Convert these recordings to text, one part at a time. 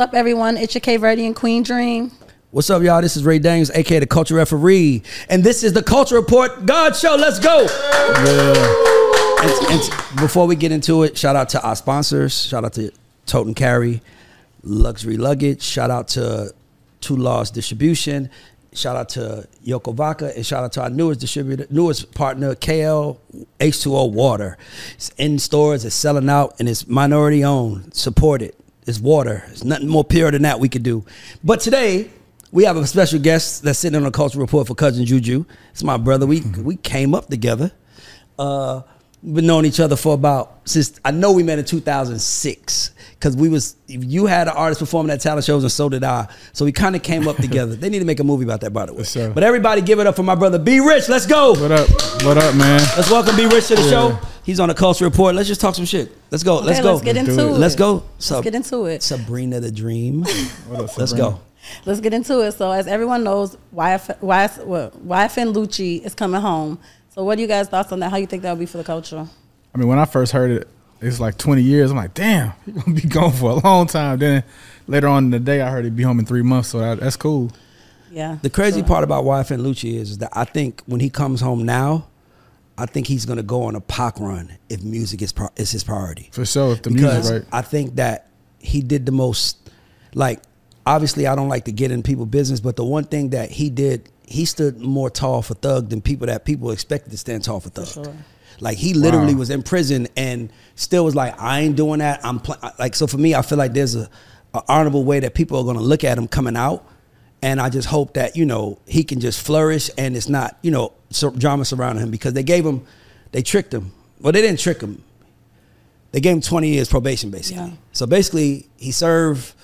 What's up, everyone? It's your K Verdian Queen Dream. What's up, y'all? This is Ray Daniels, aka the Culture Referee, and this is the Culture Report GAUDS Show. Let's go! Yeah. And, and before we get into it, shout out to our sponsors. Shout out to Tote and Carry, Luxury Luggage. Shout out to Too Lost Distribution. Shout out to Yoko Vodka and shout out to our newest distributor, newest partner, KL H2O Water. It's in stores, it's selling out, and it's minority owned. Support it. It's water. There's nothing more pure than that we could do. But today, we have a special guest that's sitting on the culture report for cousin Juju. It's my brother. We we came up together. Uh, we've been knowing each other for about since I know we met in 2006 because we was you had an artist performing at talent shows and so did I. So we kind of came up together. They need to make a movie about that by the way. Yes, but everybody give it up for my brother B Rich. Let's go. What up? What up, man? Let's welcome B Rich to the Yeah. show. He's on the culture report. Let's just talk some shit. Let's go. let's go. let's get into do it. it. Let's go. Let's Sub- get into it. Sabrina the Dream. What up, Let's go. Let's get into it. So, as everyone knows, YF, YF, what, YFN Lucci is coming home. So, what are you guys' thoughts on that? How you think that would be for the culture? I mean, when I first heard it, it's like 20 years. I'm like, damn, he gonna be gone for a long time. Then later on in the day, I heard he'd be home in three months. So that, that's cool. Yeah. The crazy So- part about YFN Lucci is, is that I think when he comes home now, I think he's gonna go on a Pac run if music is pro- is his priority. For sure. If the because music right. I think that he did the most. Like, obviously, I don't like to get in people's business, but the one thing that he did, he stood more tall for Thug than people that people expected to stand tall for Thug. sure. Like he literally Wow. was in prison and still was like, I ain't doing that. I'm pl-. like, so for me, I feel like there's a, a honorable way that people are gonna look at him coming out, and I just hope that you know he can just flourish and it's not you know drama surrounding him because they gave him, they tricked him. Well, they didn't trick him. They gave him 20 years probation, basically. Yeah. So basically, he served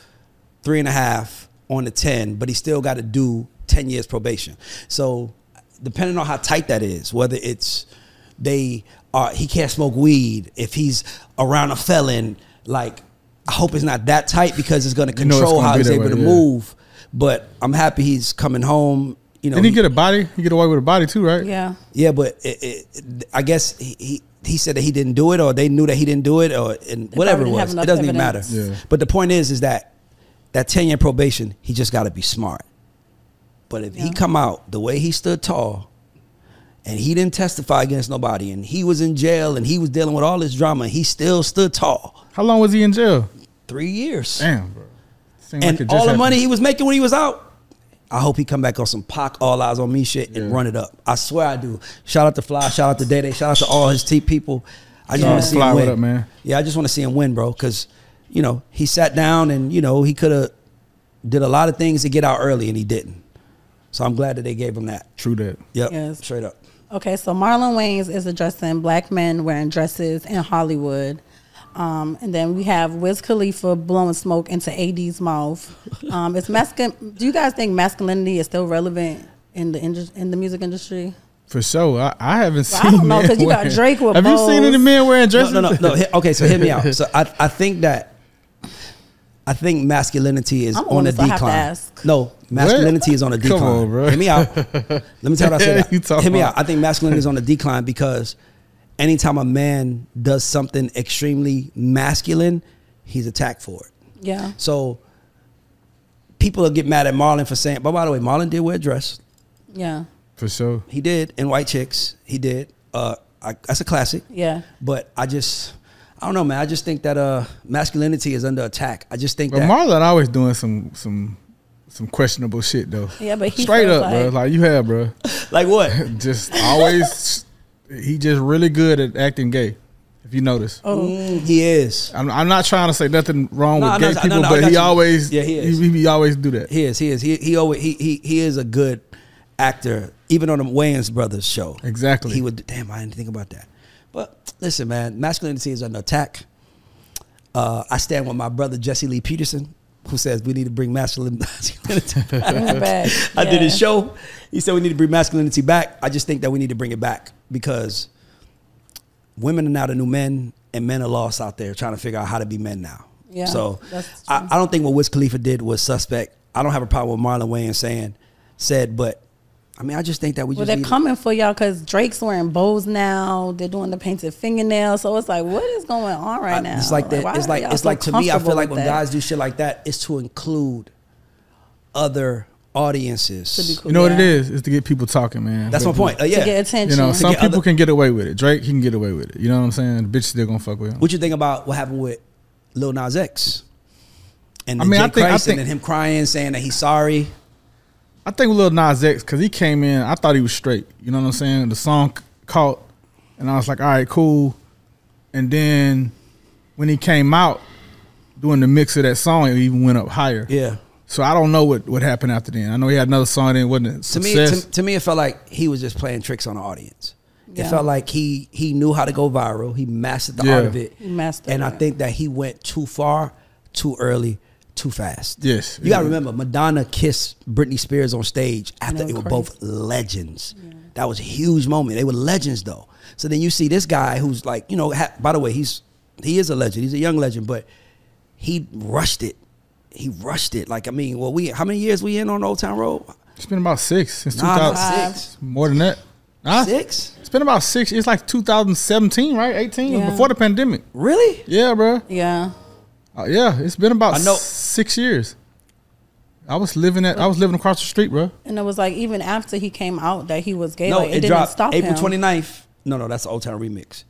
three and a half on the 10, but he still got to do 10 years probation. So depending on how tight that is, whether it's they are, he can't smoke weed, if he's around a felon, like, I hope it's not that tight because it's going to You know control gonna how he's able way, to yeah. move. But I'm happy he's coming home. You know, Didn't he he- get a body? He get away with a body too, right? Yeah. yeah, but it, it, I guess he, he he said that he didn't do it, or they knew that he didn't do it, or and whatever it probably didn't have was. It doesn't even matter. Yeah. But the point is, is that that ten year probation, he just got to be smart. But if he come out the way he stood tall, and he didn't testify against nobody, and he was in jail, and he was dealing with all this drama, he still stood tall. How long was he in jail? Three years, Damn, bro. Seemed and like it just all the happened. money he was making when he was out. I hope he come back on some Pac all eyes on me shit and Yeah. run it up. I swear I do. Shout out to Fly, shout out to Day Day, shout out to all his T people. I just want to see Fly, him win. up, man? Yeah, I just want to see him win, bro. Because you know he sat down and you know he could have did a lot of things to get out early and he didn't. So I'm glad that they gave him that. True that. Yep, Yes. straight up. Okay, so Marlon Wayans is addressing black men wearing dresses in Hollywood. Um, and then we have Wiz Khalifa blowing smoke into AD's mouth. Um, is masculine? Do you guys think masculinity is still relevant in the indus- in the music industry? For sure. I, I haven't Well, seen I don't know, 'cause men you got Drake with Have you seen any men wearing dresses? No, no, no, no. Okay, so hear me out. So I, I think that I think masculinity is I'm on a honest, have to decline. ask. No, masculinity is on a Come decline. on, bro. Hear me out. Let me tell you what I Yeah, said. you talking Hear me out. I think masculinity is on a decline because anytime a man does something extremely masculine, he's attacked for it. Yeah. So people will get mad at Marlon for saying, but by the way, Marlon did wear a dress. Yeah. For sure. He did in White Chicks. He did. Uh, I, that's a classic. Yeah. But I just, I don't know, man. I just think that uh, masculinity is under attack. I just think But that Marlon always doing some some some questionable shit though. Yeah, but he straight feels up, bro. like- Like you have, bro. like what? Just always, he just really good at acting gay. If you notice, Oh. Mm, he is. I'm, I'm not trying to say nothing wrong No, with no, gay no, people, no, I but he you. always, Yeah, he is. he, he always do that. He is. He is. He he always he he he is a good actor. Even on the Wayans brothers show, Exactly. He would. Damn, I didn't think about that. But listen, man, masculinity is under attack. Uh, I stand with my brother Jesse Lee Peterson, who says we need to bring masculine masculinity back. I did his show. He said we need to bring masculinity back. I just think that we need to bring it back because women are now the new men, and men are lost out there trying to figure out how to be men now. Yeah, so I. I don't think what Wiz Khalifa did was suspect. I don't have a problem with Marlon Wayans saying said, but I mean, I just think that we Well, just they're need coming for y'all because Drake's wearing bows now. They're doing the painted fingernails. So it's like, what is going on right I- now? It's like that. why it's like it's so like to me. I feel like when that? guys do shit like that, it's to include other audiences. To be cool. You know what it Yeah. is? It's to get people talking, man. That's my point. Uh, to yeah. get attention. You know, some get people other- can get away with it. Drake, he can get away with it. You know what I'm saying? The bitch still gonna fuck with him. What you think about what happened with Lil Nas X? And I the mean, Jay I think- I think- and him crying, saying that he's sorry. I think with Lil Nas X, because he came in, I thought he was straight. You know what I'm saying? The song caught, and I was like, all right, cool. And then when he came out doing the mix of that song, it even went up higher. Yeah. So I don't know what, what happened after then. I know he had another song that wasn't a To me, to, to me, it felt like he was just playing tricks on the audience. It felt like he he knew how to go viral. He mastered the Yeah. art of it. He mastered and I think that he went too far, too early, too fast. Yes. You gotta Yeah. remember, Madonna kissed Britney Spears on stage after they were crazy. both legends. That was a huge moment. They were legends though. So then you see this guy who's like, you know, ha- by the way, he's he is a legend. He's a young legend, but he rushed it. He rushed it. Like I mean, well, we how many years we in on Old Town Road? It's been about six since Nah, 2000. More than that. Nah, Six? It's been about six. It's like 2017, right? 18 Yeah. before the pandemic. Really? Yeah, bro. Yeah. Uh, yeah, it's been about I know- six years. I was living at. I was living across the street, bro. And it was like even after he came out that he was gay, no, like, it, it, didn't dropped stop April him. 29th. No, no, that's the Old Town remix.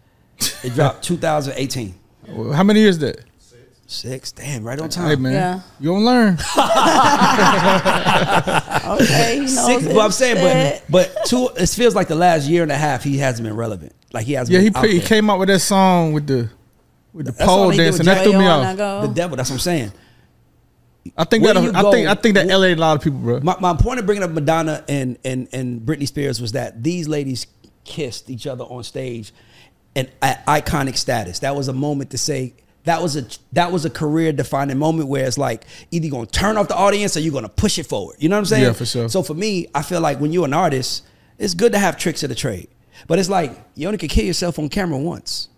It dropped 2018. Well, How many years is that? Six. Damn, right on time. Hey man, Yeah. you don't learn. Okay, he knows Six, his but I'm saying, shit. but but two. It feels like the last year and a half he hasn't been relevant. Like he hasn't. Yeah, he been out put, he there. came out with that song with the with the That's pole all he dance, and that Joy threw me on, I off. go. the devil. That's what I'm saying. I think that I think? I think that LA a lot of people, bro. My, my point of bringing up Madonna and, and and Britney Spears was that these ladies kissed each other on stage, and at iconic status. That was a moment to say that was a that was a career defining moment where it's like either you're gonna turn off the audience or you're gonna push it forward. You know what I'm saying? Yeah, for sure. So for me, I feel like when you're an artist, it's good to have tricks of the trade, but it's like you only can kill yourself on camera once.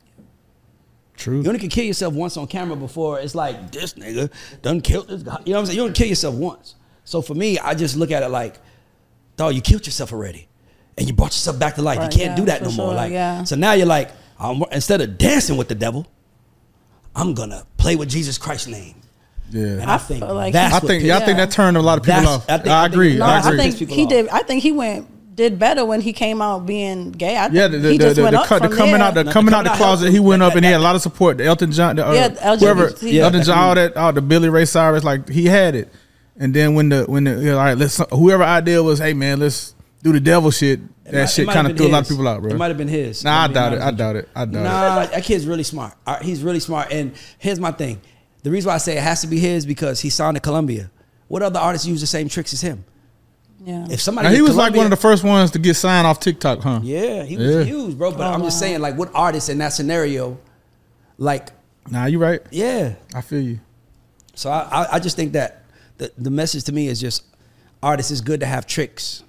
True. You only can kill yourself once on camera before it's like this nigga done killed this guy. You know what I'm saying? You only kill yourself once. So for me, I just look at it like, dog, you killed yourself already, and you brought yourself back to life. Right, you can't yeah, do that for no more. Like, yeah. so now you're like, I'm, instead of dancing with the devil, I'm gonna play with Jesus Christ's name. Yeah. And I, think like that's I think pissed- yeah, I think that turned a lot of people That's- off. I I, think- I think- agree. no, No, I I, agree. Piss think he off. did. I think he went did better when he came out being gay. I think yeah, the, the, he the, just the, went the, up the from coming there. out the No, coming out the coming out closet, he went up and he had a lot of support. The Elton John, the, uh, Yeah, whoever, LGBT, yeah, Elton John, all that, all the Billy Ray Cyrus, like he had it. And then when the when the you know, all right, let's whoever idea was, hey man, let's do the devil shit. That might- it shit kind of been threw a lot of people out, bro. It might have been his. Nah, I to be doubt it. I doubt it. I doubt it. Nah, that kid's really smart. He's really smart. And here's my thing: the reason why I say it has to be his because he signed to Columbia. What other artists use the same tricks as him? Yeah. If somebody Now, he did was like one of the first ones to get signed off TikTok, huh? yeah, he was Yeah. huge, bro. But Oh, I'm just saying, like, what artists in that scenario, like, Nah, you right. yeah. I feel you. So I, I, I just think that the, the message to me is just artists is good to have tricks,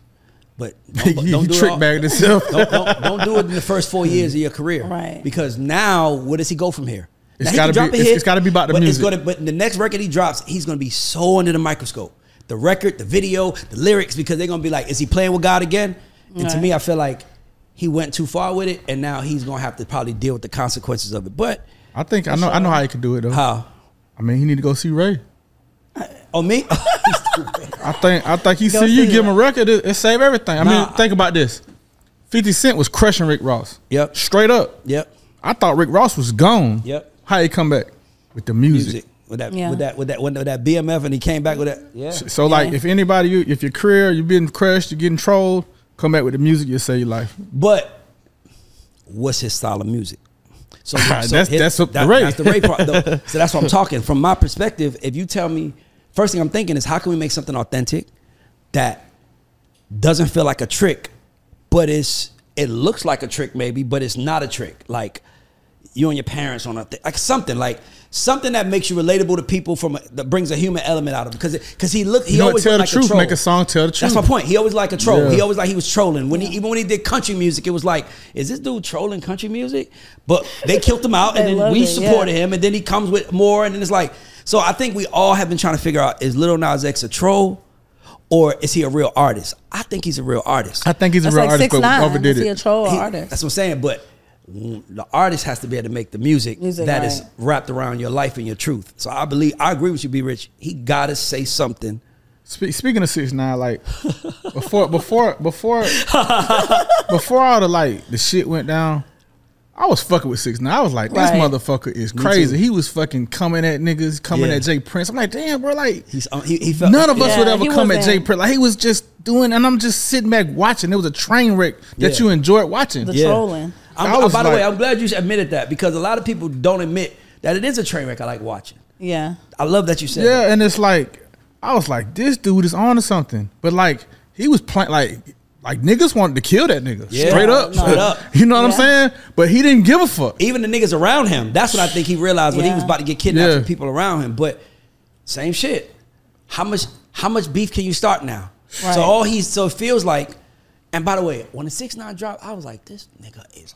but don't, you don't do trick all- bagged yourself. don't, don't, don't do it in the first four years of your career. Right. Because now, where does he go from here? It's Now, he gotta can drop be- a it's- hit, it's gotta be about the but music. It's gonna, but the next record he drops, he's going to be so under the microscope. The record, the video, the lyrics, because they're going to be like, is he playing with God again? And to me, I feel like he went too far with it, and now he's going to have to probably deal with the consequences of it. But I think I know. I know how he could do it though. how? I mean, he need to go see Ray. Oh, me? I think I think he see you give him a record, it, it save everything. I Nah. mean, think about this. Fifty Cent was crushing Rick Ross. Yep. Straight up. yep. I thought Rick Ross was gone. Yep. How he come back with the music? music with that Yeah. with that with that with that BMF and he came back with that. Yeah. So like, Yeah. if anybody, you if your career you're being crushed, you're getting trolled, come back with the music, you'll save your life. But what's his style of music? So, That's- that's the that- Ray. That's the Ray part. though. so that's what I'm talking. From my perspective, if you tell me, first thing I'm thinking is how can we make something authentic that doesn't feel like a trick, but it's it looks like a trick maybe, but it's not a trick. Like you and your parents on a thing, like something like something that makes you relatable to people from a, that brings a human element out of it because because he looked he You know always Tell the like truth. a troll. Make a song. Tell the truth. That's my point. He always like a troll. Yeah. He always like he was trolling. When he even when he did country music, it was like, is this dude trolling country music? But they killed him out, and then we it, supported yeah. him, and then he comes with more, and then it's like, so I think we all have been trying to figure out is Little Nas X a troll, or is he a real artist? I think he's a real artist. I think he's a real like artist, six but nine. overdid Is he a troll or He- artist? That's what I'm saying. But the artist has to be able to make the music, Music, that is right. wrapped around your life and your truth. So I believe I agree with you, Be Rich. He gotta say something. Spe- speaking of six nine, like before before before before all the like the shit went down, I was fucking with six nine. I was like, this Right. motherfucker is crazy. He was fucking coming at niggas, coming Yeah. at J. Prince. I'm like, damn, bro, like He's um, he, he felt none of us Yeah, would ever come at J. Prince. Like he was just doing, and I'm just sitting back watching. It was a train wreck that Yeah. you enjoyed watching. The trolling. I'm, I was by the way, I'm glad you admitted that because a lot of people don't admit that it is a train wreck. I like watching. Yeah. I love that you said Yeah, that. and it's like I was like, this dude is on to something. But like he was playing like like niggas wanted to kill that nigga. Yeah. Straight up. No. Straight up. you know what I'm saying? But he didn't give a fuck. Even the niggas around him. That's what I think he realized when he was about to get kidnapped Yeah. from people around him. But same shit. How much how much beef can you start now? Right. So all he's so it feels like. And by the way, when the six nine dropped, I was like, this nigga is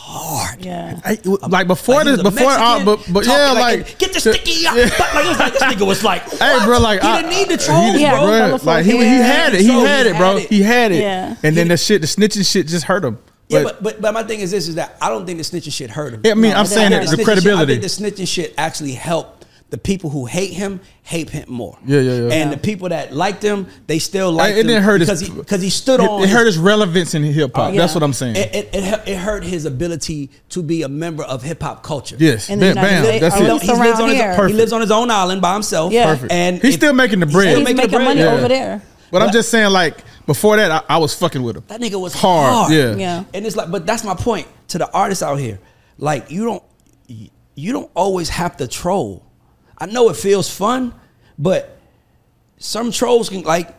hard. Yeah. I- like before Like, this, before, uh, Mexican, but but yeah, like, get the sticky up. Yeah. But like it was like this nigga was like, Hey, bro, like he I, didn't need the he didn't- Yeah, bro. bro, Like he, he had it, he Troll, had he it, bro. had it. He had it. Yeah. And then the shit, the snitching shit, just hurt him. Yeah, but, but but my thing is this: is that I don't think the snitching shit hurt him. I mean, No, I'm saying that the credibility. Shit, I think the snitching shit actually helped the people who hate him hate him more. Yeah, yeah, yeah. And Yeah. the people that liked him, they still liked it him didn't hurt because his he because he stood it, on. it hurt his- his relevance in hip hop. Yeah. Oh, that's what I'm saying. It, it, it, it hurt his ability to be a member of hip hop culture. yes, In the bam, bam. States, That's He, it. least he lives on his, here. he lives on his own island by himself. Yeah. Perfect. And He's if- still making the bread. still He's making making the bread. money Yeah. over there. But I'm just saying, like before that, I, I was fucking with him. That nigga was Hard, hard. yeah. Yeah. And it's like, but that's my point to the artists out here. Like, you don't, you don't always have to troll. I know it feels fun, but some trolls can like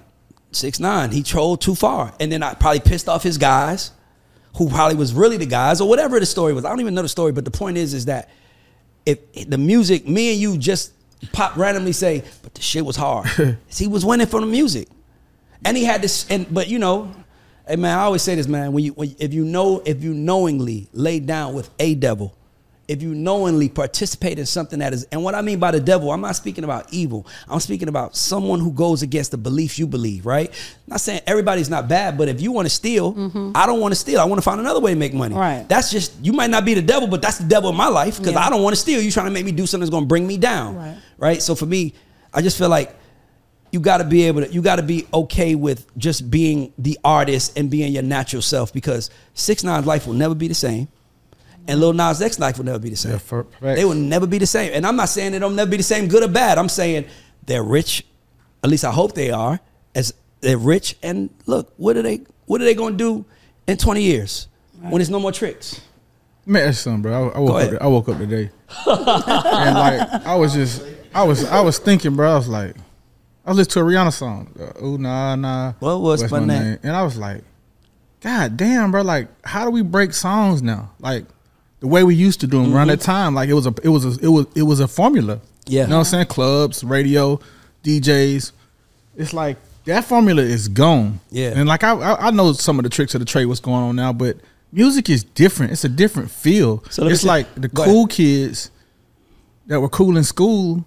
six nine. He trolled too far, and then I probably pissed off his guys, who probably was really the guys or whatever the story was. I don't even know the story, but the point is, is that if the music, me and you just pop randomly say, but the shit was hard. he was winning from the music, and he had this. And but you know, hey man, I always say this, man. When you, when if you know, if you knowingly lay down with a devil, if you knowingly participate in something that is, and what I mean by the devil, I'm not speaking about evil. I'm speaking about someone who goes against the beliefs you believe. Right? not saying everybody's not bad, but if you want mm-hmm. to steal, I don't want to steal. I want to find another way to make money. Right. That's just you might not be the devil, but that's the devil in my life because Yeah. I don't want to steal. You trying to make me do something that's going to bring me down. Right. Right. So for me, I just feel like you got to be able to you got to be okay with just being the artist and being your natural self because six Nine's life will never be the same and Lil Nas X life will never be the same Yeah, they will never be the same and i'm not saying they'll never be the same good or bad i'm saying they're rich at least i hope they are as they're rich and look what are they what are they going to do in 20 years when there's no more tricks Man, that's something, bro. I, I woke up. I woke up today, and like I was just, I was, I was thinking, bro. I was like, I listened to a Rihanna song. Uh, Ooh nah nah. What was my name? And I was like, God damn, bro. Like, how do we break songs now? Like the way we used to do them around that time. Like it was a, it was a, it was, it was a formula. Mm-hmm. Yeah. You know what I'm saying? Clubs, radio, DJs. It's like that formula is gone. Yeah. And like I, I, I know some of the tricks of the trade, what's going on now, but music is different. It's a different feel. So it's like the cool ahead. kids that were cool in school.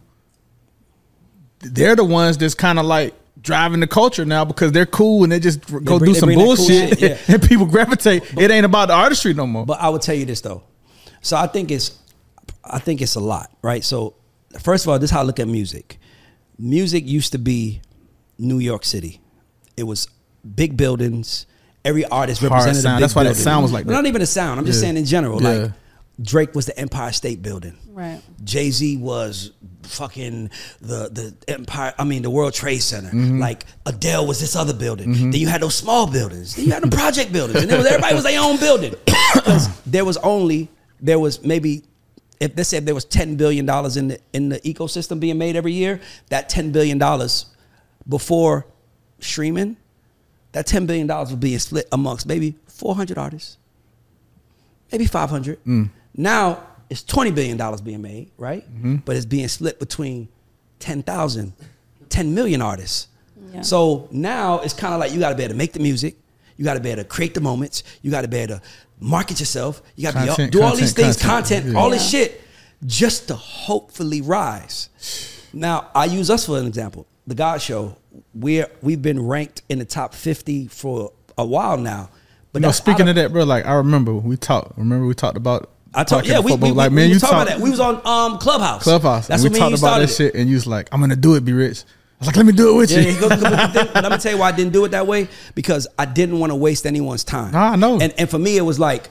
They're the ones that's kind of like driving the culture now because they're cool and they just go bring- do some cool bullshit shit, yeah. and people gravitate. it ain't about the artistry no more. But I would tell you this though. So I think it's I think it's a lot, right? So first of all, this is how I look at music. Music used to be New York City. It was big buildings. Every artist Hard represented a sound. big That's why that sound was like that. Not even the sound. I'm just Yeah. saying in general. Yeah. Like Drake was the Empire State Building. Right. Jay Z was fucking the the Empire. I mean the World Trade Center. Mm-hmm. Like Adele was this other building. Then you had those small buildings. Then you had the project buildings, and it was everybody was their own building because there was only there was maybe if they said there was ten billion dollars in the in the ecosystem being made every year. That ten billion dollars before streaming, that ten billion dollars was being split amongst maybe four hundred artists maybe 500 hmm. now it's 20 billion dollars being made right mm-hmm. but it's being split between 10,000 10 million artists Yeah. so now it's kind of like you got to be able to make the music you got to be able to create the moments you got to be able to market yourself you got to be Content, do all these things content, content. all this shit just to hopefully rise now i use us for an example the GAUDS show we're we've been ranked in the top 50 for a while now. But You know, that's speaking out of that, bro, like I remember we talked. Remember we talked about. I told talking yeah, we, football. we, like we, man, we you was talking talk, about that. We was on um Clubhouse. Clubhouse. That's and what we talked about started. that shit, and you was like, "I'm gonna do it, be rich." Was like, "Let me do it with Yeah, you." he goes, but, but I'm gonna tell you why I didn't do it that way because I didn't want to waste anyone's time. Nah, I know. And and for me, it was like,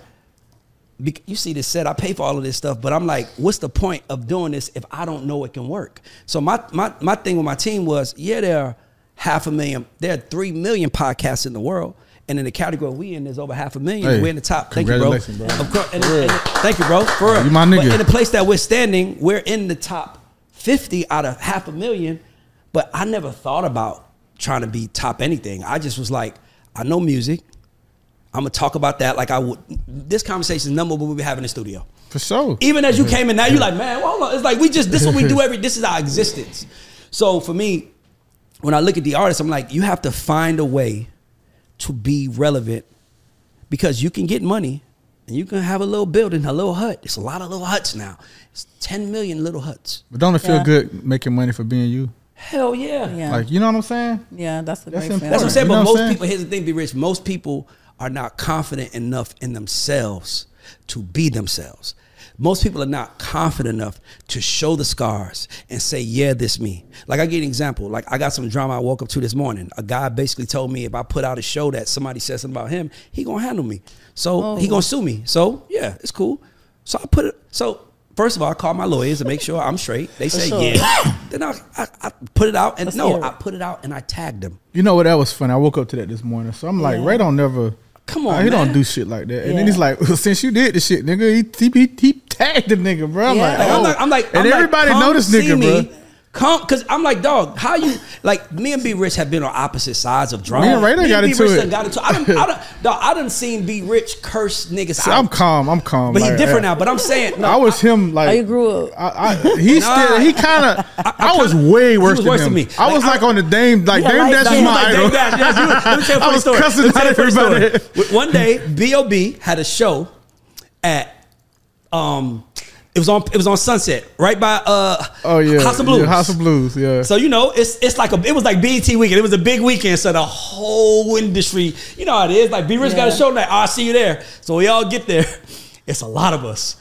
you see this set, I pay for all of this stuff, but I'm like, what's the point of doing this if I don't know it can work? So my my my thing with my team was, yeah, there are half a million, there are three million podcasts in the world. And in the category we in, there's over half a million. Hey, we're in the top. Thank you, bro. bro. Of course, and, real. and- thank you, bro. For real. You my nigga. But in the place that we're standing, we're in the top 50 out of half a million. But I never thought about trying to be top anything. I just was like, I know music. I'm gonna talk about that like I would. This conversation is number one we'll be having in the studio. For sure. Even as you came in now, you're like, man, well, hold on. It's like we just this is what we do every. This is our existence. So for me, when I look at the artist, I'm like, you have to find a way to be relevant because you can get money and you can have a little building, a little hut. It's a lot of little huts now. It's 10 million little huts. But don't it feel Yeah. good making money for being you? Hell yeah. Yeah. Like, you know what I'm saying? yeah, that's a That's great important. That's what I'm saying. You But know what I'm most saying? people, here's the thing, be rich. Most people are not confident enough in themselves to be themselves. Most people are not confident enough to show the scars and say, "Yeah, this me." Like I give you an example. Like I got some drama I woke up to this morning. A guy basically told me if I put out a show that somebody said something about him, he gonna handle me. So oh, he Oh. gonna sue me. So yeah, it's cool. So I put it. So first of all, I called my lawyers to make sure I'm straight. They say sure. yeah. then I, I I put it out and Let's no. I put it out and I tagged them. You know what? That was funny. I woke up to that this morning. So I'm like, Yeah. Ray don't never. Come on, uh, he don't do shit like that. And then he's like, well, since you did the shit, nigga, he, he, he tagged the nigga, bro. I'm Yeah. like, Like, oh. I'm like, I'm like, and I'm everybody come know this nigga, me. bro. Come, cause I'm like, dog, how you like me and B Rich have been on opposite sides of drama. Me and Ray done got B into it. got into I done, I done, dog, I done seen B Rich curse niggas See, out. I'm calm. I'm calm. but he like, different uh, now. But I'm saying, no, I was him like Oh, you grew up. I, I, he Nah. still he kind of I, I was kinda- way worse, was than worse him. than me. I was Like, like, on the Dame like Yeah, Dame Dash that. was my idol. Dame Dash, yes, you- let me tell you a I funny was story. cussing Let me tell you out a funny story. everybody. One day, B.O.B. had a show at um, it was on it was on Sunset, right by uh Oh yeah, House of Blues. Yeah, House of Blues. Yeah. So you know, it's it's like a it was like BET weekend. It was a big weekend, so the whole industry, you know how it is. Like B Rich got a Yeah. show night. I'll see you there. So we all get there. It's a lot of us.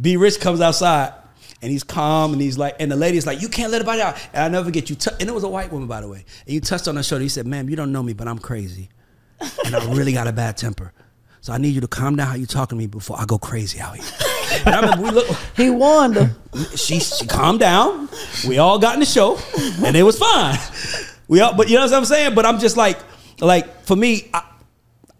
B Rich comes outside and he's calm and he's like, and the lady's like, you can't let anybody out. And I never forget you. T- and it was a white woman, by the way. And you touched on her shoulder. He said, "Ma'am, you don't know me, but I'm crazy, and I really got a bad temper. So I need you to calm down how you talking to me before I go crazy out here." And I remember we look He warned her. she she calmed down. We all got in the show, and it was fine. We all, but you know what I'm saying. But I'm just like, like for me, I,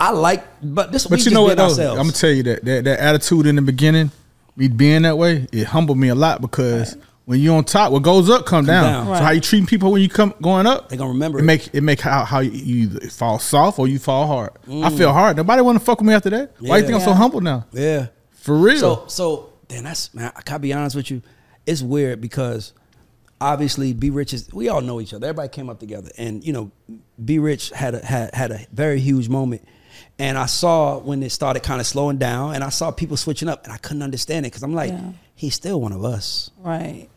I like, but this. we But you know what being though? ourselves. I'm gonna tell you that, that that attitude in the beginning, me being that way, it humbled me a lot because when you on top, what goes up come, down. down. So how you treating people when you come going up, They gonna remember it. it. Make it make how how you, you either fall soft or you fall hard. I mm. feel hard. Nobody want to fuck with me after that. Why you Yeah. think I'm so humble now? yeah. For real. So so then that's man. I gotta be honest with you. It's weird because obviously Be Rich is. We all know each other. Everybody came up together, and you know, Be Rich had a had had a very huge moment. And I saw when it started kind of slowing down, and I saw people switching up, and I couldn't understand it because I'm like, Yeah. he's still one of us. Right.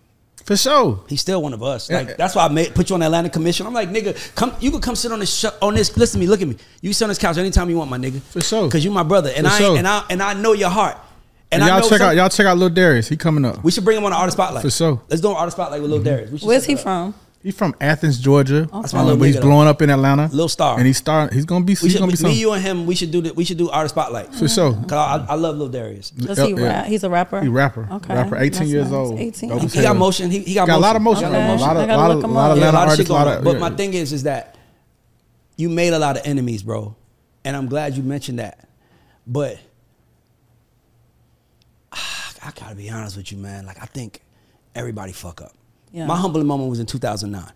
For sure. He's still one of us. Like that's why I made put you on the Atlanta Commission. I'm like, nigga, come. You can come sit on this sh- on this. Listen to me. Look at me. You can sit on this couch anytime you want, my nigga. For sure. Cause you my brother, and For I sure. and I and I know your heart. And, And, I y'all know check some- out y'all check out Lil Darius. He coming up. We should bring him on the artist spotlight For sure. Mm-hmm. Let's do an artist spotlight with Lil Darius. We should Where's he from? up. From? He's from Athens, Georgia. That's my little but he's nigga, blowing up in Atlanta. Little Star. And he's start. He's gonna be. We He's should, gonna be me, something. you, and him. We should do the, We should do artist spotlight. for sure. Mm-hmm. Cause I, I love Lil Darius. Does Yeah, he yeah. rap? He's a rapper. He rapper. Okay. Rapper. 18 That's years nice. old. 18. He, he got motion. He, he got, Got a lot of motion. motion. Okay. A lot of, I gotta lot of, look lot of. Yeah, a lot of artists. shit a lot of, But yeah. my thing is, is that you made a lot of enemies, bro, and I'm glad you mentioned that. But I gotta be honest with you, man. Like I think everybody fuck up. Yeah. My humbling moment was in 2009.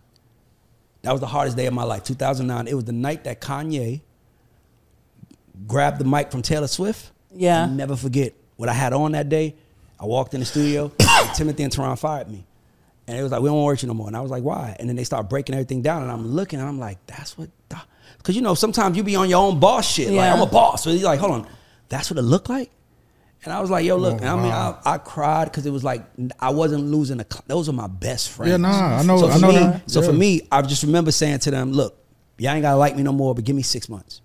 That was the hardest day of my life. 2009. It was the night that Kanye grabbed the mic from Taylor Swift. Yeah. I'll never forget what I had on that day. I walked in the studio. and Timothy and Theron fired me. And it was like, we don't work you no more. And I was like, why? And then they start breaking everything down. And I'm looking and I'm like, that's what, because you know, sometimes you be on your own boss shit. Like, Yeah. I'm a boss. So you're like, hold on, that's what it looked like? And I was like, yo, look, Oh, and I mean, wow. I, I cried because it was like I wasn't losing. A, those are my best friends. Yeah, nah, I know- So I for know me, that. so for me, I just remember saying to them, look, y'all ain't gotta like me no more, but give me six months.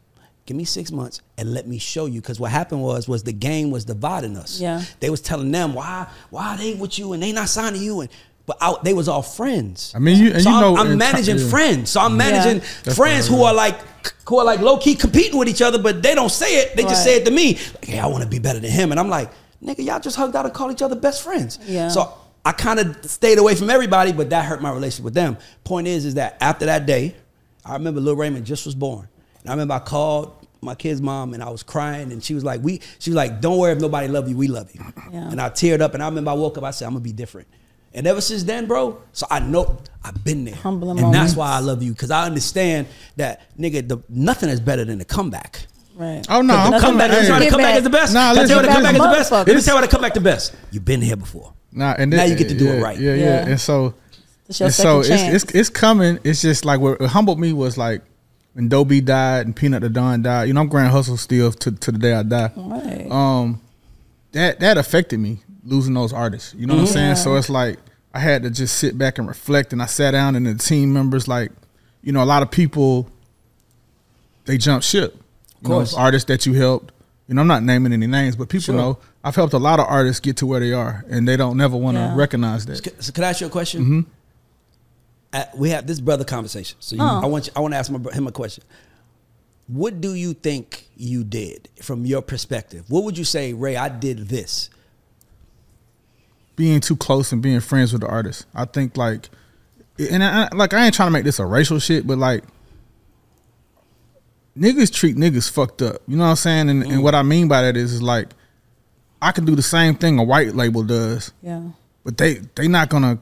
Give me six months and let me show you. Because what happened was, was the game was dividing us. Yeah. They was telling them why, why they with you and they not signing you and. But I, they was all friends. I mean, you- and so you I'm, know I'm managing yeah. friends. So I'm managing That's friends what it who is. are like who are like low key competing with each other, but they don't say it. They just say it to me. Like, hey, I want to be better than him, and I'm like, nigga, y'all just hugged out and called each other best friends. Yeah. So I kind of stayed away from everybody, but that hurt my relationship with them. Point is, is that after that day, I remember Lil Raymond just was born, and I remember I called my kid's mom and I was crying, and she was like, "We," she was like, "Don't worry if nobody love you, we love you." Yeah. And I teared up, and I remember I woke up, I said, "I'm gonna be different." And ever since then, bro, so I know I've been there, Humbling and that's why I love you because I understand that nigga, the, nothing is better than a comeback. Right. Oh no, I'm coming comeback, back. you know how the Get back. is the best. Nah, Can I tell you listen, how the comeback is the best. Let me tell you how the comeback the best. You've been here before. Nah, and Now you get to do it right. Yeah, yeah, Yeah. And so, It's your and so it's, it's it's coming. It's just like what humbled me was like when Doe B died and Peanut the Don died. You know, I'm Grand Hustle still to, to the day I die. Right. Um, that that affected me losing those artists. You know what I'm saying? So it's like I had to just sit back and reflect. And I sat down, and the team members, like, you know, a lot of people, they jump ship. You know, course. artists that you helped. You know, I'm not naming any names, but people Sure. know I've helped a lot of artists get to where they are, and they don't never want to Yeah. recognize that. So, so could I ask you a question? Mm-hmm. Uh, we have this brother conversation. So you, Oh. I want you, I want to ask my, him a question. What do you think you did from your perspective? What would you say, Ray? I did this. Being too close and being friends with the artist. I think like, and I, I- like I ain't trying to make this a racial shit, but like, niggas treat niggas fucked up. You know what I'm saying? And, and what I mean by that is, is like, I can do the same thing a white label does, yeah. but they they not gonna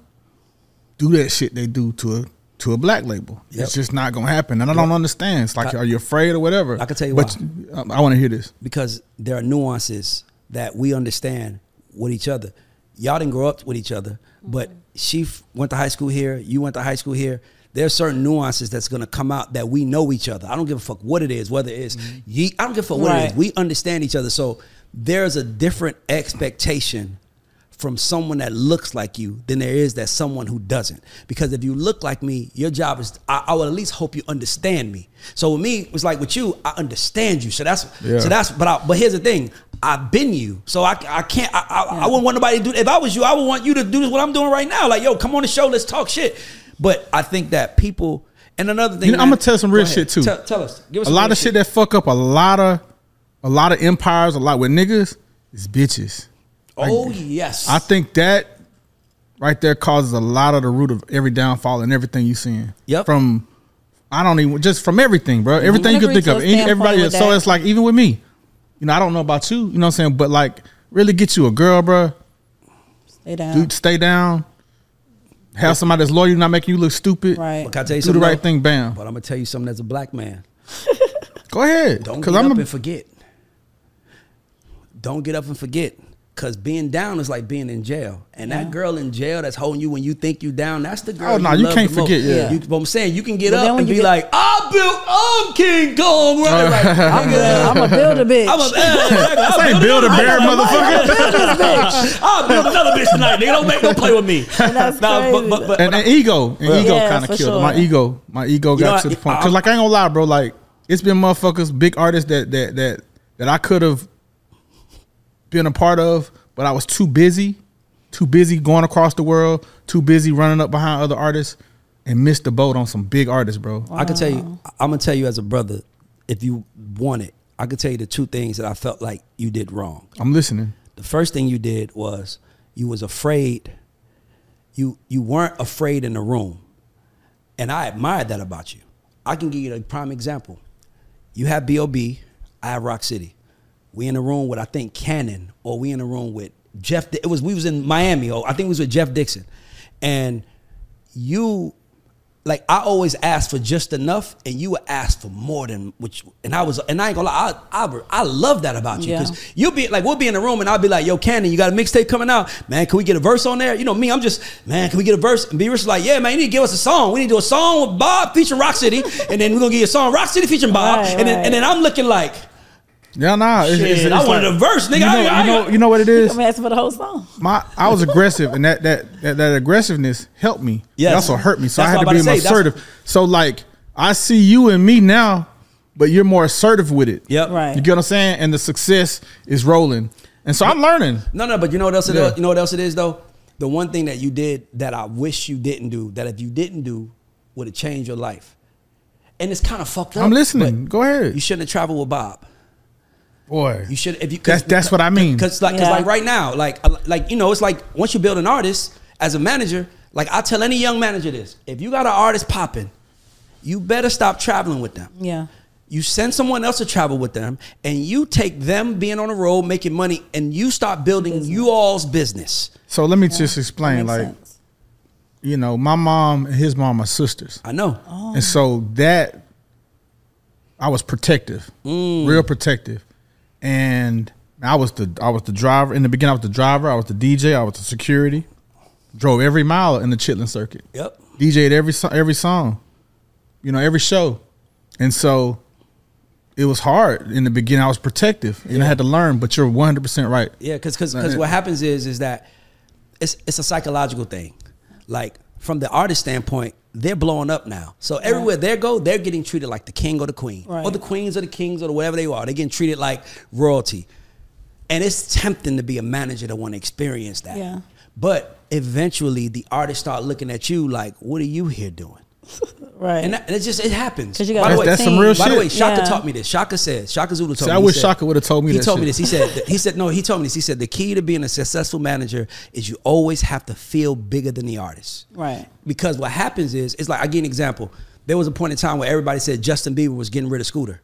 do that shit they do to a to a black label. Yep. It's just not gonna happen, and I don't understand. It's like, I- are you afraid or whatever? I can tell you but um, I want to hear this. because there are nuances that we understand with each other. Y'all didn't grow up with each other, but she f- went to high school here. You went to high school here. There's certain nuances that's gonna come out that we know each other. I don't give a fuck what it is, whether it's mm-hmm. ye. I don't give a fuck what it Right. is. We understand each other. So there's a different expectation from someone that looks like you than there is that someone who doesn't. Because if you look like me, your job is I, I would at least hope you understand me. So with me, it's like with you, I understand you. So that's Yeah. so that's but I, but here's the thing. I've been you, so I, I can't. I, I, I wouldn't want nobody to do. If I was you, I would want you to do this. What I'm doing right now, like yo, come on the show, let's talk shit. But I think that people and another thing, You know, I'm gonna tell some real shit, too. Tell, tell us, give us a lot of shit that fuck up a lot of a lot of empires, a lot with niggas is bitches. Oh yes, I think that right there causes a lot of the root of every downfall and everything you seeing. Yep. From I don't even just from everything, bro. Everything you I can think of. Any- Everybody. So that. it's like even with me, you know, I don't know about you. You know what I'm saying? But like, really get you a girl, bro. Stay down. Dude, stay down. Have somebody that's loyal, not making you look stupid. Right. But can I tell you Do the something? right though? thing, bam. But I'm gonna tell you something as a black man. Go ahead. Don't Because get I'm up a, and forget. Don't get up and forget. Cause being down is like being in jail, and that girl in jail that's holding you when you think you down. That's the girl. Oh, nah, you love can't the most. forget, yeah. You, but I'm saying you can get But up and be get- like, "I built, I'm King Kong." Right? Like, I'm a, I'm a builder bitch. I'm a, uh, exactly. I'll ain't build a another- bear, motherfucker. I'll build another bitch tonight, nigga. Don't make, don't play with me. That's Nah, but, crazy. but, but, and, and ego, and ego Yeah, kind of killed sure. my ego. My ego You got know, to the I- point because, like, I ain't gonna lie, bro. Like, it's been motherfuckers, big artists that that that that I could have been a part of, but I was too busy, too busy going across the world, too busy running up behind other artists, and missed the boat on some big artists, bro. I can tell you, I'm gonna tell you as a brother, if you want it, I can tell you the two things that I felt like you did wrong. I'm listening. The first thing you did was you was afraid. You you weren't afraid in the room, and I admired that about you. I can give you a prime example. You have B.O.B. I have Rock City. We in the room with I think Cannon, or we in the room with Jeff. It was we was in Miami, or I think we was with Jeff Dixon, and you like I always ask for just enough, and you would ask for more than which. And I was, and I ain't gonna lie, I I, I love that about you Yeah. because you'll be like, we'll be in the room, and I'll be like, Yo, Cannon, you got a mixtape coming out, man? Can we get a verse on there? You know me, I'm just, man, can we get a verse? And B Rich is like, yeah, man, you need to give us a song. We need to do a song with Bob featuring Rock City, and then we're gonna get a song Rock City featuring Bob, Right, and then right. and then I'm looking like. Yeah, nah. It's, Shit, it's, it's I wanted like- a verse, nigga. You know, I- I- you know, you know what it is. I'm asking for the whole song. My, I was aggressive, and that that that, that aggressiveness helped me. Yes. It also hurt me. So That's I had to be about to say. That's- assertive. So like, I see you and me now, but you're more assertive with it. Yep. Right. You get what I'm saying? And the success is rolling, and so I'm learning. No, no, but you know what else? It Yeah. is? You know what else it is though. The one thing that you did that I wish you didn't do. That if you didn't do, would have changed your life. And it's kind of fucked up. I'm listening. Go ahead, You shouldn't have traveled with Bob. Boy. You should if you. That's- that's what I mean. Because like, cause Yeah. like right now, like uh, like you know, it's like once you build an artist as a manager, like I tell any young manager this: if you got an artist popping, you better stop traveling with them. Yeah. You send someone else to travel with them, and you take them being on the road, making money, and you start building you all's business. So let me just explain. Like, sense. you know, my mom and his mom are sisters. I know. And so that I was protective, Mm. real protective, and I was the I was the driver in the beginning. I was the driver. I was the DJ. I was the security. Drove every mile in the Chitlin circuit. Yep. DJ'd every every song, you know, every show, and so it was hard in the beginning. I was protective, and I had to learn. But you're 100 percent right. Yeah, because because it- what happens is is that it's it's a psychological thing. Like from the artist standpoint, they're blowing up now. So everywhere they go, they're getting treated like the king or the queen, or the queens or the kings or whatever they are. They're getting treated like royalty, and it's tempting to be a manager to want to experience that. Yeah. But eventually, the artists start looking at you like, "What are you here doing?" Right. And, that, and it just it happens. 'Cause you By got the That's, way, that's some real by the way. Shaka Yeah. taught me this. Shaka said, Shaka Zulu told See, me. I wish said- Shaka would've told me He that told me this. He said, he said, no, he told me this. He said, the key to being a successful manager is you always have to feel bigger than the artist. right. Because what happens is, it's like, I give you an example. There was a point in time where everybody said Justin Bieber was getting rid of Scooter.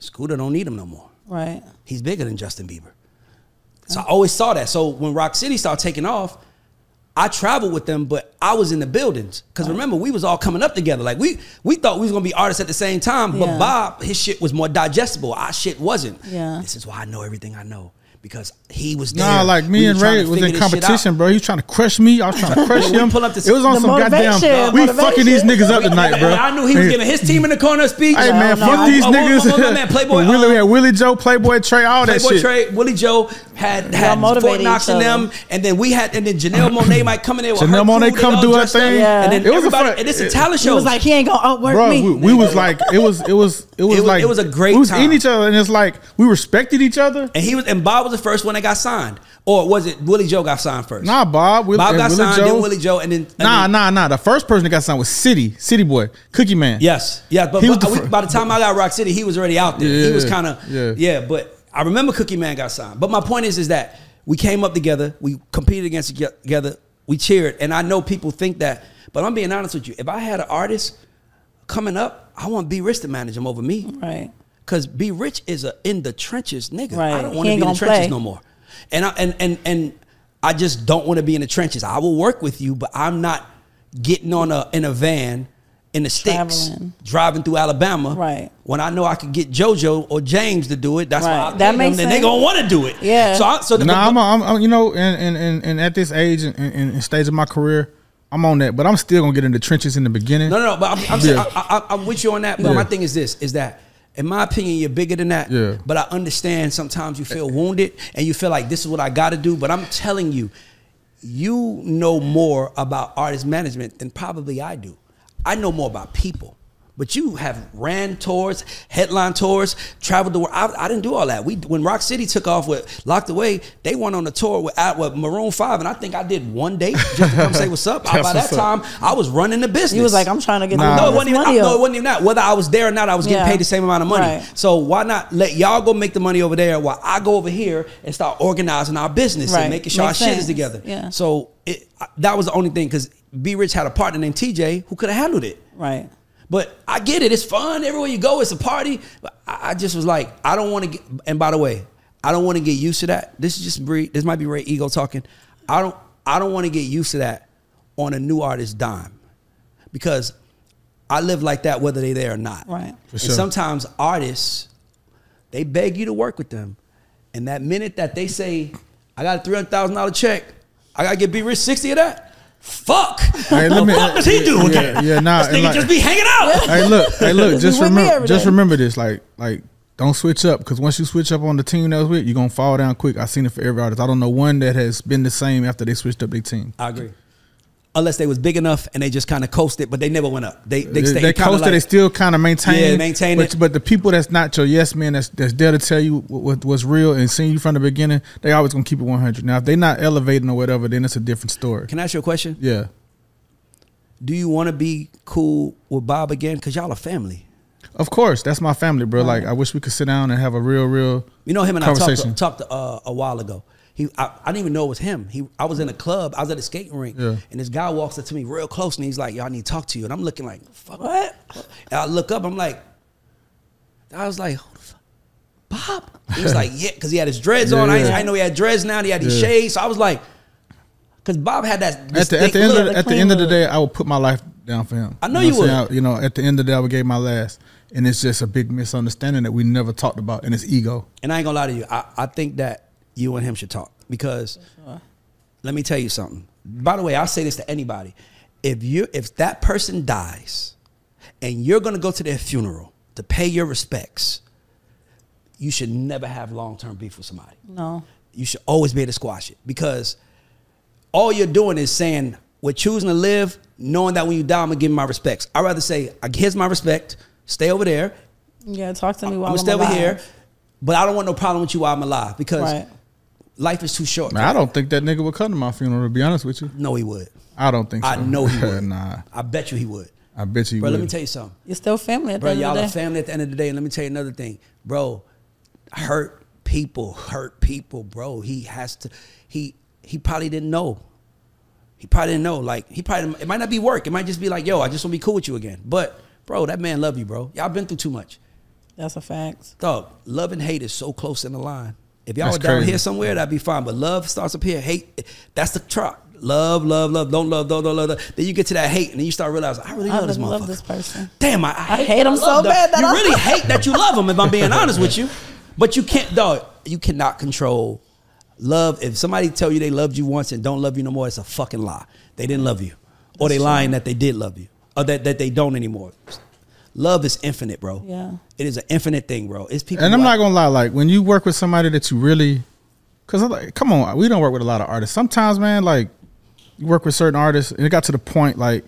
Scooter don't need him no more. Right. He's bigger than Justin Bieber. So I always saw that. So when Rock City started taking off, I traveled with them, but I was in the buildings. Because remember, we was all coming up together. Like we we thought we was gonna be artists at the same time, but Yeah. Bob, his shit was more digestible. Our shit wasn't. Yeah. This is why I know everything I know. Because he was there. Nah, like me We and Ray was in this shit out. competition, bro. He was trying to crush me. I was trying to crush him. pull up the- it was on the some goddamn. motivation, We motivation. fucking these niggas up tonight, bro. I knew he was Hey, giving his team in the corner speech. Hey man, No, fuck no, these I- I- niggas. I- I- I- man, Playboy, Willie, um, we had Willie Joe, Playboy Trey, all that Playboy shit. Trey, Willie Joe had had motivated Fort Knox and them, and then we had, and then Janelle Monáe might come in there. With Janelle her Monáe come do her thing. And then It was a everybody, and it's a talent He show. was like, he ain't gonna outwork me. we, we was like, it was, it was, it was like, it was a great We was time. in each other, and it's like we respected each other. and he was, and Bob was the first one that got signed, or was it Willie Joe got signed first? Nah, Bob, Will, Bob got Willie signed, Joe. then Willie Joe, and then and Nah, then- nah, nah. The first person that got signed was City, City Boy, Cookie Man. Yes, yeah, but He was by, the we- fir- by the time I got Rock City, he was already out there. he was kind of yeah. yeah. But I remember Cookie Man got signed. But my point is, is that we came up together, we competed against each together, we cheered, and I know people think that, but I'm being honest with you. If I had an artist coming up, I want B Rich to manage him over me. Right. Cause be Rich is a in the trenches nigga. Right. I don't want to be in the trenches play. no more. And I and and and I just don't want to be in the trenches. I will work with you, but I'm not getting on a in a van in the sticks Traveling. driving through Alabama. Right. When I know I could get JoJo or James to do it, that's why Right. I That makes them, and they gonna want to do it. Yeah. So I, so the, Nah, but- I'm, I'm, I'm, you know, and, and, and, and at this age and, and, and stage of my career, I'm on that. But I'm still gonna get in the trenches in the beginning. No, no, no. But I'm, I'm, saying, Yeah. I, I, I'm with you on that. But Yeah. my thing is this: is that, in my opinion, you're bigger than that. Yeah. But I understand sometimes you feel wounded and you feel like this is what I got to do. But I'm telling you, you know more about artist management than probably I do. I know more about people. But you have ran tours, headline tours, traveled the world. I, I didn't do all that. We when Rock City took off with Locked Away, they went on a tour with, with Maroon Five, and I think I did one date just to come say what's up. That's By that what's up. time, I was running the business. He was like, I'm trying to get Nah. No, it wasn't even. money no, it wasn't even that. Whether I was there or not, I was getting Yeah. paid the same amount of money. Right. So why not let y'all go make the money over there while I go over here and start organizing our business Right. and making sure Makes our shit is together. Yeah. So it, that was the only thing because B Rich had a partner named TJ who could have handled it. Right. But I get it. It's fun. Everywhere you go, it's a party. But I I just was like, I don't want to get. And by the way, I don't want to get used to that. This is just Bree. This might be Ray Ego talking. I don't. I don't want to get used to that on a new artist dime, because I live like that whether they there or not. Right. For And sure. sometimes artists, they beg you to work with them, and that minute that they say, "I got a three hundred thousand dollar check, I gotta get B Rich sixty of that." Fuck. Hey, let the me- fuck does he do with yeah, yeah, nah, This nigga like- just be hanging out. hey, look, hey, look. Just remember, just day. remember this. Like, like don't switch up because once you switch up on the team that was with, you're gonna fall down quick. I've seen it for every artist. I don't know one that has been the same after they switched up their team. I agree. Unless they was big enough and they just kind of coasted, but they never went up. They they, They, stayed they coasted. like- they still kind of maintain. Yeah, maintain but, it. But the people that's not your yes man, that's that's there to tell you what, what, what's real and seeing you from the beginning, they always gonna keep it 100. Now, if they not elevating or whatever, then it's a different story. Can I ask you a question? Yeah, Do you want to be cool with Bob again? Because y'all are family. of course, that's my family, bro. Like, I wish we could sit down and have a real, real. You know him and I talked, talked uh, a while ago. He, I, I didn't even know it was him. He, I was in a club. I was at a skating rink, Yeah. and this guy walks up to me real close, and he's like, "Yo, I need to talk to you." And I'm looking like, "Fuck What? And I look up. I'm like, I was like, "Who the fuck, Bob?" He was like, "Yeah," because he had his dreads on. I, Yeah. I know he had dreads now. He had these Yeah. shades. So I was like, because Bob had that. At the, at the end look. of the, at the end of the day, I would put my life down for him. I know you I'm saying? would. I- you know, at the end of the day, I would give my last, and it's just a big misunderstanding that we never talked about, and it's ego. and I ain't gonna lie to you. I, I think that you and him should talk because let me tell you something. By the way, I'll say this to anybody: if you if that person dies, and you're gonna go to their funeral to pay your respects, you should never have long term beef with somebody. No. You should always be able to squash it because all you're doing is saying we're choosing to live, knowing that when you die, I'm gonna give you my respects. I'd rather say, here's my respect. Stay over there. Yeah, talk to me while I'm I'm, stay over alive. here, but I don't want no problem with you while I'm alive because Right. Life is too short. Man, I don't think that nigga would come to my funeral. To be honest with you, No, he would. I don't think so. I know he would. nah, I bet you he would. I bet you. Bro, let me tell you something. You're still family at the Bro, y'all are family at the end of the day. And let me tell you another thing. Bro, hurt people, hurt people, bro. He has to, he he probably didn't know. He probably didn't know. Like, he probably, it might not be work. It might just be like, yo, I just want to be cool with you again. But, bro, that man love you, bro. Y'all been through too much. That's a fact. Dog, love and hate is so close in the line. If y'all That's were down crazy. here somewhere, that'd be fine. But love starts up here. Hate, that's the truck. Love, love, love. Don't love, don't, don't love. don't. Then you get to that hate, and then you start realizing, I really I love this really motherfucker. love this person. Damn, I, I, I hate him so them. bad that you I- really hate that you love him. If I'm being honest with you, but you can't, dog. You cannot control love. If somebody tell you they loved you once and don't love you no more, it's a fucking lie. They didn't love you, or they lying that they did love you, or that, that they don't anymore. Love is infinite, bro. Yeah. it is an infinite thing, bro. It's people. And I'm who- not gonna lie, like when you work with somebody that you really, cause I'm like, come on, we don't work with a lot of artists. Sometimes, man, like you work with certain artists, and it got to the point like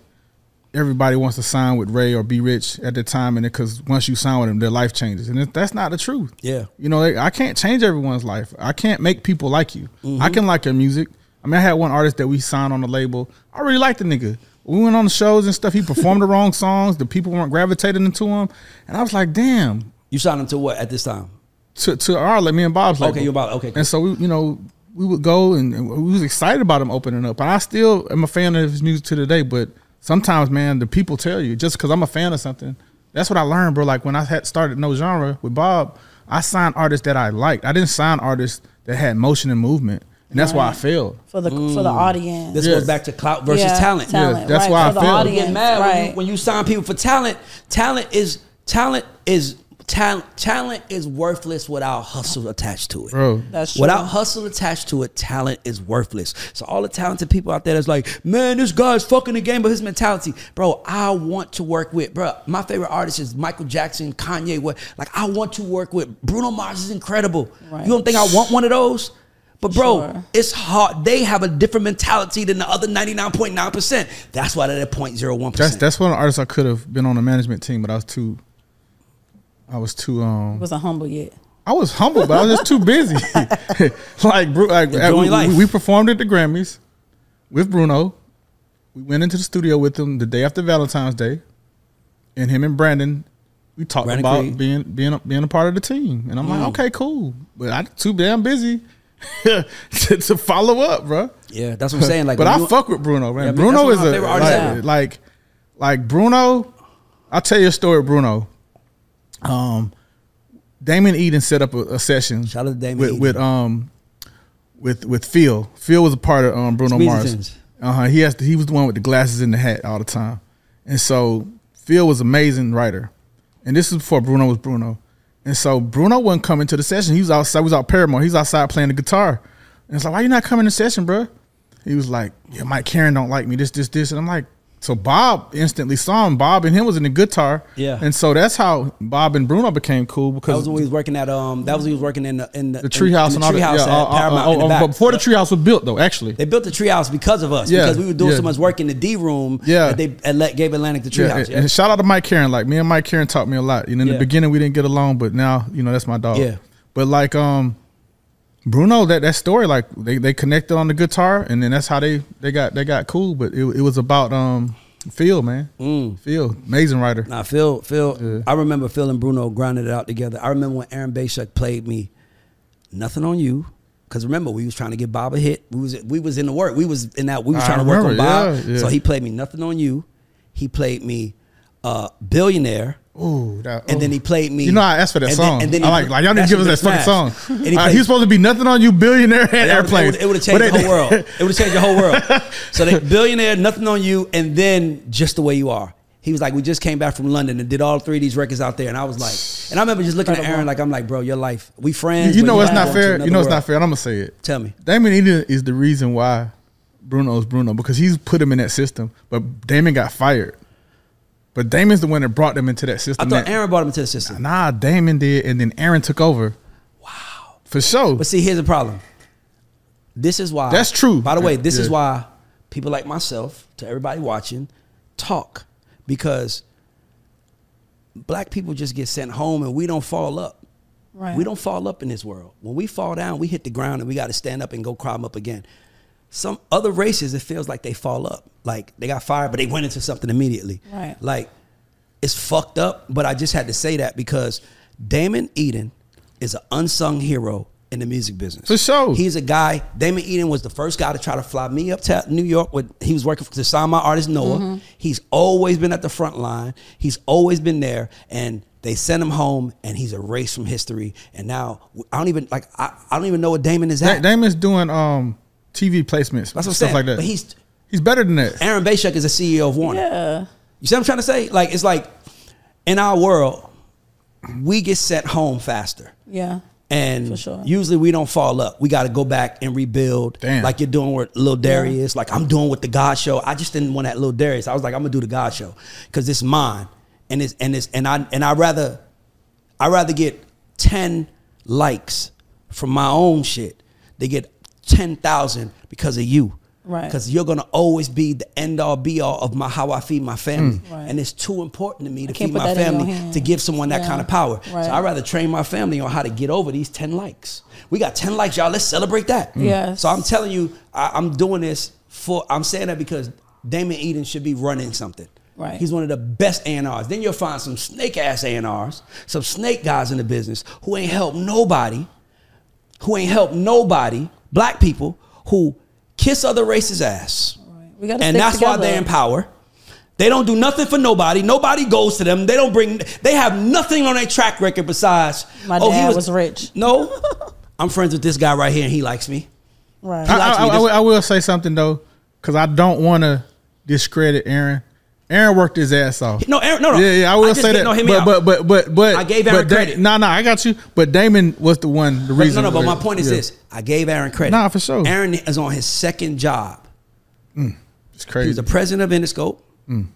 everybody wants to sign with Ray or Be Rich at the time, and it because once you sign with them, their life changes, and it, that's not the truth. Yeah. you know, I can't change everyone's life. I can't make people like you. Mm-hmm. I can like your music. I mean, I had one artist that we signed on the label. I really liked the nigga. We went on the shows and stuff. He performed the wrong songs. The people weren't gravitating into him, and I was like, damn You signed him to what at this time? to to our like me and Bob's label. Okay, you about okay. Cool. And so we, you know, we would go and, and we was excited about him opening up. And I still am a fan of his music to today. But sometimes, man, the people tell you just because I'm a fan of something. That's what I learned, bro. Like when I had started No Genre with Bob, I signed artists that I liked. I didn't sign artists that had motion and movement, and that's why I Right. failed. For the for the audience. This Yeah. goes back to clout versus Yeah, talent. talent. Yeah, that's right, why for I the feel- You audience. get mad when, you, when you sign people for talent. Talent is talent is talent. Talent is worthless without hustle attached to it, Bro. That's true. Without hustle attached to it, talent is worthless. So all the talented people out there that's like, man, this guy's fucking the game, but his mentality, bro. I want to work with, bro. My favorite artist is Michael Jackson, Kanye. What? Like I want to work with Bruno Mars is incredible. Right. You don't think I want one of those? But bro, Sure. it's hard. They have a different mentality than the other ninety nine point nine percent. That's why they're at 0.01 That's percent. that's one of the artists I could have been on the management team, but I was too. I was too. um wasn't humble yet. I was humble, but I was just too busy. like, Bru- like Enjoying we, we performed at the Grammys with Bruno. We went into the studio with him the day after Valentine's Day, and him and Brandon, we talked Brandon about Creed. being being a, being a part of the team. And I'm like, Mm. okay, cool, but I'm too damn busy to, to follow up, bro. Yeah, that's what I'm saying. Like, but I you- fuck with Bruno, man. Yeah, I mean, Bruno is one of my a like, like like Bruno. I'll tell you a story, Bruno. Um, Damon Eden set up a, a session. Shout out to Damon with, with um with with Phil. Phil was a part of um Bruno Mars. Uh huh. He has to, he was the one with the glasses and the hat all the time, and so Phil was amazing writer, and this is before Bruno was Bruno, and so Bruno wasn't coming to the session. He was outside. He was out Paramount. He was outside playing the guitar, and it's like, why you not coming to session, bro? He was like, yeah, Mike Caren don't like me. This, this, this, and I'm like, so Bob instantly saw him. Bob and him was in the guitar. Yeah. And so that's how Bob and Bruno became cool because That was when we was working at um. That was when he was working in the in the, the treehouse and the all that. treehouse Yeah, at uh, uh, Paramount uh, in the uh, back. but before the treehouse was built though, actually. They built the treehouse because of us, Yeah, because we were doing yeah. so much work in the D room. Yeah. that they and let, gave Atlantic the treehouse. and, Yeah, and shout out to Mike Caren. Like me and Mike Caren taught me a lot. You know, in the beginning we didn't get along, but now you know that's my dog. Yeah. But like um, Bruno, that that story, like they, they connected on the guitar, and then that's how they they got they got cool. But it, it was about um Phil, man. Mm. Phil, amazing writer. Nah, Phil, Phil. Yeah. I remember Phil and Bruno grinding it out together. I remember when Aaron Bay-Schuck played me, "Nothing on You," because remember we was trying to get Bob a hit. We was we was in the work. We was in that. We was I trying to work on Bob. yeah, yeah. So he played me "Nothing on You." He played me uh, "Billionaire." Ooh, that, And then he played me. You know I asked for that and then- song. and then I he- like like y'all didn't give us that was fucking song. And he Uh, played- he was supposed to be nothing on you, billionaire and airplane. It would have changed the whole world. It would have changed the whole world. So they billionaire, nothing on you, and then just the way you are. He was like, we just came back from London and did all three of these records out there, and I was like, and I remember just looking at Aaron like, I'm like, bro, your life, we friends. You, you know it's not fair. You know world. not fair. And I'm gonna say it. Tell me. Damon Eden is the reason why Bruno's Bruno because he's put him in that system. But Damon got fired. But Damon's the one that brought them into that system. I system. thought that- Aaron brought them into the system. Nah, Damon did, and then Aaron took over. Wow, for sure. But see, here's the problem. This is why. That's true. By the way, this is why people like myself, to everybody watching, talk because black people just get sent home and we don't fall up. Right. We don't fall up in this world. When we fall down, we hit the ground and we got to stand up and go climb up again. Some other races, it feels like they fall up. Like they got fired, but they went into something immediately. Right. Like it's fucked up, but I just had to say that because Damon Eden is an unsung hero in the music business. For sure. He's a guy, Damon Eden was the first guy to try to fly me up to New York with he was working for to sign my artist Noah. Mm-hmm. He's always been at the front line. He's always been there and they sent him home and he's erased from history. And now I don't even like I, I don't even know what Damon is at. Damon's doing um TV placements, That's what I'm stuff saying. like that. But he's he's better than that. Aaron Bay-Schuck is the CEO of Warner. Yeah. You see what I'm trying to say? Like it's like in our world, we get sent home faster. Yeah. And For sure. usually we don't fall up. We got to go back and rebuild, Damn. like you're doing with Lil Darius, like I'm doing with the GAUDS Show. I just didn't want that Lil Darius. I was like, I'm gonna do the GAUDS Show because it's mine, and it's and it's and I and I rather I rather get ten likes from my own shit. They get ten thousand because of you. Right. Because you're gonna always be the end all be all of my how I feed my family, Mm. Right. and it's too important to me to feed my that in your family to give someone that Yeah. kind of power. Right. So I rather train my family on how to get over these ten likes. We got ten likes, y'all. Let's celebrate that. Yes. So I'm telling you, I, I'm doing this for. I'm saying that because Damon Eden should be running something. Right. He's one of the best A&Rs. Then you'll find some snake ass A&Rs, some snake guys in the business who ain't helped nobody, who ain't helped nobody, black people who kiss other races' ass. Right. We gotta and stick that's why they're in power. They don't do nothing for nobody. Nobody goes to them. They don't bring. They have nothing on their track record besides. My oh, he dad was rich. No, I'm friends with this guy right here, and he likes me. Right. He I, likes I, me. I, I will say something though, because I don't want to discredit Aaron. Aaron worked his ass off. No, Aaron, no, no. Yeah, yeah, I will just say that. No, but, but but but but I gave Aaron Da- credit. No, no, I got you. But Damon was the one. The But reason. no, no. But my point is yeah. this: I gave Aaron credit. Nah, for sure. Aaron is on his second job. It's He was the president of Interscope, Mm.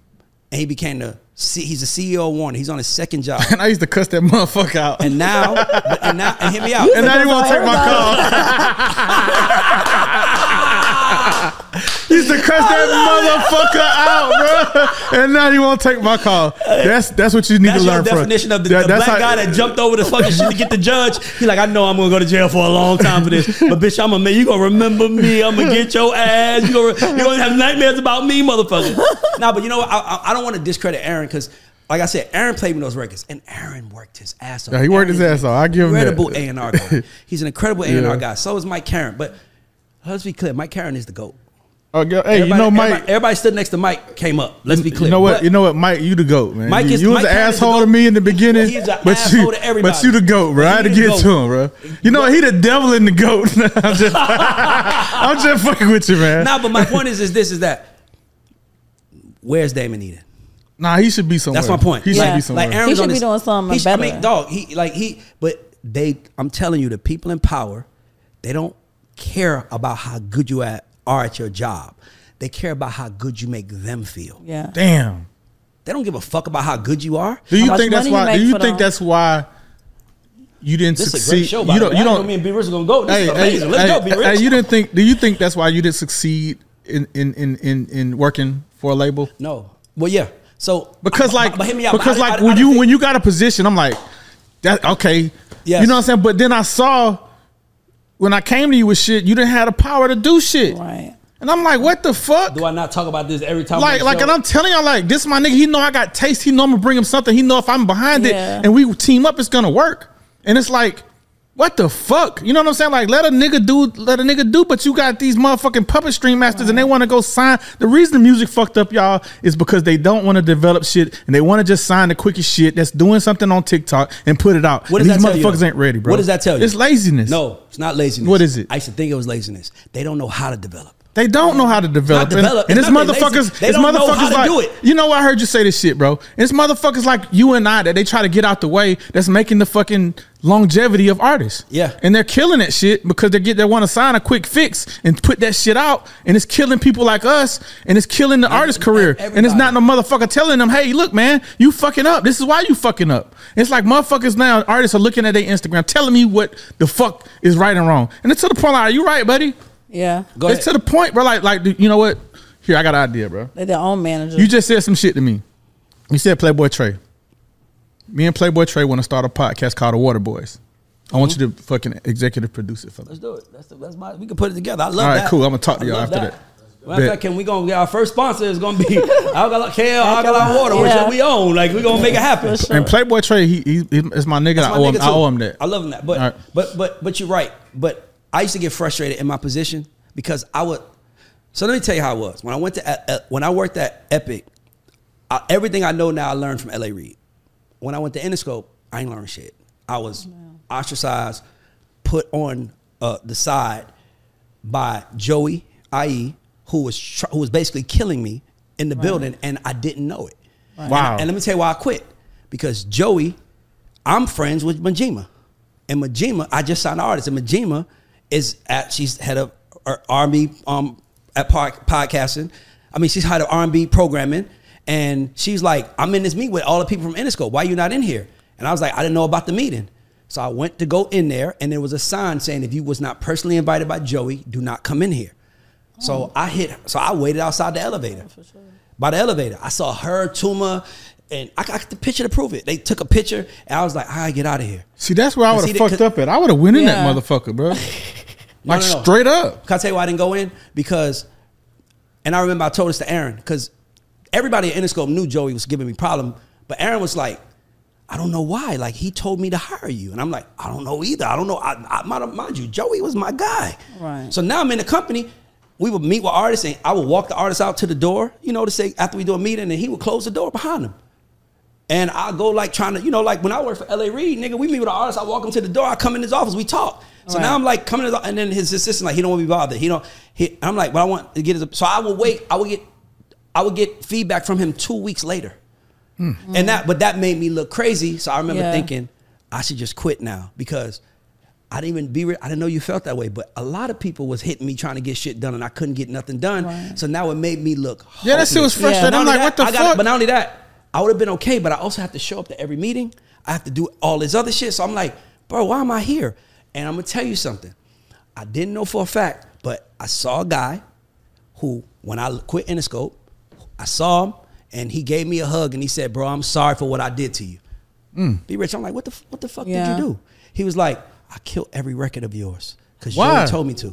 and he became the. C- He's the CEO of Warner. He's on his second job, and I used to cuss that motherfucker out. and now, and now, and hear me out. And now he won't take my call. used to cuss oh, that motherfucker out, bro. And now he won't take my call. That's that's what you need That's to learn from. definition of the, That- the that's black how- guy that jumped over the fucking shit to get the judge. He's like, I know I'm gonna go to jail for a long time for this, but bitch, I'm a man. you gonna remember me. I'm gonna get your ass. You gonna you gonna have nightmares about me, motherfucker. nah, but you know what? I, I, I don't want to discredit Aaron because. Like I said, Aaron played me those records, and Aaron worked his ass off. Yeah, he worked Aaron his ass off. I give him that. incredible A and R guy. He's an incredible A and R guy. So is Mike Caren. But let's be clear, Mike Caren is the goat. Oh, girl, hey, you Everybody- know, Mike. everybody, everybody stood next to Mike came up. Let's be clear. You know what? But- you know what, Mike? You the goat, man. Mike you, is- you was Mike an the asshole to me in the beginning, He's but you, to everybody. but you the goat, bro. I had to He get goat. to him, bro. You know what? He the devil in the goat. I'm just, I'm just fucking with you, man. Nah, but my point is, is this is that where's Damon Eden? Nah, he should be somewhere. That's my point. He should be somewhere. Like Aaron He should be his- doing something he should- I mean, dog. He like he, but they. I'm telling you, the people in power, they don't care about how good you at, are at your job. They care about how good you make them feel. Yeah. Damn. They don't give a fuck about how good you are. Do you much think that's money you why? Do you think them? that's why you didn't This is a succeed? great show. By you don't. You I know don't. me and B Rich are gonna go. This Hey, is hey. Let's hey, go, B hey, Rich. you didn't think? Do you think that's why you didn't succeed in in in in, in working for a label? no. Well, yeah. So Because but- like, but, but me out. because I- I- like I when didn't you think- when you got a position, I'm like, that okay. Yes. You know what I'm saying? But then I saw when I came to you with shit, you didn't have the power to do shit. Right. And I'm like, what the fuck? do I not talk about this every time? Like, like, show? and I'm telling y'all, like, this my nigga. He know I got taste. He know I'm gonna bring him something. He know if I'm behind Yeah. it and we team up, it's gonna work. And it's like, what the fuck? You know what I'm saying? Like, let a nigga do, let a nigga do. But you got these motherfucking puppet stream masters, and they want to go sign. The reason the music fucked up, y'all, is because they don't want to develop shit, and they want to just sign the quickest shit that's doing something on TikTok and put it out. What does these that tell you, motherfuckers ain't ready, bro. What does that tell you? It's laziness. No, it's not laziness. What is it? I used to think it was laziness. They don't know how to develop. They don't know how to develop. Develop. And, and It's motherfuckers, it's don't know motherfuckers how to like, do it. you know, I heard you say this shit, bro. And it's motherfuckers like you and I that they try to get out the way that's making the fucking longevity of artists. Yeah. And they're killing that shit because they get, they want to sign a quick fix and put that shit out. And it's killing people like us and it's killing the artist career. And it's not no motherfucker telling them, hey, look, man, you fucking up. This is why you fucking up. It's like motherfuckers now, artists are looking at their Instagram telling me what the fuck is right and wrong. And it's to the point like, are you right, buddy. Yeah. Go it's ahead. to the point, bro. Like, like you know what? Here, I got an idea, bro. They're their own manager. You just said some shit to me. You said Playboy Trey. Me and Playboy Trey want to start a podcast called The Water Boys. I want you to mm-hmm. fucking executive produce it for me. Let's do it. That's, the, that's my. We can put it together. I love that. All right, that. cool. I'ma talk to I y'all love after that. Matter of fact, can we gonna get our first sponsor is gonna be Alkaline Kale, Alkaline Water, which Yeah. we own. Like we gonna make it happen. For sure. And Playboy Trey, he, he is my nigga. That's I my owe, him, nigga, I too. owe him that. I love him that. But All right. but but but you're right. But I used to get frustrated in my position because I would. So let me tell you how it was when I went to when I worked at Epic. I, everything I know now I learned from L.A. Reid. When I went to Interscope, I ain't learned shit. I was ostracized, put on uh, the side by Joey IE, who was tr- who was basically killing me in the building, and I didn't know it. And, Wow. and let me tell you why I quit. Because Joey, I'm friends with Majima, and Majima, I just signed an artist, and Majima is at she's head of R&B um at pod, podcasting. I mean, she's head of R&B programming, and she's like, I'm in this meeting with all the people from Interscope. Why you not in here? And I was like, I didn't know about the meeting. So I went to go in there, and there was a sign saying, if you was not personally invited by Joey, do not come in here. So I hit. So I waited outside the elevator. By the elevator, I saw her, Tuma, and I got the picture to prove it. They took a picture, and I was like, "I gotta get out of here." See, that's where I would have fucked up at. I would have went in Yeah. that motherfucker, bro. like no, no. straight up. Can I tell you why I didn't go in? Because, and I remember I told this to Aaron because everybody at Interscope knew Joey was giving me problem, but Aaron was like, I don't know why. Like he told me to hire you, and I'm like, I don't know either. I don't know. I, I mind, mind you, Joey was my guy. Right. So now I'm in the company. We would meet with artists, and I would walk the artist out to the door, you know, to say after we do a meeting, and he would close the door behind him. And I go like trying to, you know, like when I work for LA Reid, nigga, we meet with an artist. I walk him to the door. I come in his office. We talk. So Right. now I'm like coming to, the, and then his assistant like he don't want to be bothered. He don't. He, I'm like, but I want to get his. So I will wait. I will get, I would get feedback from him two weeks later, hmm. and that, but that made me look crazy. So I remember Yeah. thinking I should just quit now because I didn't even be. re- I didn't know you felt that way, but a lot of people was hitting me trying to get shit done, and I couldn't get nothing done. Right. So now it made me look. Yeah, that shit was frustrating. Not I'm only like, what the I got- fuck? But not only that, I would have been okay, but I also have to show up to every meeting. I have to do all this other shit. So I'm like, bro, why am I here? And I'm gonna tell you something. I didn't know for a fact, but I saw a guy who, when I quit Interscope, I saw him and he gave me a hug and he said, "Bro, I'm sorry for what I did to you." Hmm. Be rich. I'm like, what the what the fuck Yeah. did you do? He was like, I killed every record of yours because Why? you told me to.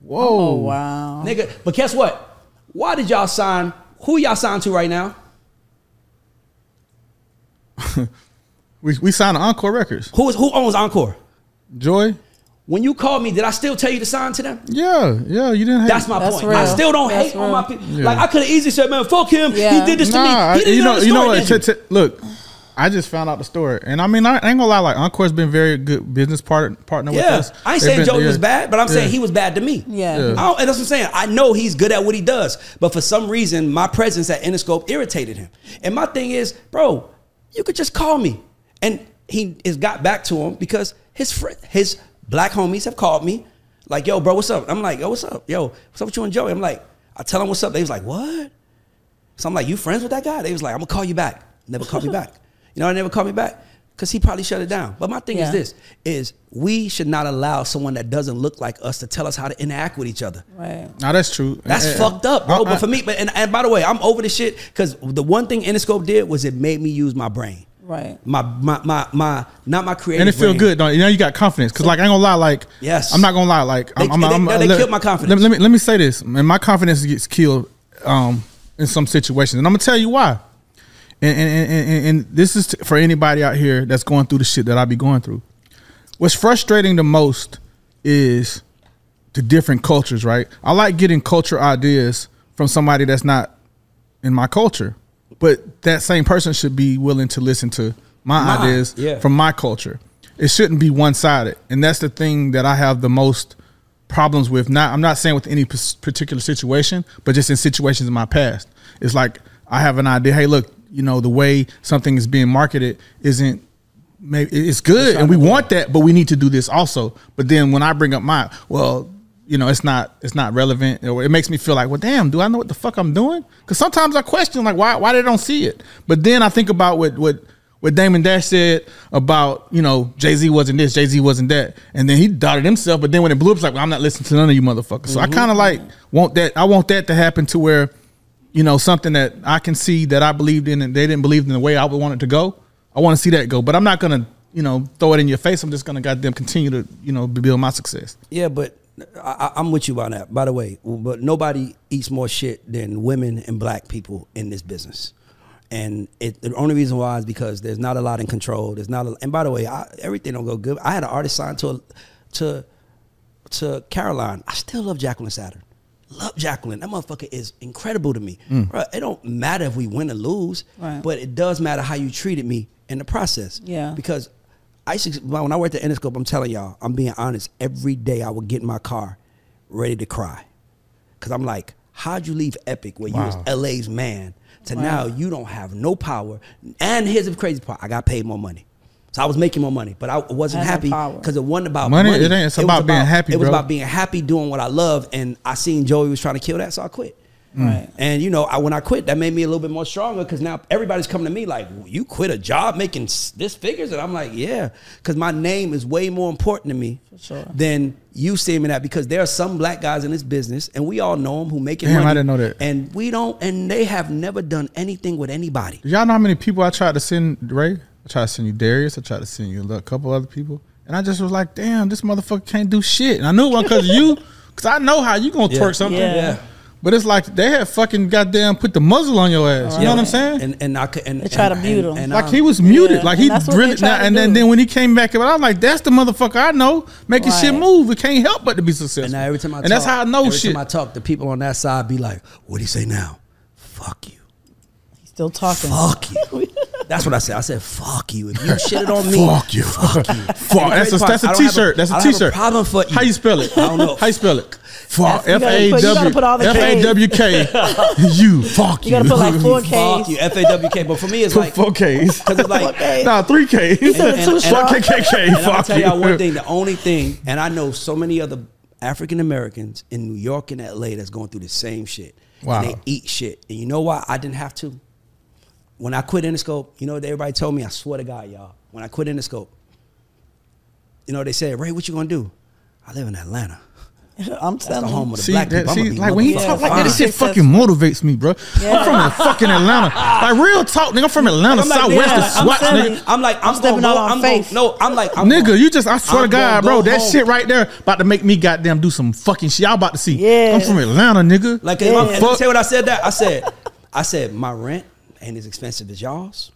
Whoa. oh wow. Nigga, but guess what? Why did y'all sign? Who y'all signed to right now? We, we signed Encore Records. Who is who owns Encore? Joy? When you called me, did I still tell you to sign to them? Yeah, yeah, you didn't have That's my That's point. I still don't That's hate on my people. Yeah. Like I could have easily said, "Man, fuck him. Yeah. He did this to Nah, me. He didn't you know, know, you know what? T- t- look, I just found out the story, and I mean, I ain't gonna lie. Like Encore's been very good business part, partner with Yeah, us. I ain't They've saying been- Joey yeah. was bad, but I'm saying Yeah. he was bad to me. Yeah. Yeah. I don't, and that's what I'm saying. I know he's good at what he does, but for some reason, my presence at Interscope irritated him. And my thing is, bro, you could just call me. And he has got back to him because his friend, his black homies have called me, like, yo, bro, what's up? I'm like, yo, what's up? Yo, what's up with you and Joey? I'm like, I tell him what's up. They was like, what? So I'm like, you friends with that guy? They was like, I'm gonna call you back. Never called me back. You know, I never called me back because he probably shut it down. But my thing Yeah. is this: is we should not allow someone that doesn't look like us to tell us how to interact with each other. Right. Now that's true. That's Eh, eh, fucked up, bro. I- but for me, but and, and by the way, I'm over this shit because the one thing Interscope did was it made me use my brain. Right. My my my my not my creative. and it feel brain. good. Don't you? Now you got confidence because, like, I ain't gonna lie. Like, Yes. I'm not gonna lie. Like, They- I'm, I'm, they- I'm, no, they let, killed my confidence. Let, let me let me say this, and my confidence gets killed um, in some situations, and I'm gonna tell you why. And and, and, and, and this is t- for anybody out here that's going through the shit that I be going through. What's frustrating the most is the different cultures. Right? I like getting culture ideas from somebody that's not in my culture, but that same person should be willing to listen to my Mine, ideas yeah. from my culture. It shouldn't be one sided, and that's the thing that I have the most problems with. Not I'm not saying with any p- particular situation, but just in situations in my past. It's like I have an idea. Hey, look, you know the way something is being marketed isn't. Maybe it's good, and we want that, but we need to do this also. But then when I bring up my, well, you know, it's not it's not relevant, or it makes me feel like, well, damn, do I know what the fuck I'm doing? Because sometimes I question like why why they don't see it. But then I think about what what what Damon Dash said about you know Jay Z wasn't this, Jay Z wasn't that, and then he doubted himself. But then when it blew up, it's like well, I'm not listening to none of you motherfuckers. So I mm-hmm. kind of like want that. I want that to happen to where you know something that I can see that I believed in and they didn't believe in the way I would want it to go. I want to see that go, but I'm not gonna you know throw it in your face. I'm just gonna goddamn continue to you know build my success. Yeah, but I, I'm with you on that. By the way, but nobody eats more shit than women and black people in this business. And it, the only reason why is because there's not a lot in control. There's not. A, and by the way, I, everything don't go good. I had an artist signed to a, to to Caroline. I still love Jacqueline Saturn. Love Jacqueline. That motherfucker is incredible to me. Mm. Bruh, it don't matter if we win or lose, Right. but it does matter how you treated me in the process. Yeah. Because I used to, when I worked at the Interscope, I'm telling y'all, I'm being honest. Every day I would get in my car, ready to cry, because I'm like, how'd you leave Epic, where you was LA's man, to Wow. now you don't have no power? And here's the crazy part: I got paid more money, so I was making more money, but I wasn't Had happy because it wasn't about Money- money. it ain't- it's was about being happy, It was bro. about being happy doing what I love, and I seen Joey was trying to kill that, so I quit. Right. And you know, I, when I quit, that made me a little bit more stronger because now everybody's coming to me like, "You quit a job making this figures," and I'm like, "Yeah," because my name is way more important to me sure. than you seeing me that. Because there are some black guys in this business, and we all know them who make it Damn, money. I didn't know that. And we don't, and they have never done anything with anybody. Y'all know how many people I tried to send Ray? I tried to send you Darius. I tried to send you a couple other people, and I just was like, damn, this motherfucker can't do shit. And I knew it wasn't because of you, because I know how you gonna Yeah. twerk something. Yeah. Yeah. But it's like they had fucking goddamn put the muzzle on your ass. You know what I'm saying? And and I could, and They try to mute him. and like he was muted. Yeah, Like he that's what they really. try to and then, then when he came back, I was like, "That's the motherfucker I know making shit move. It can't help but to be successful." And now every time I and talk, that's how I know every shit. time I talk, the people on that side be like, "What do you say now? Fuck you." He's still talking. Fuck you. That's what I said. I said, "Fuck you." If you shitted on me, Fuck you. Fuck you. Fuck. And That's a crazy part, that's a I don't have t-shirt. That's a I don't have t-shirt. problem for you. How you spell it? I don't know. How you spell it? Fuck. You F gotta A put- you gotta W put all the F A W K. You fuck you. You gotta put like four Ks. Fuck you. F A W K. But for me, it's like four Ks. because it's like. Okay. Nah, three Ks. said and- two and- strong. Fuck I'll Fuck tell y'all one you. thing. The only thing, and I know so many other African Americans in New York and LA that's going through the same shit. Wow. And they eat shit. And you know why I didn't have to? When I quit Interscope, you know what everybody told me? I swear to God, y'all. When I quit Interscope, you know, they said, Ray, what you gonna do? I live in Atlanta. I'm That's the telling home you. of the See, black that, people. I'ma see like when he motherfucking talk like that, this shit fucking motivates me, bro. I'm from fucking Atlanta. Like real talk, nigga. I'm from Atlanta, I'm like, Southwest, yeah, the I'm SWAT, nigga. I'm like, I'm, I'm stepping out on I'm gonna- faith. No, I'm like, I'm Nigga, gonna- you just, I swear I'm to God, gonna bro, go that home. shit right there about to make me goddamn do some fucking shit. Y'all about to see. Yeah. I'm from Atlanta, nigga. Like, Yeah. if I'm- and Fuck. say what I said that I said, I said my rent ain't as expensive as y'all's.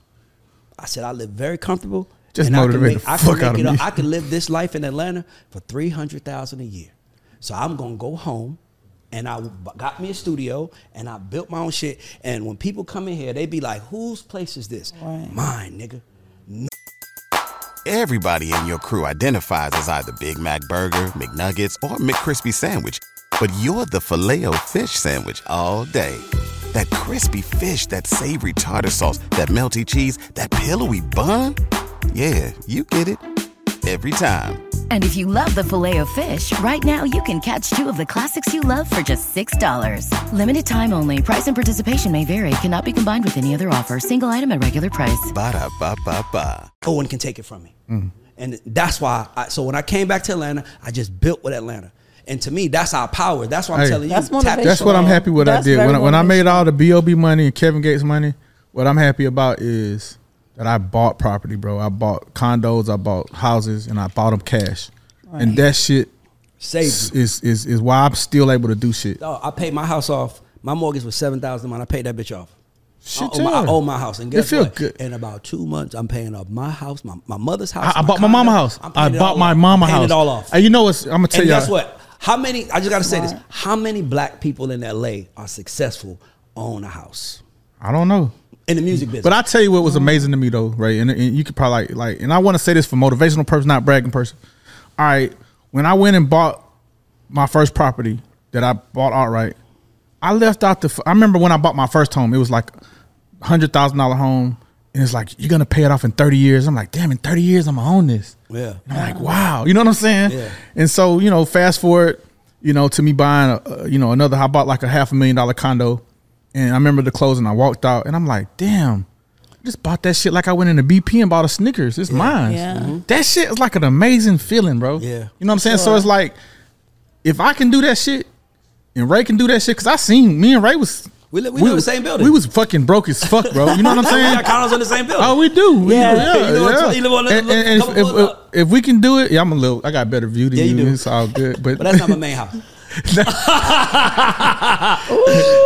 I said I live very comfortable. Just and I can motivate make, the I can fuck make out of it up- me. I can live this life in Atlanta for three hundred thousand a year. So I'm gonna go home, and I got me a studio, and I built my own shit. And when people come in here, they be like, "Whose place is this? Right. Mine, nigga." Everybody in your crew identifies as either Big Mac Burger, McNuggets, or McCrispy Sandwich. But you're the Filet-O-Fish Sandwich all day. That crispy fish, that savory tartar sauce, that melty cheese, that pillowy bun. Yeah, you get it. Every time. And if you love the filet of fish, right now you can catch two of the classics you love for just $6. Limited time only. Price and participation may vary. Cannot be combined with any other offer. Single item at regular price. Ba-da-ba-ba-ba. no one can take it from me. And that's why. I, so when I came back to Atlanta, I just built with Atlanta. And to me, that's our power. That's why I'm Hey. telling you. That's tap. That's what I'm happy with. I did when I, when I made all the Bob money and Kevin Gates money. What I'm happy about is that I bought property, bro. I bought condos, I bought houses, and I bought them cash. And that shit Save is, is is is why I'm still able to do shit. Dog, I paid my house off. My mortgage was seven thousand a month. I paid that bitch off. Shit, I, owe my, I yeah. owe my house, and It guess feel what? good. In about two months, I'm paying off my house, my, my mother's house. I, I bought my mama house. I'm I paying it bought my off. mama I'm house. it all off. And you know what? I'm gonna tell And you. guess what? How many? I just gotta say this. How many black people in LA are successful own a house I don't know. in the music business? But I tell you what was mm-hmm. amazing to me though, right? And, and you could probably like, like, and I want to say this for motivational purpose, not bragging person. All right, when I went and bought my first property that I bought outright, I left out the. I remember when I bought my first home, it was like hundred thousand dollar home, and it's like you're gonna pay it off in thirty years. I'm like, damn, in thirty years I'm gonna own this. Yeah. And I'm like, wow, you know what I'm saying? Yeah. And so, you know, fast forward, you know, to me buying, a, uh, you know, another. I bought like a half a million dollar condo, and I remember the closing. I walked out, and I'm like, damn, I just bought that shit like I went into BP and bought a Snickers. It's mine. Yeah. Mhm. That shit is like an amazing feeling, bro. Yeah. You know what I'm saying? So it's like, if I can do that shit, and Ray can do that shit, because I seen me and Ray was. We li- we live in the same building. We was fucking broke as fuck, bro. You know what I'm saying? We got condos in the same building. Oh, we do. We Yeah. Yeah, You live yeah. you live on a and, little- and- and if, if, if we can do it, yeah, I'm a little. I got better view than Yeah, you you. do. It's all good, but, but that's not my main house.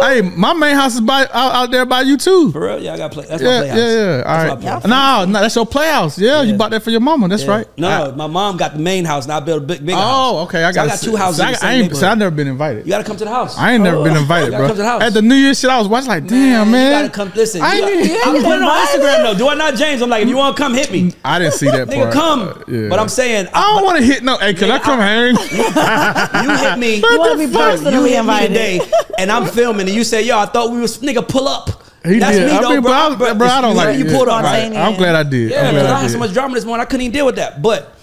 Hey, my main house is by out, out there by you too. For real, yeah, I got play. That's my Yeah, playhouse. yeah, yeah. All That's right. my playhouse. No, no, that's your playhouse. Yeah, you bought that for your mama. That's Yeah. right. No, I- no, my mom got the main house, and I built a big, big oh, house. Oh, okay. I So got, got two houses. So in I, the same I ain't. So I never been invited. You gotta come to the house. I ain't never oh, been invited, bro. come to the house. At the New Year's shit, I was watching like, damn, man. You gotta come. Listen, I you ain't gotta- even- I'm putting it on Instagram though. Do I not, James? I'm like, if you want to come, hit me. I didn't see that Nigga, come. But I'm saying, I don't want to hit no. Hey, can I come hang? You hit me. You wanna be personally You invited. today, and I'm filming, and you say, "Yo, I thought we was nigga pull up." He That's did. me I though, mean, bro. bro, I, But bro, I don't you, like you pulled up. Right. Right? I'm glad I did. Yeah, I'm because I I had so much drama this morning, I couldn't even deal with that. But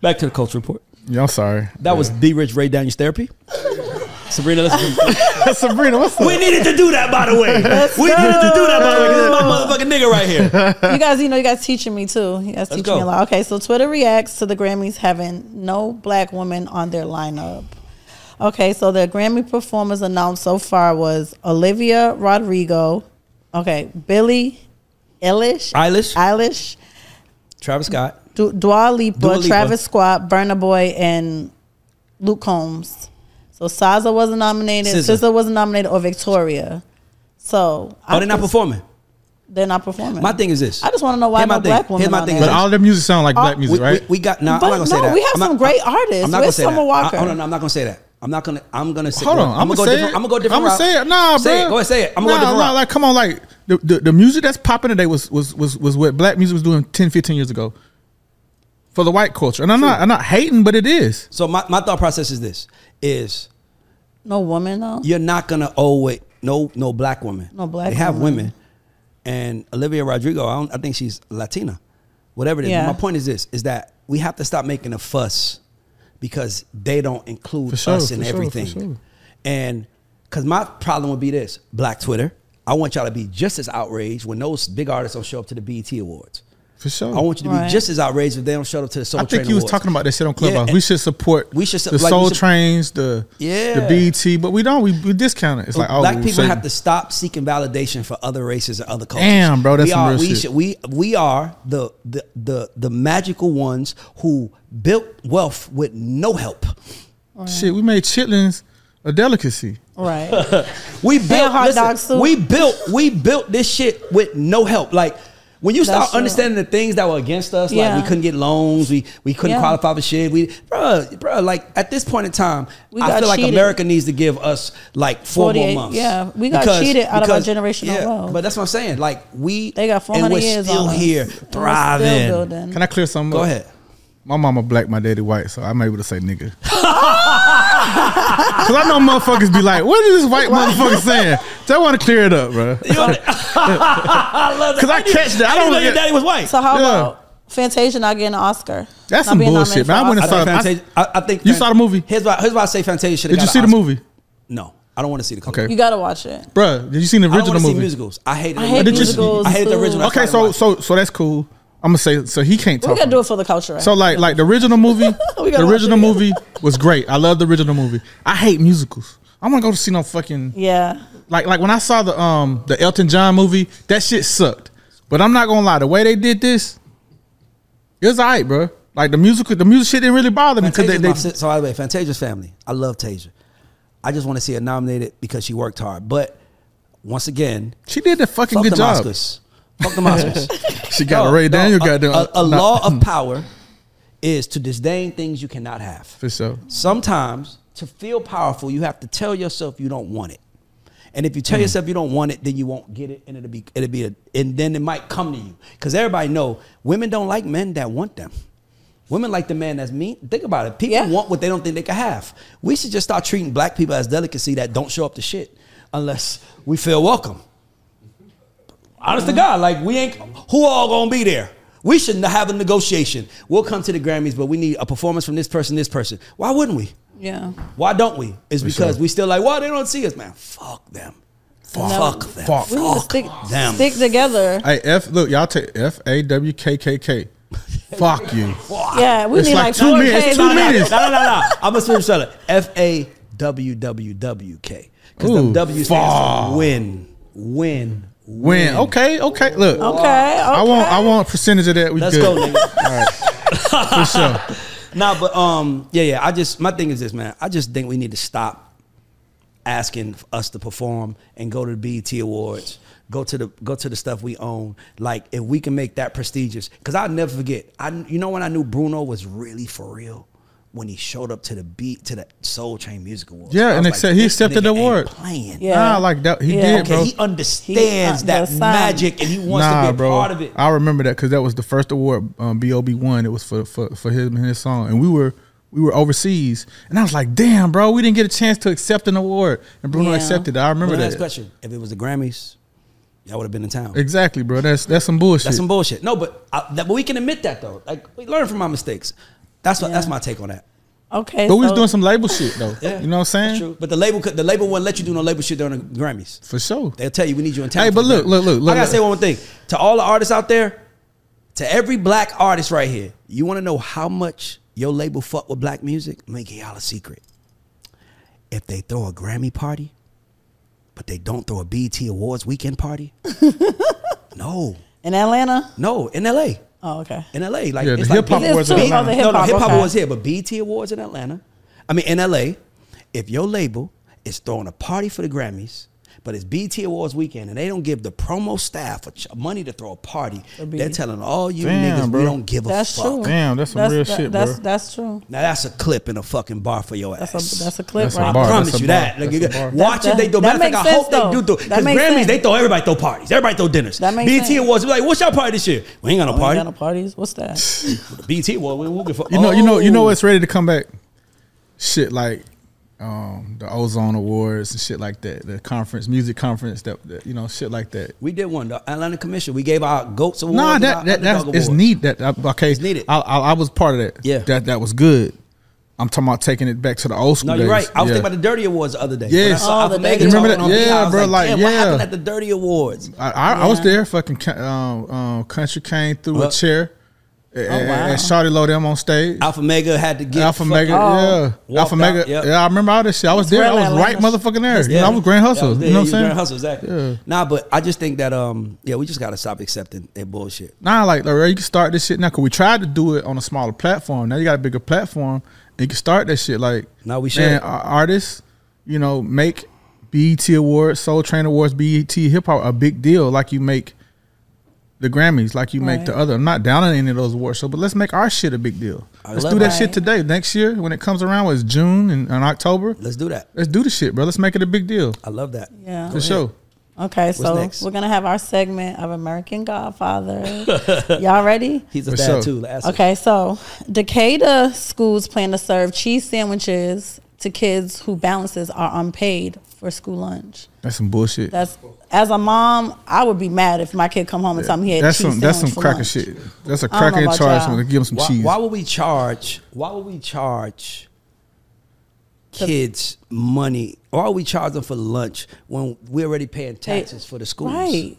back to the culture report. Yeah, I'm sorry. That was B Rich Ray Daniels therapy. Sabrina, listen. Sabrina, what's up? we needed to do that, by the way. we needed to do that, by the way. 'cause This is my motherfucking nigga right here. you guys, you know, you guys teaching me too. You guys teaching go. me a lot. Okay, so Twitter reacts to the Grammys having no black women on their lineup. Okay, so the Grammy performers announced so far was Olivia Rodrigo, okay, Billie Eilish, Eilish. Eilish, Travis Scott. Du- Dua Lipa, Dua Lipa. Travis Scott, Burna Boy, and Luke Combs. So SZA wasn't nominated, SZA. SZA wasn't nominated, or Victoria. So Oh, they're not performing. They're not performing. My thing is this. I just want to know why Here's my no thing. black women. Here's my thing. But all their music sound like black Uh, music, we, right? we, we got. Nah, But I'm not gonna say no, that. we have I'm some not- great I'm- artists. I'm not Where's gonna say Summer that. Walker? I, hold on, I'm not gonna say that. I'm not gonna. I'm gonna say. Hold on, I'm, I'm gonna go say different. it. I'm gonna go different. I'm gonna route. say it. Nah, say bro. it. Go ahead, say it. I'm gonna nah, go different. nah, route. like, come on, like the, the the music that's popping today was was was was what black music was doing 10, 15 years ago for the white culture. And I'm not I'm not hating, but it is. So my, my thought process is this: is no woman though. you're not gonna owe it no no black woman. No black They have woman. women, and Olivia Rodrigo. I don't. I think she's Latina, whatever it is. Yeah. My point is this: is that we have to stop making a fuss because they don't include sure, us in for sure, everything. sure. And because my problem would be this: Black Twitter. I want y'all to be just as outraged when those big artists don't show up to the BET Awards. For sure. I want you to be just as outraged if they don't show up to the Soul I think Train you was Awards. talking about that shit on Clubhouse. Yeah, we should support we should su- the like, we Soul should- Trains, the Yeah. the BET, but we don't. We, we discount it. It's like oh, black people say- have to stop seeking validation for other races and other cultures. Damn, bro, that's we some are, real we shit. Should, we we are the, the the the magical ones who built wealth with no help. shit. We made chitlins a delicacy. Right. We built hot listen, dog soup. We built we built this shit with no help. Like when you start That's true. understanding the things that were against us, like we couldn't get loans, we we couldn't Yeah. qualify for shit. We, bro, bro, like at this point in time, We I got feel like. America needs to give us like four more 48 months. yeah, we got cheated out of our generational wealth. But that's what I'm saying. Like we, They got and 400 we're years still on here, And we're still thriving. Can I clear something? Go up? ahead. My mama black, my daddy white, so I'm able to say nigga. Cause I know motherfuckers be like, "What is this white motherfucker saying?" So I want to clear it up, bro. You I love that. Cause I didn't- catch that. I I don't know your daddy was white. So how Yeah. about Fantasia not getting an Oscar. That's Not some being bullshit, man. I for wouldn't I Oscar. think, saw- I- Fantasia, I, I think You saw the movie? Here's why. Here's why I say Fantasia should. Did you see the movie, No, I don't want to see the. Clip. Okay. You gotta watch it. Bruh, Did you see the I don't original want to see musicals. I hate. I hate Did musicals. I hate the original. Okay, so so so that's cool. I'm gonna say so he can't talk. We gotta do it for the culture. Right? So like like the original movie, the original movie was great. I love the original movie. I hate musicals. I want to go to see no fucking yeah, like like when I saw the um the Elton John movie, that shit sucked. But I'm not gonna lie, the way they did this, it was alright, bro. Like the musical, the music shit didn't really bother me because they, they my, so by the way, Fantasia's family. I love Tasia. I just want to see her nominated because she worked hard. But once again, she did a fucking good the job. Oscars. Fuck the Oscars. She got No, a Ray no, Daniel a, goddamn a, a law of power is to disdain things you cannot have. for sure. Sometimes to feel powerful, you have to tell yourself you don't want it. And if you Mm. tell yourself you don't want it, then you won't get it, and it'll be it'll be a, and then it might come to you because everybody know women don't like men that want them. Women like the man that's mean. Think about it. People Yeah. want what they don't think they can have. We should just start treating black people as delicacy that don't show up to shit unless we feel welcome. Honest to God, like we ain't who all gonna be there. We shouldn't have a negotiation. We'll come to the Grammys, but we need a performance from this person, this person. Why wouldn't we? Yeah. Why don't we? It's because sure. we still like, well, they don't see us, man. Fuck them. No. Fuck them. Fuck. We need Fuck stick them. stick together. Hey F, look y'all take F A W K K K. Fuck you. Yeah, we It's need like like, two minutes, Ks two on minutes. No, no, no, no. I'm a swim seller. F A W W W K. Because the Ooh, W stands for win, win, Win. Okay, okay. Look. Okay, okay. I want I want a percentage of that. We Let's good. go, nigga. For sure. Nah, but um, yeah, yeah. I just my thing is this, man. I just think we need to stop asking us to perform and go to the BET Awards, go to the go to the stuff we own. Like if we can make that prestigious, because I'll never forget. I you know when I knew Bruno was really for real when he showed up to the beat to the Soul Train Music Awards. Yeah, I and like, accept- he this accepted the nigga award. Playing. Yeah. Nah, like that. He Yeah. did, Okay, bro. he understands He- that magic and he wants nah, to be a bro. part of it. I remember that because that was the first award um, Bob won. It was for for for him and his song, and we were we were overseas, and I was like, damn, bro, we didn't get a chance to accept an award, and Bruno Yeah. accepted it. I remember Well, that. Question: If it was the Grammys, y'all would have been in town. Exactly, bro. That's that's some bullshit. That's some bullshit. No, but I, that, but we can admit that though. Like we learn from our mistakes. That's what, that's my take on that. Okay, but we was doing some label shit though. Yeah, you know what I'm That's saying? true. But the label could, the label wouldn't let you do no label shit during the Grammys. For sure. They'll tell you we need you in town. Hey, but look, look, look, look, I gotta look. say one more thing to all the artists out there, to every black artist right here. You want to know how much your label fuck with black music? Make me give y'all a secret. If they throw a Grammy party, but they don't throw a BET Awards weekend party, no, in Atlanta. no, in LA. Oh, okay. in LA. Like Yeah, the it's hip hop like awards too. in Atlanta. the no, no, hip-hop, okay. awards here, but BET Awards in Atlanta. I mean, in LA. If your label is throwing a party for the Grammys, but it's BET Awards weekend, and they don't give the promo staff a ch- money to throw a party, they're telling all you Damn, niggas bro. we don't give a fuck. true. Damn, that's some that's, real that- shit, that's, bro. That's true. Now that's a clip in a fucking bar for your ass. That's a that's a clip That's a bar. I promise That's you that. Like, That's you a watch That- it. They do. Matter of fact, I hope sense, they do. do Because makes Grammys, sense. they throw everybody throw parties. Everybody throw dinners. That makes BET sense. Awards, be like, what's your party this year? We ain't got no Oh, we party. got no parties. What's that? BET Award, we won't give a. You know, you know, you know Oh. what's ready to come back? Shit like um, the Ozone Awards and shit like that. The conference, music conference, that, that you know, shit like that. We did one, the Atlanta Commission. We gave our goats award. Nah, that that that's it's neat. That uh, okay, It's needed. I, I I was part of that. Yeah. that that was good. I'm talking about taking it back to the old school No, you're days. right. I was Yeah. thinking about the Dirty Awards the other day. Yes. When I saw Oh, the Mega Dirty Remember that? on beat, Yeah, I was bro, Like, like, Damn, what yeah. happened at the Dirty Awards? I, I, I was there. Fucking um, um, country came through Well- a chair. Oh, and, wow. and Shawty Lo them on stage. Alfamega had to get Alpha fucking- Mega, Oh. yeah. Alpha out, Mega, yep. yeah. I remember all this shit. I was It's there. I real was right, motherfucking there. Yeah. I was Grand Yeah, Hustle. was you know what I'm was saying? Grand Hustle, exactly. Yeah. Nah, but I just think that um, yeah, we just gotta stop accepting that bullshit. Nah, like, like you can start this shit now. Cause we tried to do it on a smaller platform. Now you got a bigger platform. And you can start that shit. Like, now we should. man, artists, you know, make BET Awards, Soul Train Awards, BET Hip Hop a big deal. Like you make the Grammys, like you make the other. I'm not down on any of those awards, so but let's make our shit a big deal. I Let's do that that. shit today. Next year, when it comes around, was June and, and October. Let's do that. Let's do the shit, bro. Let's make it a big deal I love that. Yeah. for sure. Okay, so next? we're gonna have our segment of American Godfather. Y'all ready? He's a For dad sure. too. Ask him. Okay, so Decatur schools plan to serve cheese sandwiches to kids whose balances are unpaid for school lunch. That's some bullshit. That's as a mom, I would be mad if my kid come home and tell me he had That's cheese some that's some cracker lunch. shit. That's a don't cracker in about charge. y'all. So give him some Why, cheese. why would we charge? Why would we charge kids money? Why would we charge them for lunch when we're already paying taxes for the schools? Right.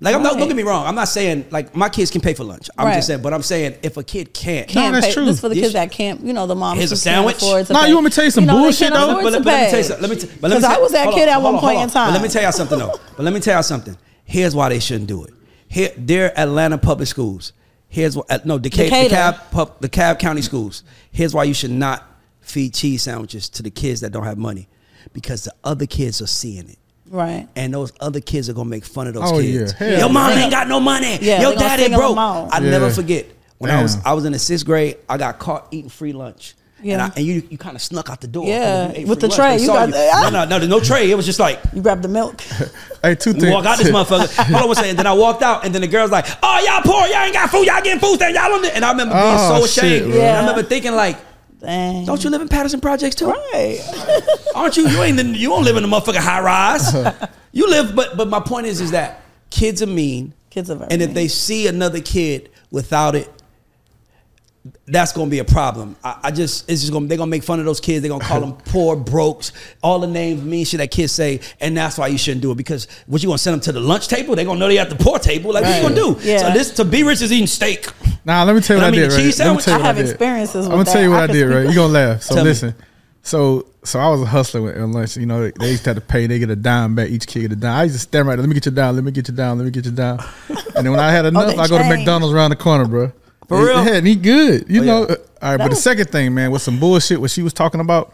Like, I'm not, don't get me wrong. I'm not saying like my kids can pay for lunch. I'm Right. just saying, but I'm saying if a kid can't, Can't that's pay, true. This for the kids that can't, you know, the moms Here's who a can't sandwich. afford to Nah, pay. you want me to tell you some know, bullshit, though? afford but, let, but let me tell you something. Let me t- but let me Because I was that kid on, at hold one on, point hold in time. But let me tell y'all something though. But let me tell y'all something. Here's why they shouldn't do it. Here, they're Atlanta public schools. Here's what. uh, No, Decatur, Decatur. DeKalb, pub, DeKalb County schools. Here's why you should not feed cheese sandwiches to the kids that don't have money, because the other kids are seeing it. Right. And those other kids are gonna make fun of those Oh, kids. yeah. Hell Your mom yeah. ain't got no money. Yeah, Your they gonna daddy broke. I Yeah. never forget when I was I was in the sixth grade. I got caught eating free lunch. Yeah. And, I, and you you kind of snuck out the door. Yeah, 'cause you ate with the lunch. tray. They You saw got the- ah. no, no, no, there's no tray. It was just like You grabbed the milk. hey, two we things. walk out this motherfucker. Hold on one second. Then I walked out, and then the girl's like, "Oh, y'all poor. Y'all ain't got food. Y'all getting food stamps. Y'all on it." And I remember being Oh, so ashamed. bro. And I remember thinking like, Dang. "Don't you live in Patterson Projects too? Right. Aren't you? You ain't. in- You don't live in a motherfucking high rise. you live. But but my point is is that kids are mean. Kids are And if they see another kid without it, that's gonna be a problem. I, I just it's just gonna they're gonna make fun of those kids. They're gonna call them poor, brokes, all the names, mean shit that kids say, and that's why you shouldn't do it. Because what you gonna send them to the lunch table? They're gonna know they at the poor table. Like what you gonna do? Yeah. So this to be rich is eating steak. Nah, let me tell you what I I, mean did. Right? cheese Let me tell you I what have did. experiences with I'm gonna that. tell you what I I, did. speak- Right, you gonna laugh. So Tell me. listen. So so I was a hustler with on lunch. You know, they, they used to have to pay. They get a dime back. Each kid get a dime. I used to stand right. there, Let me get you down. Let me get you down. Let me get you down. And then when I had enough, Oh, I go to. McDonald's around the corner, bro. For real? Yeah, and he good. You Oh, know. yeah. All right, but the second thing, man, was some bullshit. What she was talking about.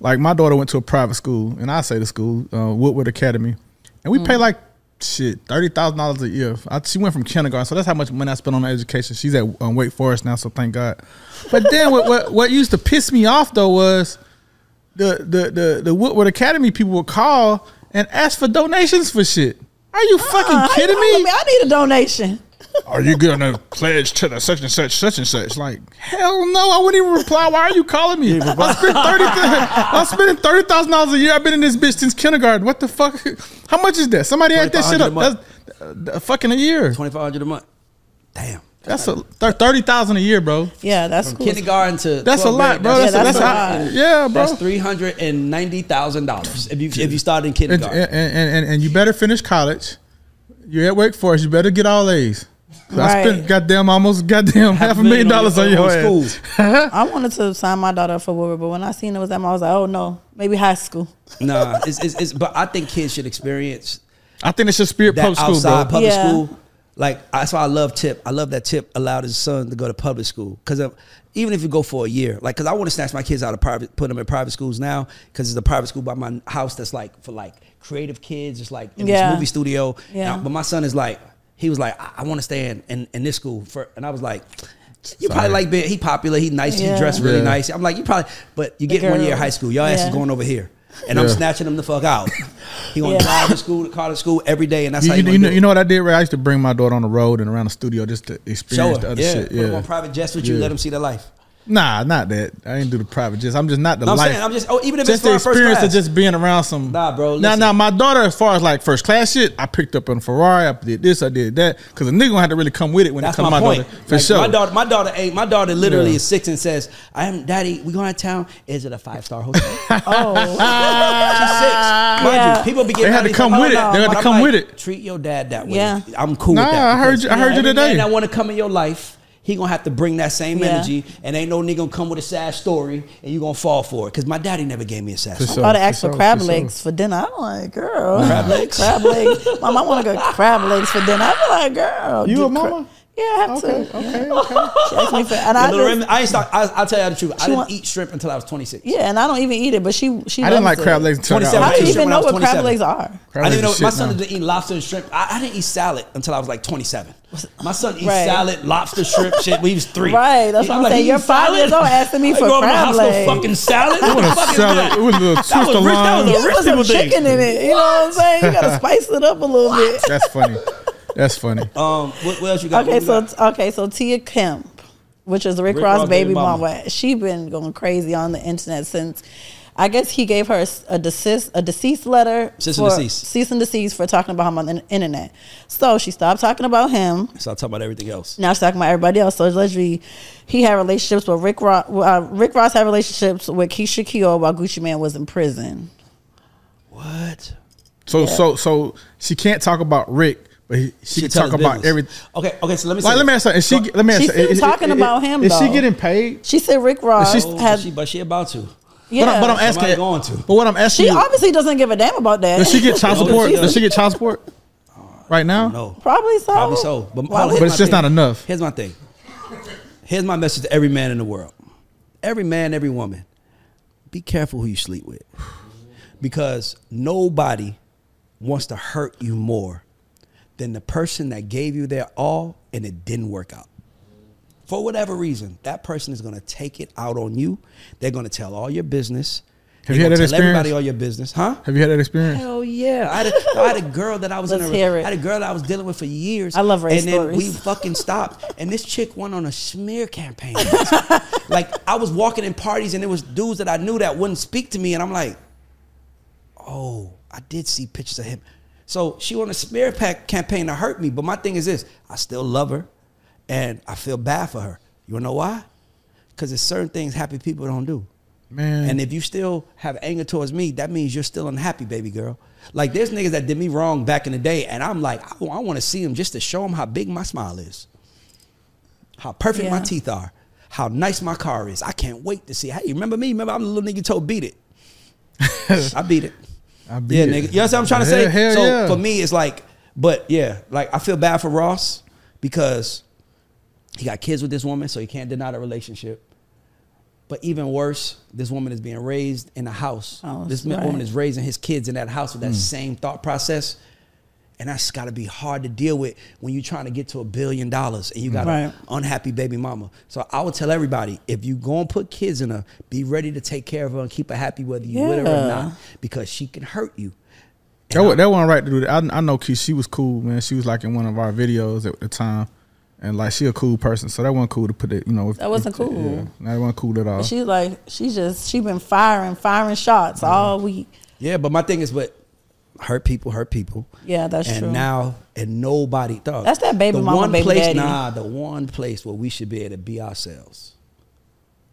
Like my daughter went to a private school, and I say the school, uh, Woodward Academy, and we pay Mm. like shit thirty thousand dollars a year. I, she went from kindergarten, so that's how much money I spent on her education. She's at um, Wake Forest now, so thank God. But then what, what what used to piss me off though was the the the the Woodward Academy people would call and ask for donations for shit. Are you fucking Uh, how kidding calling me? I need a donation. Are you gonna pledge to the such and such, such and such? Like, hell no, I wouldn't even reply. Why are you calling me? I spent thirty. I'm spending thirty thousand dollars a year. I've been in this bitch since kindergarten. What the fuck? How much is that? Somebody add that shit up. 2,500 a That's uh, uh, fucking a year. Twenty five hundred a month. Damn. That's a thir- thirty thousand a year, bro. Yeah, that's cool. Kindergarten to That's a lot, grade, bro. Yeah, That's, a, that's that's a how- lot. yeah, bro. That's three hundred and ninety thousand dollars if you if you started in and, kindergarten. and, and, and, and you better finish college. You're at Wake Forest. You better get all A's. 'Cause I spent Right. goddamn almost goddamn half, a million dollars on your ass. I wanted to sign my daughter up for Woodward, but when I seen it was them, I was like, oh no, maybe high school. Nah, it's, it's, it's but I think kids should experience I think it's just spirit that public school, outside bro. public Yeah. school. Like that's why I love Tip. I love that Tip allowed his son to go to public school because even if you go for a year, like because I want to snatch my kids out of private, put them in private schools now because it's a private school by my house that's like for like creative kids, It's like in Yeah. this movie studio. Yeah. And I- but my son is like, he was like, I, I want to stay in, in in this school for, and I was like. You probably like being he popular, he nice, Yeah. he dressed really Yeah. nice. I'm like, you probably, but you get one year of high school, your ass is going over here, and I'm snatching him the fuck out. He gonna Yeah. drive to school, to college school every day, and that's You, how you, you, you know, you know what I did? Ray? I used to bring my daughter on the road and around the studio just to Show experience her. the other yeah. shit. Put them Yeah. on private jets with you. Let them see the life. Nah, not that. I didn't do the private jets. I'm just not the No, I'm life. saying, I'm just. Oh, even if just it's the first experience class. of just being around some. Nah, bro, Now, listen. now, my daughter, as far as like first class shit, I picked up on a Ferrari. I did this, I did that, because a nigga gonna have to really come with it when That's it comes my to my point. daughter. For Like, sure. My daughter, my daughter, ain't. My daughter literally Yeah. is six and says, "I am, daddy. We going to town. Is it a five star hotel?" Oh, She's six. Mind Yeah. you, people be getting They had to come like, with "Oh, it. They had to come like, with it. Treat your dad that way. Yeah. I'm cool Nah, with that. I heard you- I heard you today. man that want to come in your life. He gonna have to bring that same Yeah. energy, and ain't no nigga gonna come with a sad story, and you gonna fall for it. Cause my daddy never gave me a sad For story. sure. about to ask for for sure, crab for legs for dinner. I'm like, girl, Crab legs? crab legs. Mom, I want to go crab legs for dinner. I'm like, girl, You a cra- mama? Yeah, I have Okay, to. okay, okay. She asked me for, and I Lorraine, just, I ain't start. I, I'll tell you the truth. I She didn't want- eat shrimp until I was 26. yeah, and I don't even eat it, but she she. I didn't loves like crab legs until 27. I I didn't even shrimp when I know what crab legs are. Crab I didn't know my shit son now. didn't eat lobster and shrimp. I, I didn't eat salad until I was like 27. My son eats Right. salad, lobster, shrimp, shit when he was three. Right, that's what I'm like, saying. "You You're five salad?" years old asking me I for grew up in a crab legs. fucking salad. What It was a is salad. that? It was a little That twist was of rich- that was a rich some chicken in it. You know what I'm saying? You gotta spice it up a little bit. That's funny. That's funny. Um, what, what else you got? Okay, so got? okay, so Tia Kemp, which is Rick, Rick Ross' Ross' baby baby mama. mama, she been going crazy on the internet since I guess he gave her a, s- a desist, a deceased letter. Cease and for, desist. Cease and desist for talking about him on the internet. So she stopped talking about him. So I'll talk about everything else. Now she's talking about everybody else. So allegedly, he had relationships with Rick Ross. Uh, Rick Ross had relationships with Keyshia Ka'oir while Gucci Mane was in prison. What? So so so she can't talk about Rick, but he, she, can tell talk about business. everything. Okay, okay. So let me. Like, say let me ask her. Is she? Let me ask She's her. still is- talking is- about him, Is she getting paid? She said Rick Ross she's- Oh, had. she, but she about to. yeah, But, I'm- but I'm asking. Somebody going to. But what I'm asking she you, obviously doesn't give a damn about that. does she get child support? Does she get child support right now? No, Probably so. probably so. But, Why hold on, would- But it's just thing. not enough. Here's my thing. Here's my message to every man in the world. Every man, every woman. Be careful who you sleep with. Because nobody wants to hurt you more than the person that gave you their all and it didn't work out. For whatever reason, that person is going to take it out on you. They're going to tell all your business. Have They're you had gonna that tell everybody experience? all your business, huh? Have you had that experience? Hell yeah! I had, a, I had a girl that I was in Let's a, hear it. I had a girl that I was dealing with for years. I love Ray's And then we fucking stopped, and this chick went on a smear campaign. like I was walking in parties, and there was dudes that I knew that wouldn't speak to me, and I'm like, oh, I did see pictures of him. So she on a smear pack campaign to hurt me, but my thing is this: I still love her, and I feel bad for her. You wanna know why? Because there's certain things happy people don't do. Man. And if you still have anger towards me, that means you're still unhappy, baby girl. Like there's niggas that did me wrong back in the day, and I'm like, I, want to see them just to show them how big my smile is, how perfect my teeth are, how nice my car is. I can't wait to see. Hey, remember me? Remember I'm the little nigga you told beat it. I beat it. I beat yeah, it. nigga. You know what I'm trying to Hell- say? hell so yeah. for me, it's like, but yeah, like I feel bad for Ross because he got kids with this woman, so he can't deny the relationship. But even worse, this woman is being raised in a house. Oh, this right. woman is raising his kids in that house with that hmm. same thought process. And that's got to be hard to deal with when you're trying to get to a billion dollars and you got Right. an unhappy baby mama. So I would tell everybody if you go and put kids in her, be ready to take care of her and keep her happy whether you with her or not because she can hurt you. That, wa- that wasn't right to do that. I, I know Keith, she was cool, man. She was like in one of our videos at the time. And like she a cool person. So that wasn't cool to put it, you know. If, That wasn't if- cool. Yeah, that wasn't cool at all. She's like, she just, she been firing, firing shots uh-huh. all week. Yeah, but my thing is, but hurt people, hurt people. Yeah, that's and true. And now, and nobody thought That's that baby the mama, one baby place, daddy. Nah, the one place where we should be able to be ourselves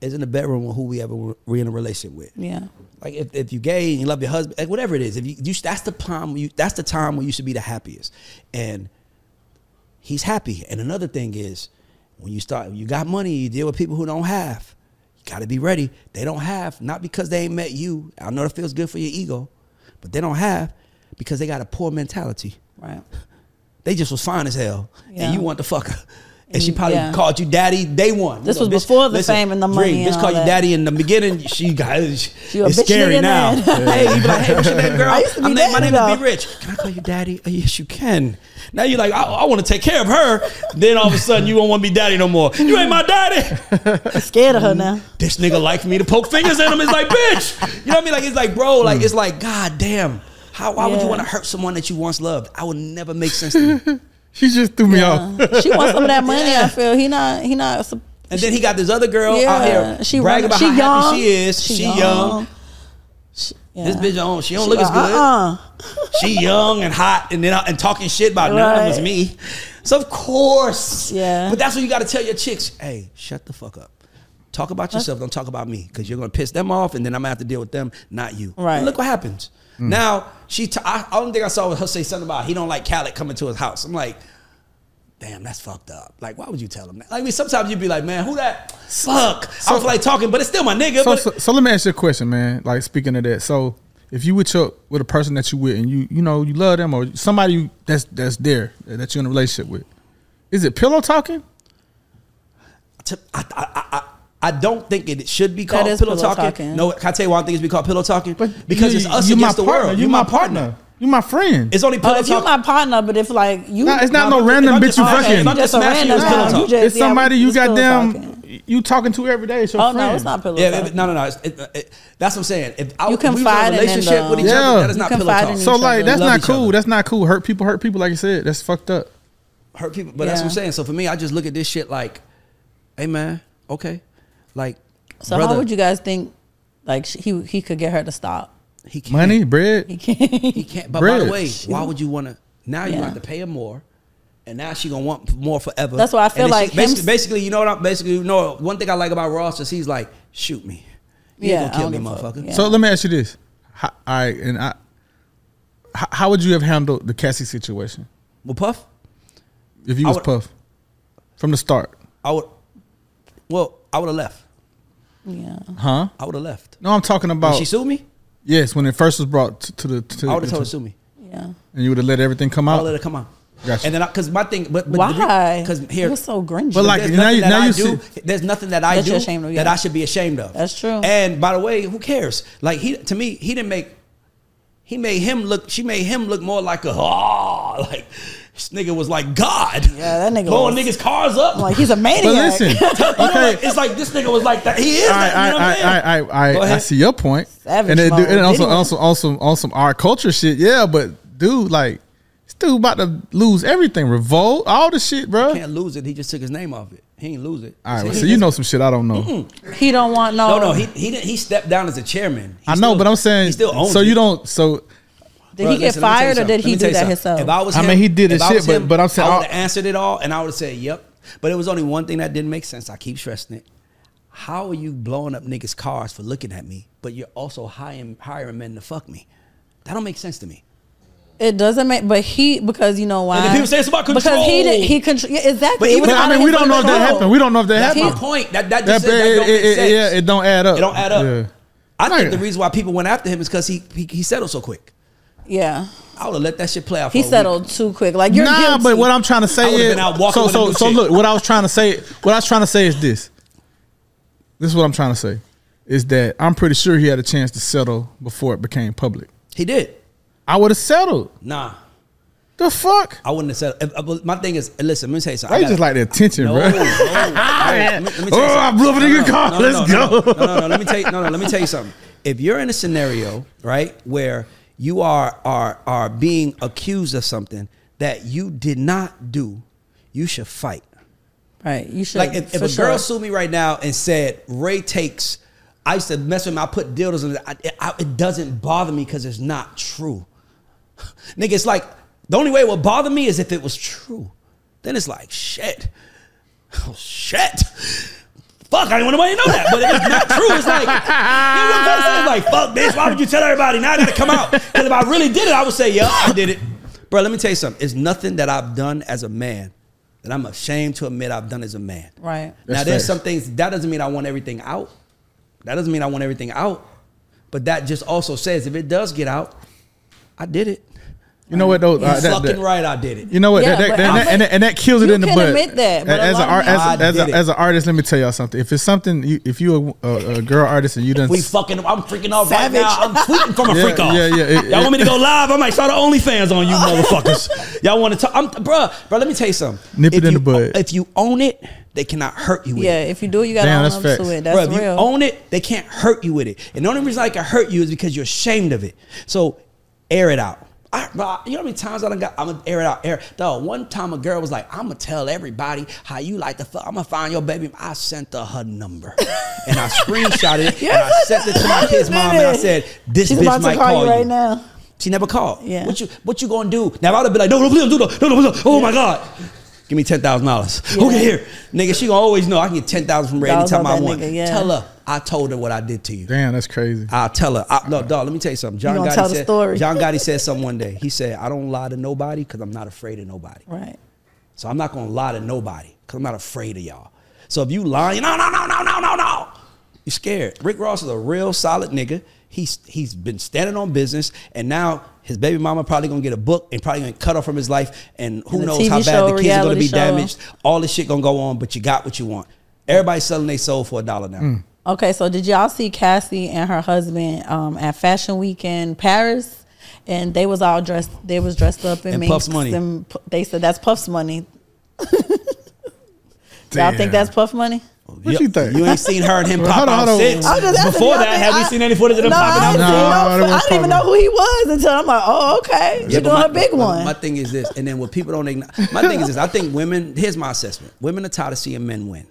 is in the bedroom with who we ever were in a relationship with. Yeah. Like if, if you gay and you love your husband, like whatever it is, if you, you that's the time you that's the time when you should be the happiest. And he's happy. And another thing is when you start you got money, you deal with people who don't have. You gotta be ready. They don't have, not because they ain't met you. I know that feels good for your ego, but they don't have because they got a poor mentality. Right. They just was fine as hell. Yeah. And you want the fucker. And she probably yeah. called you daddy day one. This You know, was bitch, before the fame and the money Drake, and bitch all called you daddy in the beginning. She got She it's scary now. hey, you be like, hey, what's your name, girl? I used to be I'm my name is. Be Rich. Can I call you daddy? Oh, yes, you can. Now you're like, I, I want to take care of her. Then all of a sudden you don't want to be daddy no more. You ain't my daddy. I'm scared of her now. This nigga like me to poke fingers at him. It's like, bitch. You know what I mean? Like it's like, bro. Like hmm. it's like, god damn. How why would you want to hurt someone that you once loved? I would never make sense to me. she just threw me off. She wants some of that money. I feel he not. He not. sup- And then he got this other girl Yeah, out here she bragging about she how young. happy she is. She She, young. young. Yeah. This bitch don't. She don't She look as good. Uh-uh. She young and hot, and then and talking shit about none of it was me. So of course, Yeah. But that's what you got to tell your chicks. Hey, shut the fuck up. Talk about yourself. Don't talk about me because you're gonna piss them off, and then I'm gonna have to deal with them, not you. Right. And look what happens. Mm. Now she. T- I, I don't think I saw her say something about he don't like Khaled coming to his house. I'm like. Damn, that's fucked up. Like, why would you tell him that? Like, I mean, sometimes you'd be like, man, who that? Fuck. I don't feel like talking, but it's still my nigga. So, but so, so let me ask you a question, man. Like speaking of that, so if you with your with a person that you with and you you know you love them or somebody you, that's that's there that you're in a relationship with, is it pillow talking? I, I, I, I don't think it should be called pillow, pillow talking. talking. No, can I tell you why I think it's be called pillow talking? because you- it's us you against my the partner. world. You my partner. You my friend. It's only Oh, pillow if you talking. my partner, but if like you, Nah, it's not Nah, no but if random I'm bitch just- you okay, fucking. if I'm just a random. it's pillow talk. it's somebody you got pillow them you talking to every day. It's your Oh friend. no, it's not pillow yeah, talking. it- no, no, no. It's, it, it, that's what I'm saying. If I, You we was in a confide in them, relationship with each though. other, that is You not pillow in talk. So like that's not cool. other. That's not cool. Hurt people. Hurt people. Like you said, that's fucked up. hurt people. But that's what I'm saying. So for me, I just look at this shit like, hey man, okay, like, So brother, how would you guys think Like he he could get her to stop. He can't. Money, bread. He can't. He can't. But by the way, why would you want to? Now you Yeah. have to pay her more, and now she gonna want more forever. That's why I feel like basically, him- basically, you know what? I'm basically, you know, one thing I like about Ross is he's like, shoot me. You Yeah, gonna kill me, give a fuck. motherfucker. Yeah. So let me ask you this. How, all right, and I, how, how would you have handled the Cassie situation Well, Puff, if you was would- Puff from the start? I would. Well, I would have left. Yeah. Huh? I would have left. No, I'm talking When about she sued me, yes when it first was brought to, to the to, I would have told her to- to sue me. Yeah. and you would have let everything come out. I out. would let her come out. Gotcha. And then, because my thing, but, but Why? Because here, You're so gringy. But like- there's now nothing you- that now I you do. see- There's nothing that I do ashamed of, that yeah. I should be ashamed of. That's true. And by the way, who cares? Like he, to me, he didn't make. He made him look. She made him look more like a oh, like this nigga was like God. Yeah, that nigga blowing was- niggas cars up. Like he's a maniac. But listen, okay. like, it's like this nigga was like that. He is. I, that, you know what I, I'm? I, I, I, Go I, I ahead. see your point. Savage and, it, mode. and also, Diddy was- also, also, our culture shit. Yeah, but dude, like, this dude about to lose everything. Revolt, all the shit, bro. Can't lose it. He just took his name off it. He ain't lose it. All right, See, so you know some shit I don't know. he don't want no. No, no, he he didn't. He stepped down as a chairman. He I know, still- but I'm saying, he still owns so it. you don't. So Did Bro, he get listen, let me tell you fired or did he do that something. himself? If I was I him, mean, he did if his shit, was but- but I'm saying I all- would have answered it all, and I would have said, "Yep." But it was only one thing that didn't make sense. I keep stressing it. How are you blowing up niggas' cars for looking at me, but you're also hiring hiring men to fuck me? That don't make sense to me. It doesn't make, but he because you know why? And then people say it's about control. Because he control. did, he control yeah, exactly. But even was I mean, we don't know if that happened. We don't know if that That's happened. my point. That that That, just that it, don't it, make it, sense. yeah, it don't add up. It don't add up. Yeah. I think Right. the reason why people went after him is because he, he he settled so quick. Yeah, I would have let that shit play out. For he a week. settled too quick. Like you're nah, guilty. but what I'm trying to I say would've is, been out walking so with a so new so chick. look, what I was trying to say, what I was trying to say is this. This is what I'm trying to say, is that I'm pretty sure he had a chance to settle before it became public. He did. I would have settled. Nah, The fuck? I wouldn't have said. if- if- My thing is, listen. Let me tell you something. I I just like the attention, No, bro. no, no. Let me- let me Oh, I something. blew up a nigga car. Let's go. No, no, no. Let me tell you. No, no. Let me tell you something. If you're in a scenario, right, where you are are are being accused of something that you did not do, you should fight. right, you should Like if, if a girl sure. sued me right now and said Ray takes, I used to mess with him. I put dildos in it. I, it, I, it doesn't bother me because it's not true. Nigga, it's like the only way it would bother me is if it was true. Then it's like shit. Oh shit. Fuck, I didn't want nobody to know that. But if it's not true, it's like, you know what I'm saying? It's like, fuck, bitch, why would you tell everybody? Now I gotta come out. Because if I really did it, I would say, yeah, I did it. Bro, let me tell you something. It's nothing that I've done as a man that I'm ashamed to admit I've done as a man. Right. now, there's facts. some things, that doesn't mean I want everything out. That doesn't mean I want everything out. But that just also says if it does get out, I did it. You know what though? You're Uh, that- fucking that- right, I did it. You know what? Yeah, that, that, that- and, that, and that kills it in the can butt. admit that, but a as lot an as, I a- as, a, as an artist, let me tell y'all something. If it's something, you, if you a, a, a girl artist and you done We fucking, I'm freaking off Savage. right now. I'm tweeting from a Yeah, freak off. yeah, yeah, it- Y'all it- want me to go live? I might start an OnlyFans on you motherfuckers. Y'all want to talk? I'm, bruh, bruh, let me tell you something. Nip it in you- the bud. If you own it, they cannot hurt you with Yeah, it. if you do, it, you gotta Damn, own up facts. to it. That's Bruh, if you real. own it, they can't hurt you with it. And the only reason I can hurt you is because you're ashamed of it. So air it out. I, bro, you know how many times I done got, I'm gonna air it out, air. Dog, one time a girl was like, I'm gonna tell everybody how you like to fuck. I'm gonna find your baby. I sent her her number. and I screenshot it and I sent it to my kid's mom and I said, this She's bitch about might to call, call you right now. She never called. Yeah. What you what you gonna do? Now I would have been like, no, no, please don't do that. No, no, no, oh my God. Give me ten thousand dollars. Okay, here. Nigga, she gonna always know I can get ten thousand from Ray anytime I want. nigga, yeah. Tell her I told her what I did to you. Damn, that's crazy. I'll tell her. I, no, dog. Let me tell you something. John gonna Gotti tell the said. story. John Gotti said something one day. He said, "I don't lie to nobody because I'm not afraid of nobody. Right. So I'm not gonna lie to nobody because I'm not afraid of y'all. So if you lying, no, no, no, no, no, no, no, You're scared. Rick Ross is a real solid nigga. He's he's been standing on business, and now his baby mama probably gonna get a book and probably gonna cut off from his life, and who And knows TV how bad show, the kids are gonna be show. damaged. All this shit gonna go on, but you got what you want. Everybody's selling their soul for a dollar now. Mm. Okay, so did y'all see Cassie and her husband um, at Fashion Week in Paris? And they was all dressed. They was dressed up in And minks Puff's money. And pu- they said that's Puff's money. Y'all think that's Puff money? What you think? You ain't seen her and him pop hold out since. I was just asking, Before that, think- have you seen any footage of them no, popping I out? didn't, No, see no, I didn't even know who he was until I'm like, oh, okay. She's Yeah, doing but her my- big my- one. My thing is this, and then what people don't ignore. My thing is this. I think women. Here's my assessment. Women are tired of seeing men win.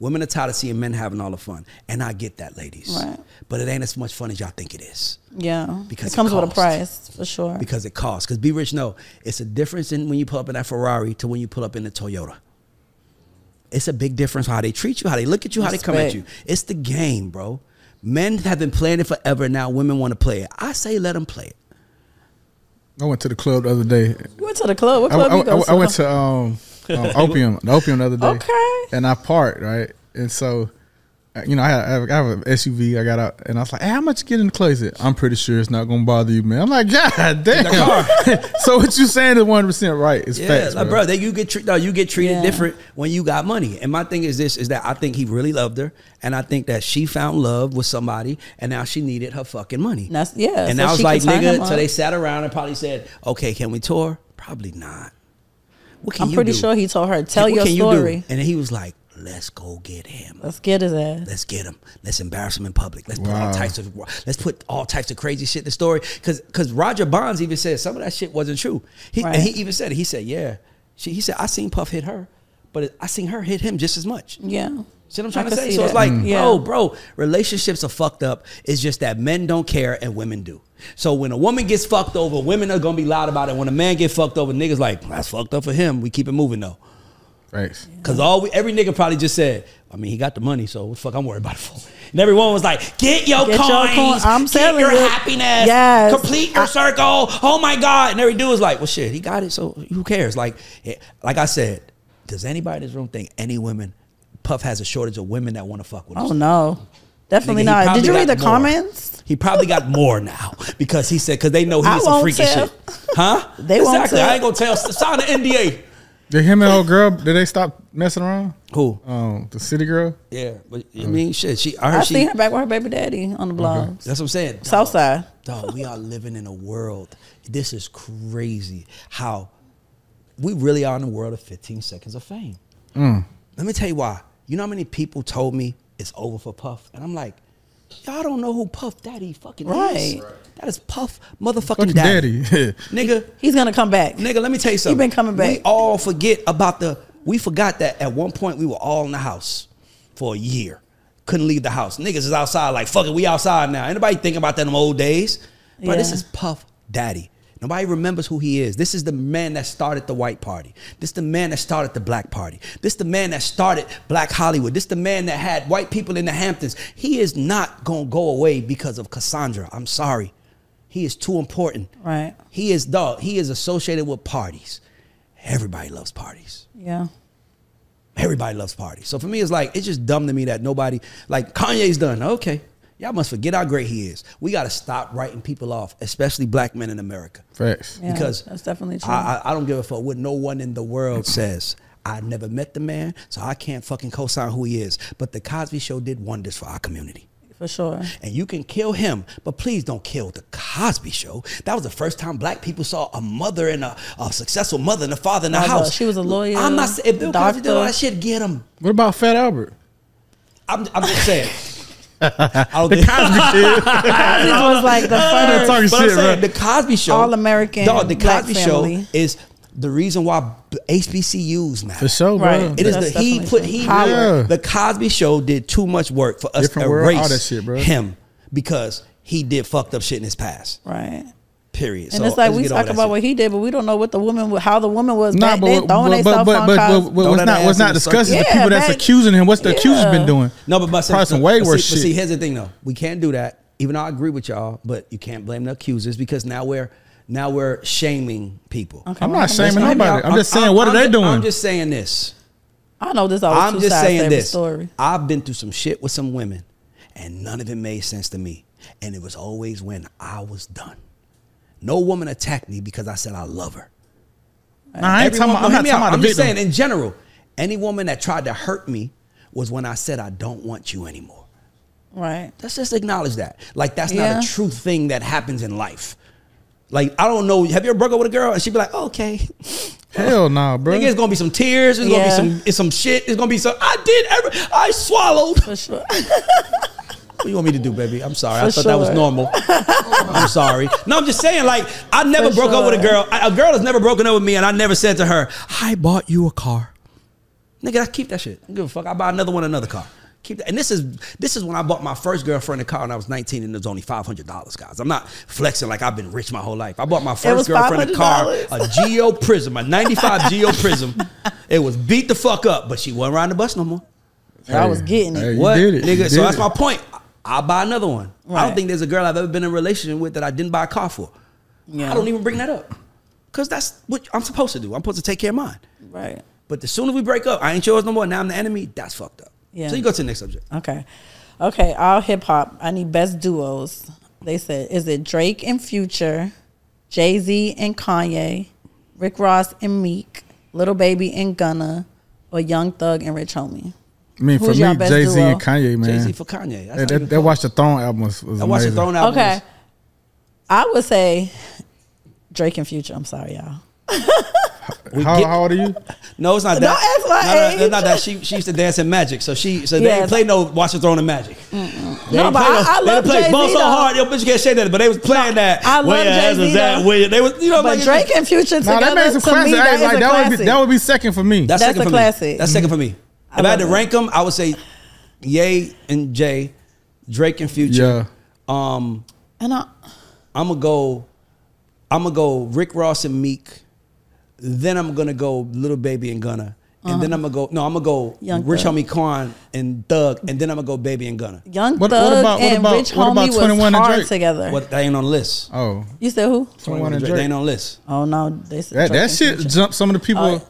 Women are tired of seeing men having all the fun, and I get that, ladies. Right. But it ain't as much fun as y'all think it is Yeah, Because it comes it with a price for sure. because it costs. Because be rich, no, it's a difference in when you pull up in that Ferrari to when you pull up in the Toyota. It's a big difference how they treat you, how they look at you, how they come at you. It's the game, bro. Men have been playing it forever. Now women want to play it. I say let them play it. I went to the club the other day. you went to the club. What club I- you go I- to? I went to um, um, opium, the opium the other day. Okay. And I parked right, and so, uh, you know, I have, I have, I have an SUV. I got out, and I was like, "Hey, how much you get in the closet? "I'm pretty sure it's not gonna bother you, man." I'm like, "God damn!" so what you saying is 100 percent right. It's Yeah, facts, like bro. bro, that you get treated. No, you get treated Yeah. different when you got money. And my thing is this: is that I think he really loved her, and I think that she found love with somebody, and now she needed her fucking money. That's- yeah, And so I was like, could tie him nigga. So they sat around and probably said, "Okay, can we tour?" Probably not. What can I'm you pretty do? sure he told her, "Tell What your can you do?" story." And then he was like, "Let's go get him." Let's get his ass. Let's get him. Let's embarrass him in public. Let's put all types of let's put all types of crazy shit in the story. Cause cause Roger Bonds even said some of that shit wasn't true. He Right. and he even said it. He said, yeah. She, he said, I seen Puff hit her, but it, I seen her hit him just as much. Yeah. See what I'm trying to say? see So it's like, Mm. bro, Yeah. bro, relationships are fucked up. It's just that men don't care and women do. So when a woman gets fucked over, women are gonna be loud about it. When a man get fucked over, niggas like, that's fucked up for him. We keep it moving though. Facts. Cause all we, every nigga probably just said, I mean, he got the money, so what the fuck I'm worried about it for. And everyone was like, get your Get your coins, coin- I'm get telling your you. happiness, Yes. complete your circle. Oh my god! And every dude was like, well, shit, he got it, so who cares? Like, eh, like I said, does anybody in this room think any women? Puff has a shortage of women that want to fuck with him? Oh no, definitely Nigga, not. Did you read the more. comments? He probably got more now because he said because they know he's some won't freaky tell. shit, huh? They won't exactly. tell. I ain't gonna tell. Sign the NDA. Did him and old girl? Did they stop messing around? Who? Um, the city girl. Yeah, but I mean, shit. She. I heard I she. seen her back with her baby daddy on the blogs. That's what I'm saying. Dog, Southside. Dog, we are living in a world. This is crazy. How we really are in the world of 15 seconds of fame. Mm. Let me tell you why. You know how many people told me it's over for Puff, and I'm like, y'all don't know who Puff Daddy fucking is. Right. That is Puff motherfucking Fucking daddy. daddy. Nigga, He's gonna come back. Nigga, let me tell you something. He been coming back. We all forget about the. We forgot that at one point we were all in the house for a year. Couldn't leave the house. Niggas is outside like fuck it. We outside now. Anybody think about that in them old days? But this is Puff Daddy. Nobody remembers who he is. This is the man that started the white party. This is the man that started the black party. This is the man that started black Hollywood. This is the man that had white people in the Hamptons. He is not gonna go away because of Cassandra. I'm sorry. He is too important. Right. He is dog. He is associated with parties. Everybody loves parties. Yeah. Everybody loves parties. So for me, it's like it's just dumb to me that nobody like Kanye's done. Okay, y'all must forget how great he is. We got to stop writing people off, especially black men in America, Facts. Yeah, because that's definitely true. I, I, I don't give a fuck what no one in the world says. I never met the man, so I can't fucking co-sign who he is. But the Cosby Show did wonders for our community. For sure. And you can kill him, but please don't kill the Cosby Show. That was the first time black people saw a mother and a, a succecessul mother and a father in the Mother. house. She was a lawyer, I'm not saying if Bill Cosby did all doctor. that shit, get him. What about Fat Albert? I'm, I'm just saying. I don't The think- Cosby Kid. Cosby's was like the talking first. but I'm shit, saying bro. the Cosby Show, All-American dog, the black Cosby Show family. is the reason why HBCUs matter. For sure, bro. Right. It is That's the he put true. he Yeah. the Cosby Show did too much work for us Different to world, erase all that shit, bro. him because he did fucked up shit in his past. Right. Period. And So it's like we talk about shit. what he did, but we don't know what the woman, how the woman was Nah, back but, then, throwing but, but, themselves but, on but, but, Cosby. but Throw what's not what's not the discussed is the people Yeah, that's accusing him. What's the accusers yeah. been doing? No, but, but Probably some way but worse see, But see, here's the thing though. We can't do that. Even though I agree with y'all, but you can't blame the accusers because now we're now we're shaming people. Okay, I'm well, not shaming Listen, hear me nobody. out. I'm just saying, what are they doing? I'm just saying this. I know this always I'm just saying this. story. I've been through some shit with some women, and none of it made sense to me. And it was always when I was done. No woman attacked me because I said I love her. Nah, I ain't Every talking I'm not talking out. about I'm just victim. saying in general, any woman that tried to hurt me was when I said I don't want you anymore. Right. Let's just acknowledge that. Like that's Yeah. not a true thing that happens in life. Like I don't know. Have you ever broke up with a girl and she'd be like, oh, okay, Hell no, bro. Nigga, it's gonna be some tears. It's Yeah. gonna be some it's some shit. It's gonna be some. I did. Every, I swallowed. For sure. What do you want me to do, baby? I'm sorry. I For thought that was normal. I'm sorry. No, I'm just saying. Like I never For broke up with a girl. I- A girl has never broken up with me, and I never said to her, "I bought you a car." Nigga, I keep that shit. I don't give a fuck. I buy another one, another car. Keep that. And this is this is when I bought my first girlfriend a car when I was 19 and it was only $500, guys. I'm not flexing like I've been rich my whole life. I bought my first girlfriend a car, $500. a Geo Prizm, a 95 Geo Prizm. It was beat the fuck up, but she wasn't riding the bus no more. I was getting it. Hey, you What, did it. You nigga? So that's it. my point. I'll buy another one. I don't think there's a girl I've ever been in a relationship with that I didn't buy a car for. Yeah. I don't even bring that up because that's what I'm supposed to do. I'm supposed to take care of mine. Right. But the sooner we break up, I ain't yours no more. Now I'm the enemy. That's fucked up. Yeah. So you go to the next subject. Okay. Okay. All hip hop. I need best duos. They said, is it Drake and Future, Jay Z and Kanye, Rick Ross and Meek, Lil Baby and Gunna, or Young Thug and Rich Homie? I mean, for me, Jay Z and Kanye, man. Jay Z for Kanye. That's That, that, that. Watch the Throne album was, was I watched the amazing. Throne album. Okay. I would say Drake and Future. I'm sorry, y'all. How, get- how old are you? No, it's not Don't that. ask my no, no, age. it's not that. She she used to dance in Magic, so she so they Yes. didn't play no Watch the Throne of Magic. They No, but play I- I they love play Jay-Z Ball so hard. Yo, bitch, you can't say that. But they was playing that. I love Where Jay-Z is at, though. where They was you know But like Drake and Future No, together that made some to classic. me, that like, a that would classic. be that would be second for me. That's, That's second a for classic. me. That's second for me. If I, had to love it. rank them, I would say Ye and Jay, Drake and Future. Um, and I, I'm gonna go. I'm gonna go Rick Ross and Meek. Then I'm gonna go Lil Baby and Gunna. And then I'm gonna go. No, I'm gonna go Uh-huh. Young Rich Thug. Homie Quan and Thug. And then I'm gonna go Baby and Gunna. Young What- what Thug about- what and about- Rich what about Homie 21 was and hard Drake? together. What? That ain't on the list. Oh, You said who? 21 and They Drake. ain't on the list. Oh no, they said That, that shit jumped some of the people that,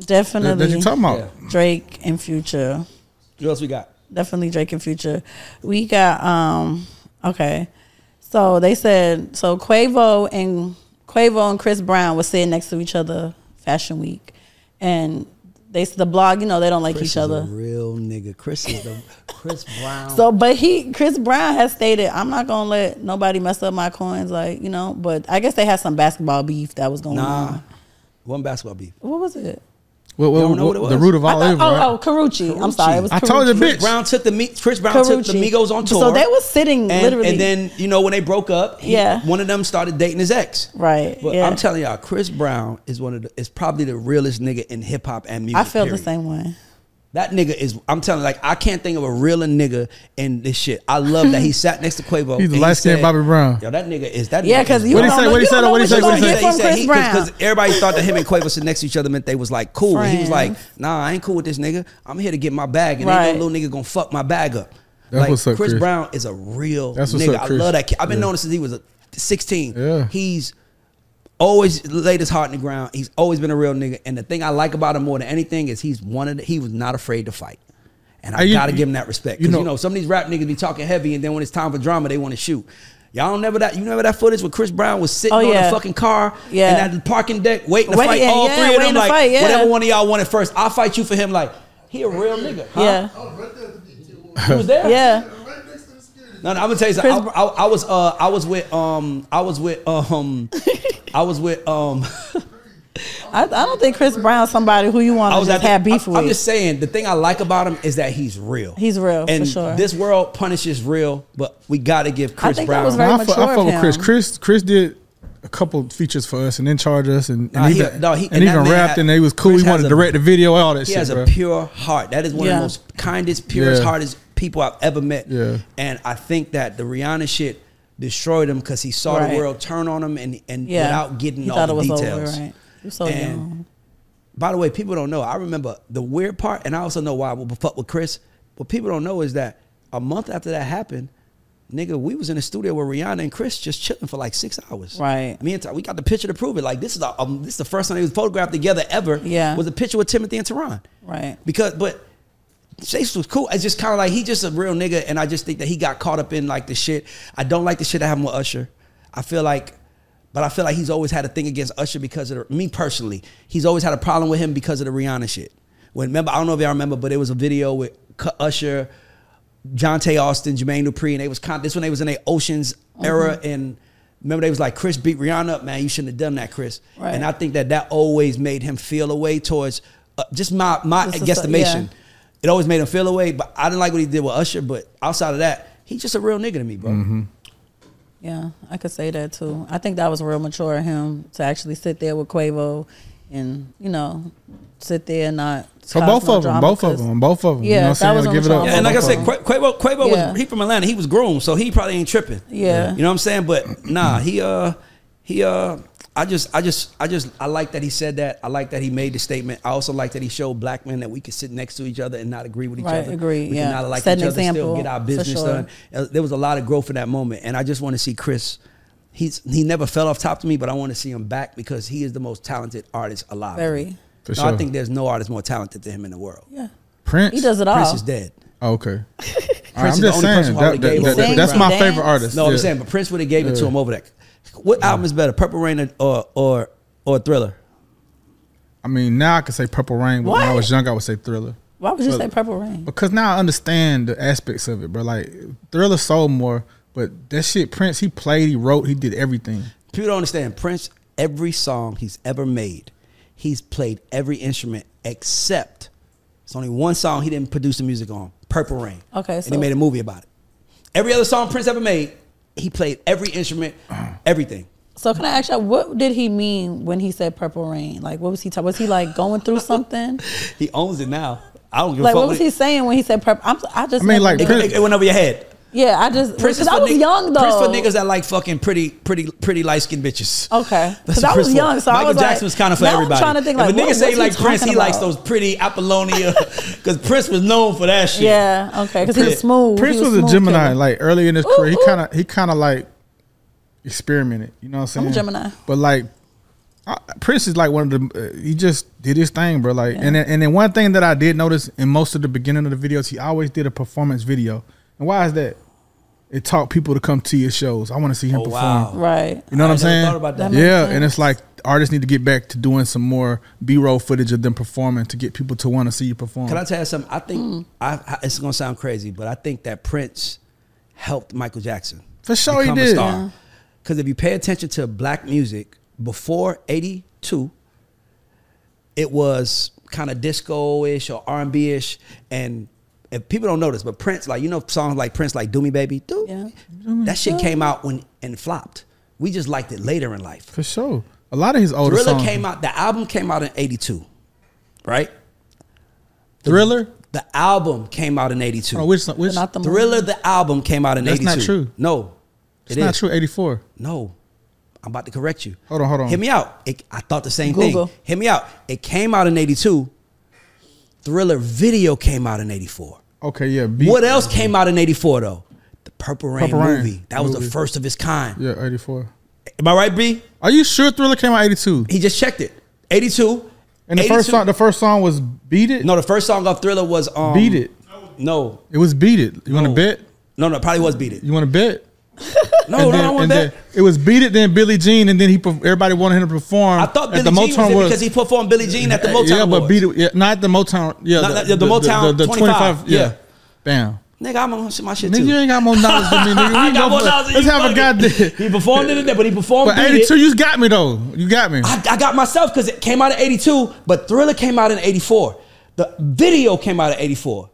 Definitely that you talking about. Yeah. Drake and Future. What else we got? Definitely Drake and Future. We got um okay. So they said so Quavo and Quavo and Chris Brown was sitting next to each other Fashion Week, and they the blog you know they don't like Chris each is other. a real nigga. Chris is the Chris Brown. So, but he, Chris Brown has stated, I'm not gonna let nobody mess up my coins, like you know. But I guess they had some basketball beef that was going nah, on. one basketball beef. What was it? What, what, You don't know what it what- the root of all thought- evil, oh, right? oh, Karrueche. I'm sorry, it was. I told you, Karrueche. bitch. Brown took the Me- Chris Brown took the Migos on tour. So they was sitting and, literally. and then you know when they broke up, he- Yeah. one of them started dating his ex. Right, But yeah. I'm telling y'all, Chris Brown is one of the is probably the realest nigga in hip hop and music. I feel the same way. That nigga is. I'm telling like I can't think of a realer nigga in this shit. I love that he sat next to Quavo. He's the and he light-skinned Bobby Brown. Yo, that nigga is that. Yeah, because is you What'd he don't say? What'd he you say? don't know What'd he what say? What'd gonna he get say? from Chris because everybody thought that him and Quavo sit next to each other meant they was like cool. And he was like, nah, I ain't cool with this nigga. I'm here to get my bag, and Right. ain't no little nigga gonna fuck my bag up. That's like what's up, Chris Chris. Brown is a real That's what's nigga. up, I love that kid. I've been Yeah. knowing since he was 16. Yeah. He's always laid his heart in the ground. He's always been a real nigga. And the thing I like about him more than anything is he's one of the, he was not afraid to fight. And I, I- you- gotta give him that respect. you Because you, know- know, some of these rap niggas be talking heavy, and then when it's time for drama, they want to shoot. Y'all don't never that. You remember that footage where Chris Brown was sitting Oh, on the fucking car, Yeah. and that parking deck, waiting to Waiting, fight all yeah, three of them. Like fight, yeah. whatever one of y'all wanted first, I'll fight you for him. Like he a real nigga. Huh? Yeah, he was there. yeah. No, no, I'm gonna tell you something. I, I, I was uh I was with um I was with um I was with um I, I don't think Chris Brown's somebody who you want to just have beef I, with. I'm just saying the thing I like about him is that he's real. He's real, for and sure. This world punishes real, but we got to give Chris think that Brown. was very I, fuck- mature I fuck with Chris. Chris Chris did a couple features for us and then charged us and, and Nah, he- even, no, he- and and even rapped had- and he was cool. Chris he wanted has to a- direct the video, all that he shit, He has bro. a pure heart. That is one of the most kindest, purest, Yeah. hardest people I've ever met. Yeah. And I think that the Rihanna shit destroyed him because he saw Right. the world turn on him and and yeah. without getting he all thought the it was details. over, right? He was so And- young. By the way, people don't know. I remember the weird part, and I also know why I would fuck with Chris. What people don't know is that a month after that happened, nigga, we was in the studio with Rihanna and Chris just chilling for like six hours. Right. Me and Ty, we got the picture to prove it. Like this is a, um, this is the first time they was photographed together ever. Yeah. Was a picture with Timothy and Theron. Right. Because, but Chase was cool. It's just kind of like he just a real nigga, and I just think that he got caught up in like the shit. I don't like the shit that happened with Usher. I feel like, but I feel like he's always had a thing against Usher because of the, me personally. He's always had a problem with him because of the Rihanna shit. When remember, I don't know if y'all remember, but it was a video with Usher, Johntá Austin, Jermaine Dupri, and they was con- this when they was in their Oceans era, and remember they was like Chris beat Rihanna up, man. You shouldn't have done that, Chris. Right. And I think that that always made him feel a way towards uh, just my my guesstimation. yeah. It always made him feel a way, but I didn't like what he did with Usher. But outside of that, he's just a real nigga to me, bro. Mm-hmm. Yeah, I could say that too. I think that was real mature of him to actually sit there with Quavo and you know sit there and not. So both no of them, drama, both of them, both of them. Yeah, you know what that saying? was on Give the it up. Yeah, and like I said, of 'em. Quavo, Quavo Yeah. was he from Atlanta. He was groomed, so he probably ain't tripping. Yeah. you know what I'm saying. But nah, he uh he uh I just I just I just I like that he said that. I like that he made the statement. I also like that he showed black men that we could sit next to each other and not agree with each Right, other. agree, We yeah. not like Set each an other, still example, get our for business sure. done. Uh, There was a lot of growth in that moment, and I just want to see Chris. He's he never fell off top to me, but I want to see him back because he is the most talented artist alive. Very. For No, sure. I think there's no artist more talented than him in the world. Yeah, Prince. he does it all. Prince is dead. Oh, okay. All right, is I'm the just only person saying who that, that- gave that- that- that's my dance. favorite artist. No, yeah. I'm saying, but Prince would have gave it to him over that. What album is better, Purple Rain or or or, or Thriller? I mean, now I can say Purple Rain, but when I was young, I would say Thriller. Why would you Well, say Purple Rain? Because now I understand the aspects of it, bro. Like Thriller sold more, but that shit Prince, he played, he wrote, he did everything. People don't understand. Prince, every song he's ever made, he's played every instrument except it's only one song he didn't produce the music on, Purple Rain. Okay, and so- he made a movie about it. Every other song Prince ever made, he played every instrument, everything. So can I ask you, what did he mean when he said Purple Rain? Like, what was he? Ta- was he like going through something? He owns it now. I don't give like, a fuck. what was he saying when he said Purple? I'm, I just. I mean, like, did- It, it went over your head. Yeah, I just Prince is because I for was nigg- young though. Prince for niggas that like fucking pretty, pretty, pretty light skinned bitches. Okay, That's because I was Prince for. young, so I was Jackson like, was kind of for now I'm everybody. trying to think if like, a nigga what, say he like Prince, talking he likes those pretty Apollonia, because Prince was known for that shit. Yeah, okay, because he was smooth. Prince He was, a smooth Gemini. killer. Like early in his Ooh, career, he kind of he kind of like experimented. You know what I'm I'm saying? a Gemini. But like I, Prince is like one of the uh, he just did his thing, bro. Like Yeah. and then, and then one thing that I did notice in most of the beginning of the videos, he always did a performance video. And why is that? It taught people to come to your shows. I want to see him Oh, perform. wow. right. You know what I I'm saying? about that. That yeah, sense. and it's like artists need to get back to doing some more B-roll footage of them performing to get people to want to see you perform. Can I tell you something? I think Mm. I, I, it's gonna sound crazy, but I think that Prince helped Michael Jackson For sure he become did. a star. Yeah. Because if you pay attention to black music before '82, it was kind of disco-ish or R&B-ish, and if people don't know this, but Prince, like you know, songs like Prince, like "Do Me Baby," do Yeah. that shit came out when and flopped. We just liked it later in life. For sure. A lot of his older Thriller songs. came out. The album came out in '82, right? Thriller? The album came out in '82. Oh, which, which Not the movie. Thriller, the album came out in '82. That's 82. not true. No. It's it not is. true. 84. No. I'm about to correct you. Hold on, hold on. Hit me out. It, I thought the same Google. thing. Hit me out. It came out in 82. Thriller video came out in 84. Okay, yeah. Beat, What else came out in 84 though? The Purple Rain Purple Rain movie. That was movie. the first of its kind. Yeah, 84. Am I right, B? Are you sure Thriller came out 82? He just checked it. 82. And the first song, the first song was Beat It? No, the first song off Thriller was um, Beat It. No. It was Beat It. You want to No. bet? No, no, probably was Beat It. You want to bet? No, and no, then, I want that. it was Beat It, then Billie Jean, and then he everybody wanted him to perform. I thought at Billie Jean was it because he performed Billie Jean at the Motown Yeah, but Beat It, yeah, not the Motown. Yeah, Not- not- the Motown the, 25, yeah. yeah. Bam. Nigga, I'm on my shit too. Nigga, you ain't got more knowledge than me, nigga. We I got more for- knowledge than Let's you, have a goddamn. He performed it in there, but he performed But Beat It. 82, you got me though. You got me. I, I got myself because it came out in 82, but Thriller came out in 84. The video came out in 84.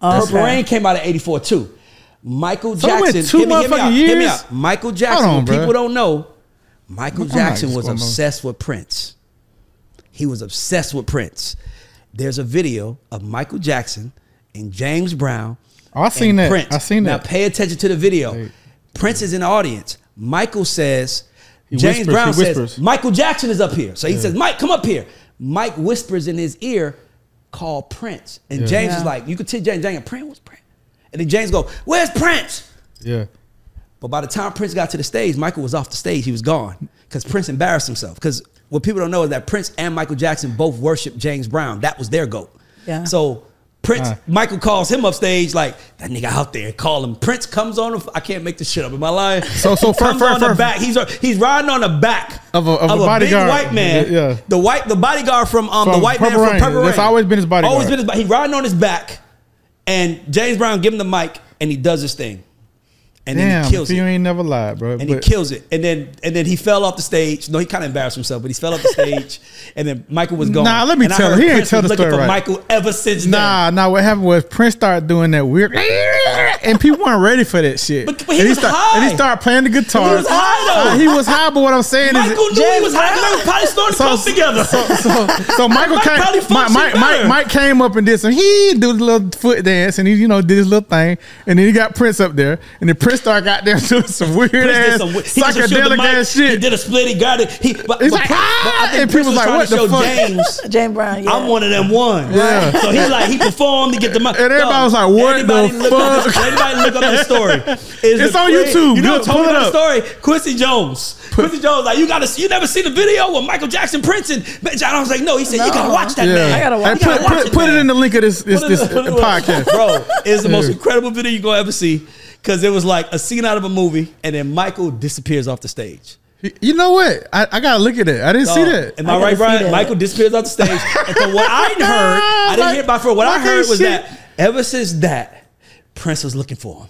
Purple Rain came out in 84 too. Michael So Jackson. two hear me, hear me motherfucking out, hear me years? out. Michael Jackson, on, people bruh. don't know, Michael I'm Jackson was going on. obsessed with Prince. He was obsessed with Prince. There's a video of Michael Jackson and James Brown. Oh, I seen and that. Prince. I seen that. now pay attention to the video. Hey. Prince is in the audience. Michael says, He James whispers, Brown says. Michael Jackson is up here. So he says, Mike, come up here. Mike whispers in his ear, call Prince. And Yeah. James Yeah. is like, you could tell James, James, Prince, was Prince? And then James go, where's Prince? Yeah. But by the time Prince got to the stage, Michael was off the stage. He was gone because Prince embarrassed himself. Because what people don't know is that Prince and Michael Jackson both worshiped James Brown. That was their goat. Yeah. So Prince, Uh. Michael calls him up stage like that nigga out there. Call him. Prince comes on. The, I can't make this shit up. Am I lying? So- so He comes fir- on the back. He's he's riding on the back Of a- of a big bodyguard. white man. Yeah. The white the bodyguard from um the white Purple man from Rain. Purple Rain. That's always been his bodyguard. Always been his. bo- He riding on his back, and James Brown give him the mic, and he does his thing. And then Damn, he kills if it. you ain't never lied, bro. and he kills it, and then and then he fell off the stage. No, he kind of embarrassed himself, but he fell off the stage, and then Michael was gone. Nah, let me And tell you, he ain't Prince tell the story for right. Michael ever since then. Nah, nah. What happened was Prince started doing that weird, and people weren't ready for that shit. But- but he and was start- high. And he started playing the guitar. He was high, though. Uh, he was high, but what I'm saying Michael is, knew he was high. They were probably snorting So- coke together. so, so, so Michael Mike came. Mike, Mike, Mike. Mike came up and did some. He did the little foot dance, and he you know did his little thing, and then he got Prince up there, and then Prince started got there doing some weird Prince did ass some, he just showed psychedelic mic. ass He did a split. He got it. He, but, He's but like, Prince- but I "Ah!" think and people was like, trying "What to the show fuck?" James. James Brown. Yeah. I'm one of them ones. Yeah. So he like he performed to get the money. And everybody was like, "What the look Up fuck?" the, anybody look up the story. It's, It's on cra- YouTube. You know, Good, told me pull the story. Quincy Jones. Quincy Jones like you gotta. You never seen the video with Michael Jackson, Prince, and John. I was like, no. He said you gotta watch that Yeah, man. I gotta watch Hey, it. put, gotta watch put, put it in the link of this this, this podcast, bro. It's the most incredible video you're gonna ever see because it was like a scene out of a movie, and then Michael disappears off the stage. You know what? I, I gotta look at it. I didn't see that. Am I I, right, Brian? Michael disappears off the stage. and from what I heard, I didn't hear about for what I heard was shit. that ever since that, Prince was looking for him.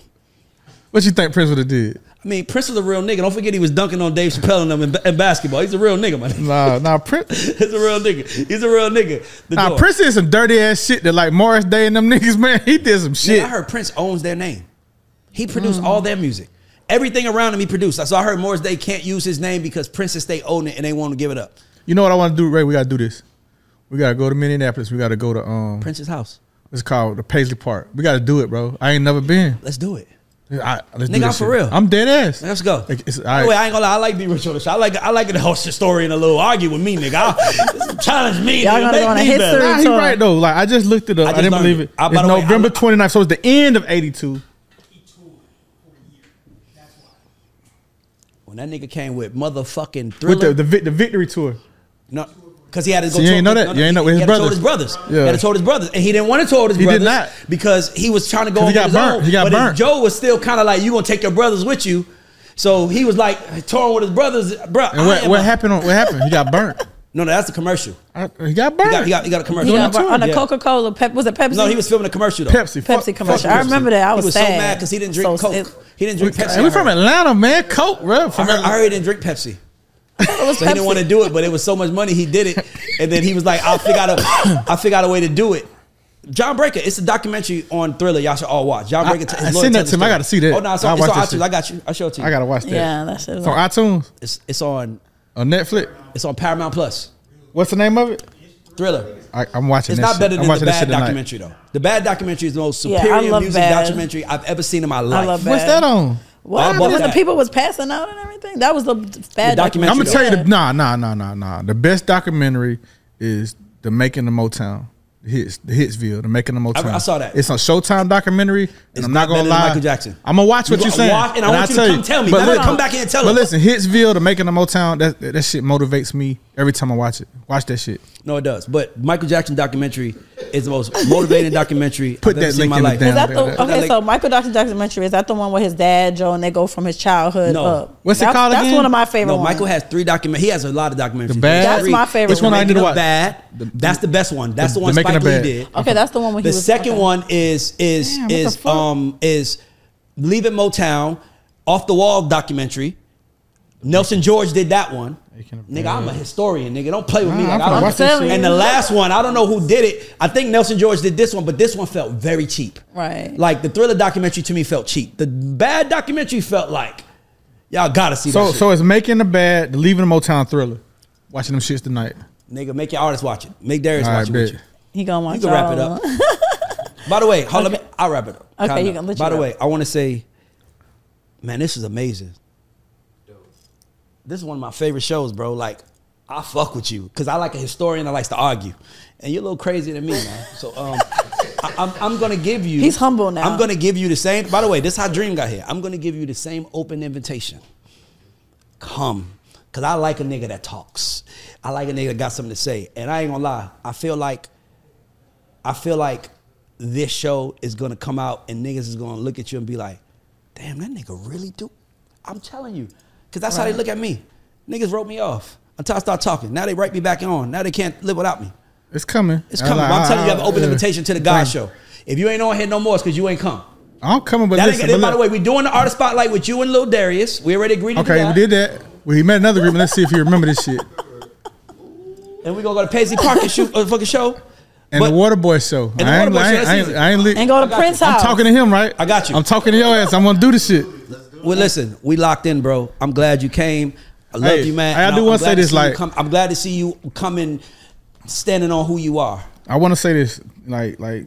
What you think Prince would have did? I mean, Prince was a real nigga. Don't forget he was dunking on Dave Chappelle and them in, um, in basketball. He's a real nigga, man. Nah, nah, Prince. He's a real nigga. He's a real nigga. The Nah, door. Prince did some dirty ass shit that like Morris Day and them niggas, man. He did some Nigga, shit. I heard Prince owns their name. He produced all their music. Everything around him he produced. So I heard Morris Day can't use his name because Prince State own it and they want to give it up. You know what I want to do, Ray? We gotta do this. We gotta go to Minneapolis. We gotta go to um. Prince's house. It's called the Paisley Park. We gotta do it, bro. I ain't never been. Let's do it. I, let's Nigga, do I'm for shit. real. I'm dead ass. Let's go. Like, it's- By all the. I ain't gonna lie. I like be rich on the show. I like I like the host story and a little argue with me, nigga. I, challenge me. Y'all gonna go on a me history. Nah, he right though. Like I just looked it up. I I, didn't believe it. it. I- it's the way, November I- 29th, so it's the end of '82. When that nigga came with motherfucking With the, the the victory tour. no, because he had to go. So you ain't know that? You ain't know he, he his had to tour brothers? his brothers. Yeah. He had to with his brothers, and he didn't want to with his He did not. because he was trying to go. on he got burnt. own. He got but burnt. Joe was still kind of like, you gonna take your brothers with you. So he was like touring with his brothers, bro. And what, what happened? On, what happened? He got burnt. No, no, that's the commercial. I, he got He got, he got, he got a He commercial. got on a Yeah. Coca Cola. Pep, was it Pepsi? No, he was filming a commercial though. Pepsi. Pepsi Fuck- commercial. fuck I remember that. I He was, was sad. so mad because he didn't drink So Coke. it- he didn't drink Pepsi. And we from. Atlanta, man. Coke, bro. I From heard, I heard he didn't drink Pepsi. it was So he didn't want to do it, but it was so much money he did it, and then he was like, "I'll figure out a, I'll figure out a way to do it." John Branca, it's a documentary on Thriller. Y'all should all watch. John I- Branca. I his lawyer that to him. I gotta see that. Oh no, it's I'll on, it's watch on iTunes. shit. I got you. I show it to you. I gotta watch that. Yeah, that's it. It's on iTunes, It's it's on on Netflix. it's on Paramount Plus. What's the name of it? Thriller. I, I'm watching. It's that not shit. better than the bad shit tonight. documentary though. The bad documentary is the most superior love music Bad. documentary I've ever seen in my life. love What's Bad. that on? what? I When the people was passing out and everything. That was the bad documentary. documentary. I'm gonna tell you the nah nah nah nah nah. The best documentary is the making of Motown. The hits, the Hitsville, the making of Motown. I saw that. It's a Showtime documentary, and It's I'm not gonna lie. Michael Jackson. I'm gonna watch what You you're saying, watch, and I want I'll you to come tell me. But come back here and tell me. But listen, Hitsville, the making of Motown, that that shit motivates me every time I watch it. Watch that shit. No, it does. But Michael Jackson documentary is the most motivating documentary Put I've that seen in link my in the life. damn- Is that That- the okay? that- So Michael Jackson documentary is that the one with his dad Joe and they go from his childhood No. up? What's it That's- called That's again? one of my favorite. No, Michael has three document. He has a lot of documentaries. The Bad? That's my favorite Which one one. I need to watch? Bad. The- That's the best one. That's the- the, one the Spike Lee did. Okay, that's the one when he The was second okay. one is is Damn, is um is Leave It Motown, Off the Wall documentary. Nelson George did that one. Making of Nigga, Bad. I'm a historian, nigga. Don't play with me. Like, I'm I finna don't- watch that shit. and the last one, I don't know who did it. I think Nelson George did this one, but this one felt very cheap. Right. Like the thriller documentary to me felt cheap. The bad documentary felt like y'all gotta see So that. shit. so it's making the bad, leaving the Motown thriller. Watching them shits tonight. Nigga, make your artists watch it. Make Darius All watch right, it with you. He gonna watch You can wrap it up. By the way, hold on, me, I'll wrap it up. Okay, Kinda. you can let By you the wrap. way, I want to say, man, this is amazing. This is one of my favorite shows, bro. Like, I fuck with you because I like a historian that likes to argue, and you're a little crazier than me, man. So, um, I, I'm, I'm gonna give you. He's humble now. I'm gonna give you the same. By the way, this is how Dream got here. I'm gonna give you the same open invitation. Come, cause I like a nigga that talks. I like a nigga that got something to say, and I ain't gonna lie. I feel like I feel like this show is gonna come out and niggas is gonna look at you and be like, damn, that nigga really do. I'm telling you. Cause that's how they look at me. Niggas wrote me off until I start talking. Now they write me back on. Now they can't live without me. It's coming. It's coming. like- But I'm I- telling you, you have an open yeah. invitation to the GAUDS Thank- show. If you ain't on here no more, it's because you ain't come. I'm coming, but That listen. ain't, but by the way, we're doing the artist spotlight with you and Lil Darius. We already agreed to do okay, we did that. Well, met another agreement. Let's see if you remember this shit. And we're gonna go to Paisley Park and shoot a fucking show. And But- the Waterboy show. the I ain't, Waterboy I show, ain't, I ain't. I ain't li- And go to got Prince you. I'm talking to him, right? I got you. I'm talking to your ass. I'm gonna do this shit. Well, listen, we locked in, bro. I'm glad you came. I love Hey, you, man. I And do I'm wanna say this, see like- come, I'm glad to see you coming, standing on who you are. I want to say this, like, like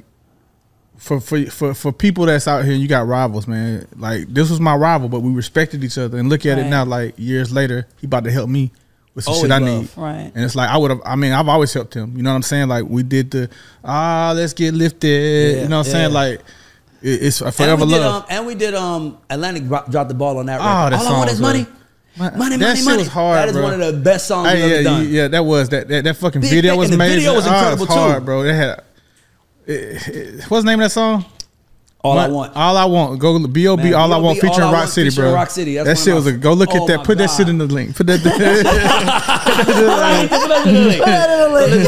for for for for people that's out here, you got rivals, man. Like this was my rival, but we respected each other. And look at it now, like years later, he about to help me with some Always shit I love. need. Right. And it's like I would have. I mean, I've always helped him. You know what I'm saying? Like we did the ah, let's get lifted. Yeah, you know what I'm saying? Like it, it's a And forever we did, love. um, and we did um Atlantic dropped the ball on that Oh, that All I want is money. Man, Money, that money, shit money. was hard, That is bro. one of the best songs Hey, we've yeah, ever done. yeah, that was that that, that fucking Big video was and the amazing. video was incredible, it's hard, too. bro. They had. It, it, what's the name of that song? All I want. All I want. Go B.O.B. All I want featuring Rock City, bro. Rock City. That shit was a go look Oh at that. Put that shit in the link. Put that.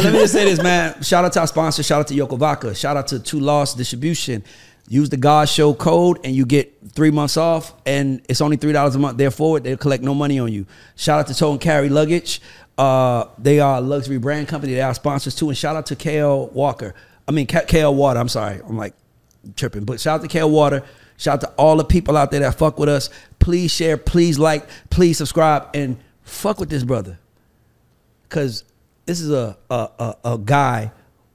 Let me just say this, man. Shout out to our sponsor. Shout out to Yoko Vodka. Shout out to Too Lost Distribution. Use the GAUDS Show code and you get three months off, and it's only three dollars a month. Therefore, they'll collect no money on you. Shout out to Tow and Carry Luggage. Uh, they are a luxury brand company. They are sponsors too. And shout out to KL Walker. I mean KL Water. I'm sorry. I'm like tripping. But shout out to KL Water. Shout out to all the people out there that fuck with us. Please share. Please like. Please subscribe and fuck with this brother because this is a, a, a, a guy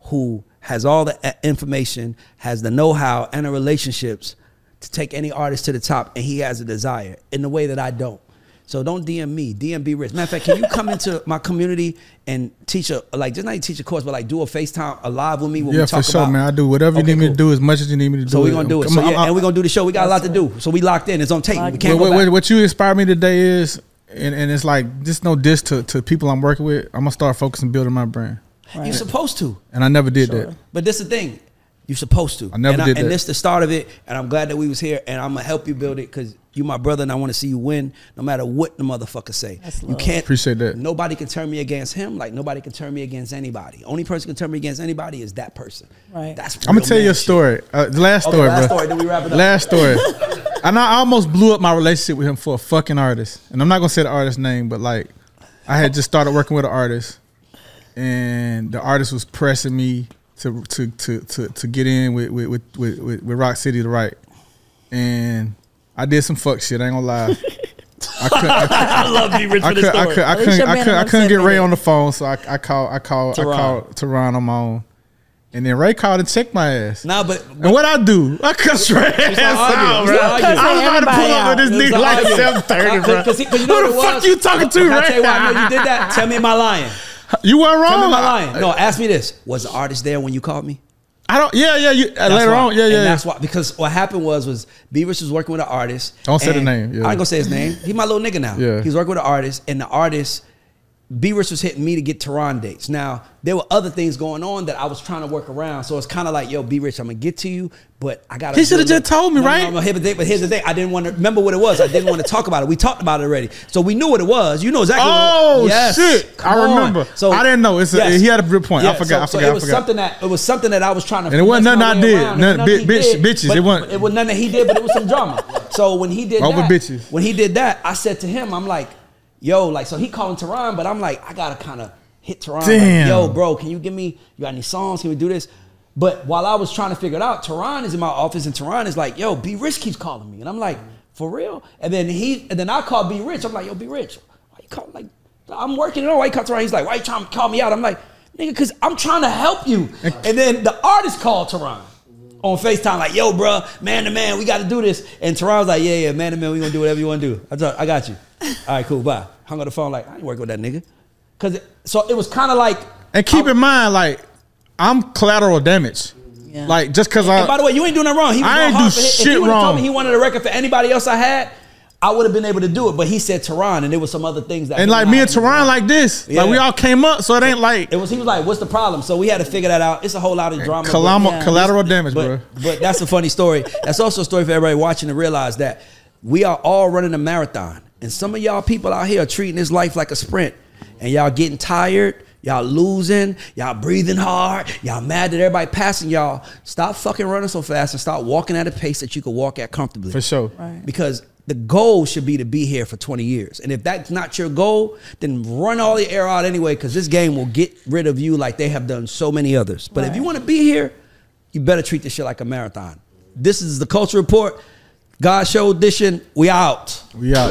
who has all the information, has the know-how and the relationships to take any artist to the top, and he has a desire in the way that I don't. So don't DM me, DM B Rich. Matter of fact, can you come into my community and teach a like just not even teach a course, but like do a FaceTime a live with me when yeah, we for talk sure, about man. I do whatever you Okay, need me to do as much as you need me to do. So we're gonna do it. So on, yeah, I'm- and we're gonna do the show. We got a lot to do. So we locked in. It's on tape. We can't what, go what, back. what you inspired me today is, and, and it's like just no diss to, to people I'm working with. I'm gonna start focusing building my brand, You're supposed to. and I never did that. But this is the thing. You're supposed to. I never and did And that. this is the start of it. And I'm glad that we was here. And I'm gonna help you build it because you my brother and I want to see you win no matter what the motherfucker say. you can't Appreciate that. Nobody can turn me against him like nobody can turn me against anybody. Only person can turn me against anybody is that person. Right. That's I'm gonna tell you a story. Uh, last Okay, story, last bro. story, then we wrap it up. Last story. and I almost blew up my relationship with him for a fucking artist. And I'm not gonna say the artist's name, but like, I had just started working with an artist, and the artist was pressing me to to to to, to get in with with, with with with with Rock City to write, and I did some fuck shit. I ain't gonna lie. I couldn't. I, I love B Rich I for could, I, could, I couldn't, I couldn't, I couldn't get Ray on the phone, so I, I called, I called, Theron. I called Theron on my own, and then Ray called and checked my ass. Nah, but And what I do? I cuss Ray ass argue. out, bro. I was about to pull Everybody up with this nigga like seven thirty, bro. 'cause- 'cause he- 'cause you know Who the fuck was? you talking to, Can I tell Ray? you why I know you did that? Tell me my I lying? You weren't Tell me wrong. am lying? No, ask me this. Was the artist there when you called me? I don't. Yeah, yeah. You, uh, later why. on, yeah, yeah. yeah. that's why because what happened was was B Rich was working with an artist. Don't say the name, yeah. I ain't gonna say his name. He my little nigga now. Yeah. He's working with an artist, and the artist B Rich was hitting me to get Theron dates. Now there were other things going on that I was trying to work around. So it's kind of like, yo, B Rich, I'm gonna get to you, but I gotta. He shoulda just told me, No, right? no, no, here's the thing- but here's the thing. I didn't want to remember what it was. I didn't want to talk about it. We talked about it already, so we knew what it was. You know exactly. Oh what yes. shit! Come I on. remember. So I didn't know. It's a, yes. he had a good point. I Yeah, forgot. so- I so forgot. it was I forgot. something that it was something that I was trying to. And it wasn't nothing I did. around. It Nothing- was nothing he bitch- did, bitches. but It wasn't- It was nothing that he did, but it was some drama. So when he did Over that, bitches. when he did that, I said to him, I'm like, yo, like, so he calling Theron, but I'm like, I gotta kind of hit. Like, Damn. yo, bro, can you give me? You got any songs? Can we do this? But while I was trying to figure it out, Theron is in my office, and Theron is like, yo, B Rich keeps calling me, and I'm like, for real? And then he, and then I call B Rich. I'm like, yo, B Rich, why you call like? I'm working it on. Why you call Theron? He's like, why you trying to call me out? I'm like, nigga, because I'm trying to help you. And then the artist called Theron on FaceTime, like, yo, bro, man to man, we got to do this. And Theron was like, yeah, yeah, man to man, we gonna do whatever you want to do. I, I got you. All right, cool, bye. Hung up the phone, like, I ain't working with that nigga. Cause it, so it was kind of like, And keep in mind, like I'm collateral damage. Yeah. Like just because I. and by the way, you ain't doing nothing wrong. He was I ain't do for him. If shit he would've told wrong. me he wanted a record for anybody else I had, I would have been able to do it. But he said Theron, and there was some other things that. and like me and Theron, like this, like we all came up, so it ain't like It was. He was like, "What's the problem?" So we had to figure that out. It's a whole lot of drama. but- collateral, yeah. collateral damage, bro. But, but that's a funny story. That's also a story for everybody watching to realize that we are all running a marathon. And some of y'all people out here are treating this life like a sprint. And y'all getting tired. Y'all losing, y'all breathing hard, y'all mad that everybody passing y'all. Stop fucking running so fast and start walking at a pace that you can walk at comfortably. For sure. Right. Because the goal should be to be here for 20 years. And if that's not your goal, then run all the air out anyway, because this game will get rid of you like they have done so many others. But if you want to be here, you better treat this shit like a marathon. This is the Culture Report. GAUDS Show Edition. We out. We out.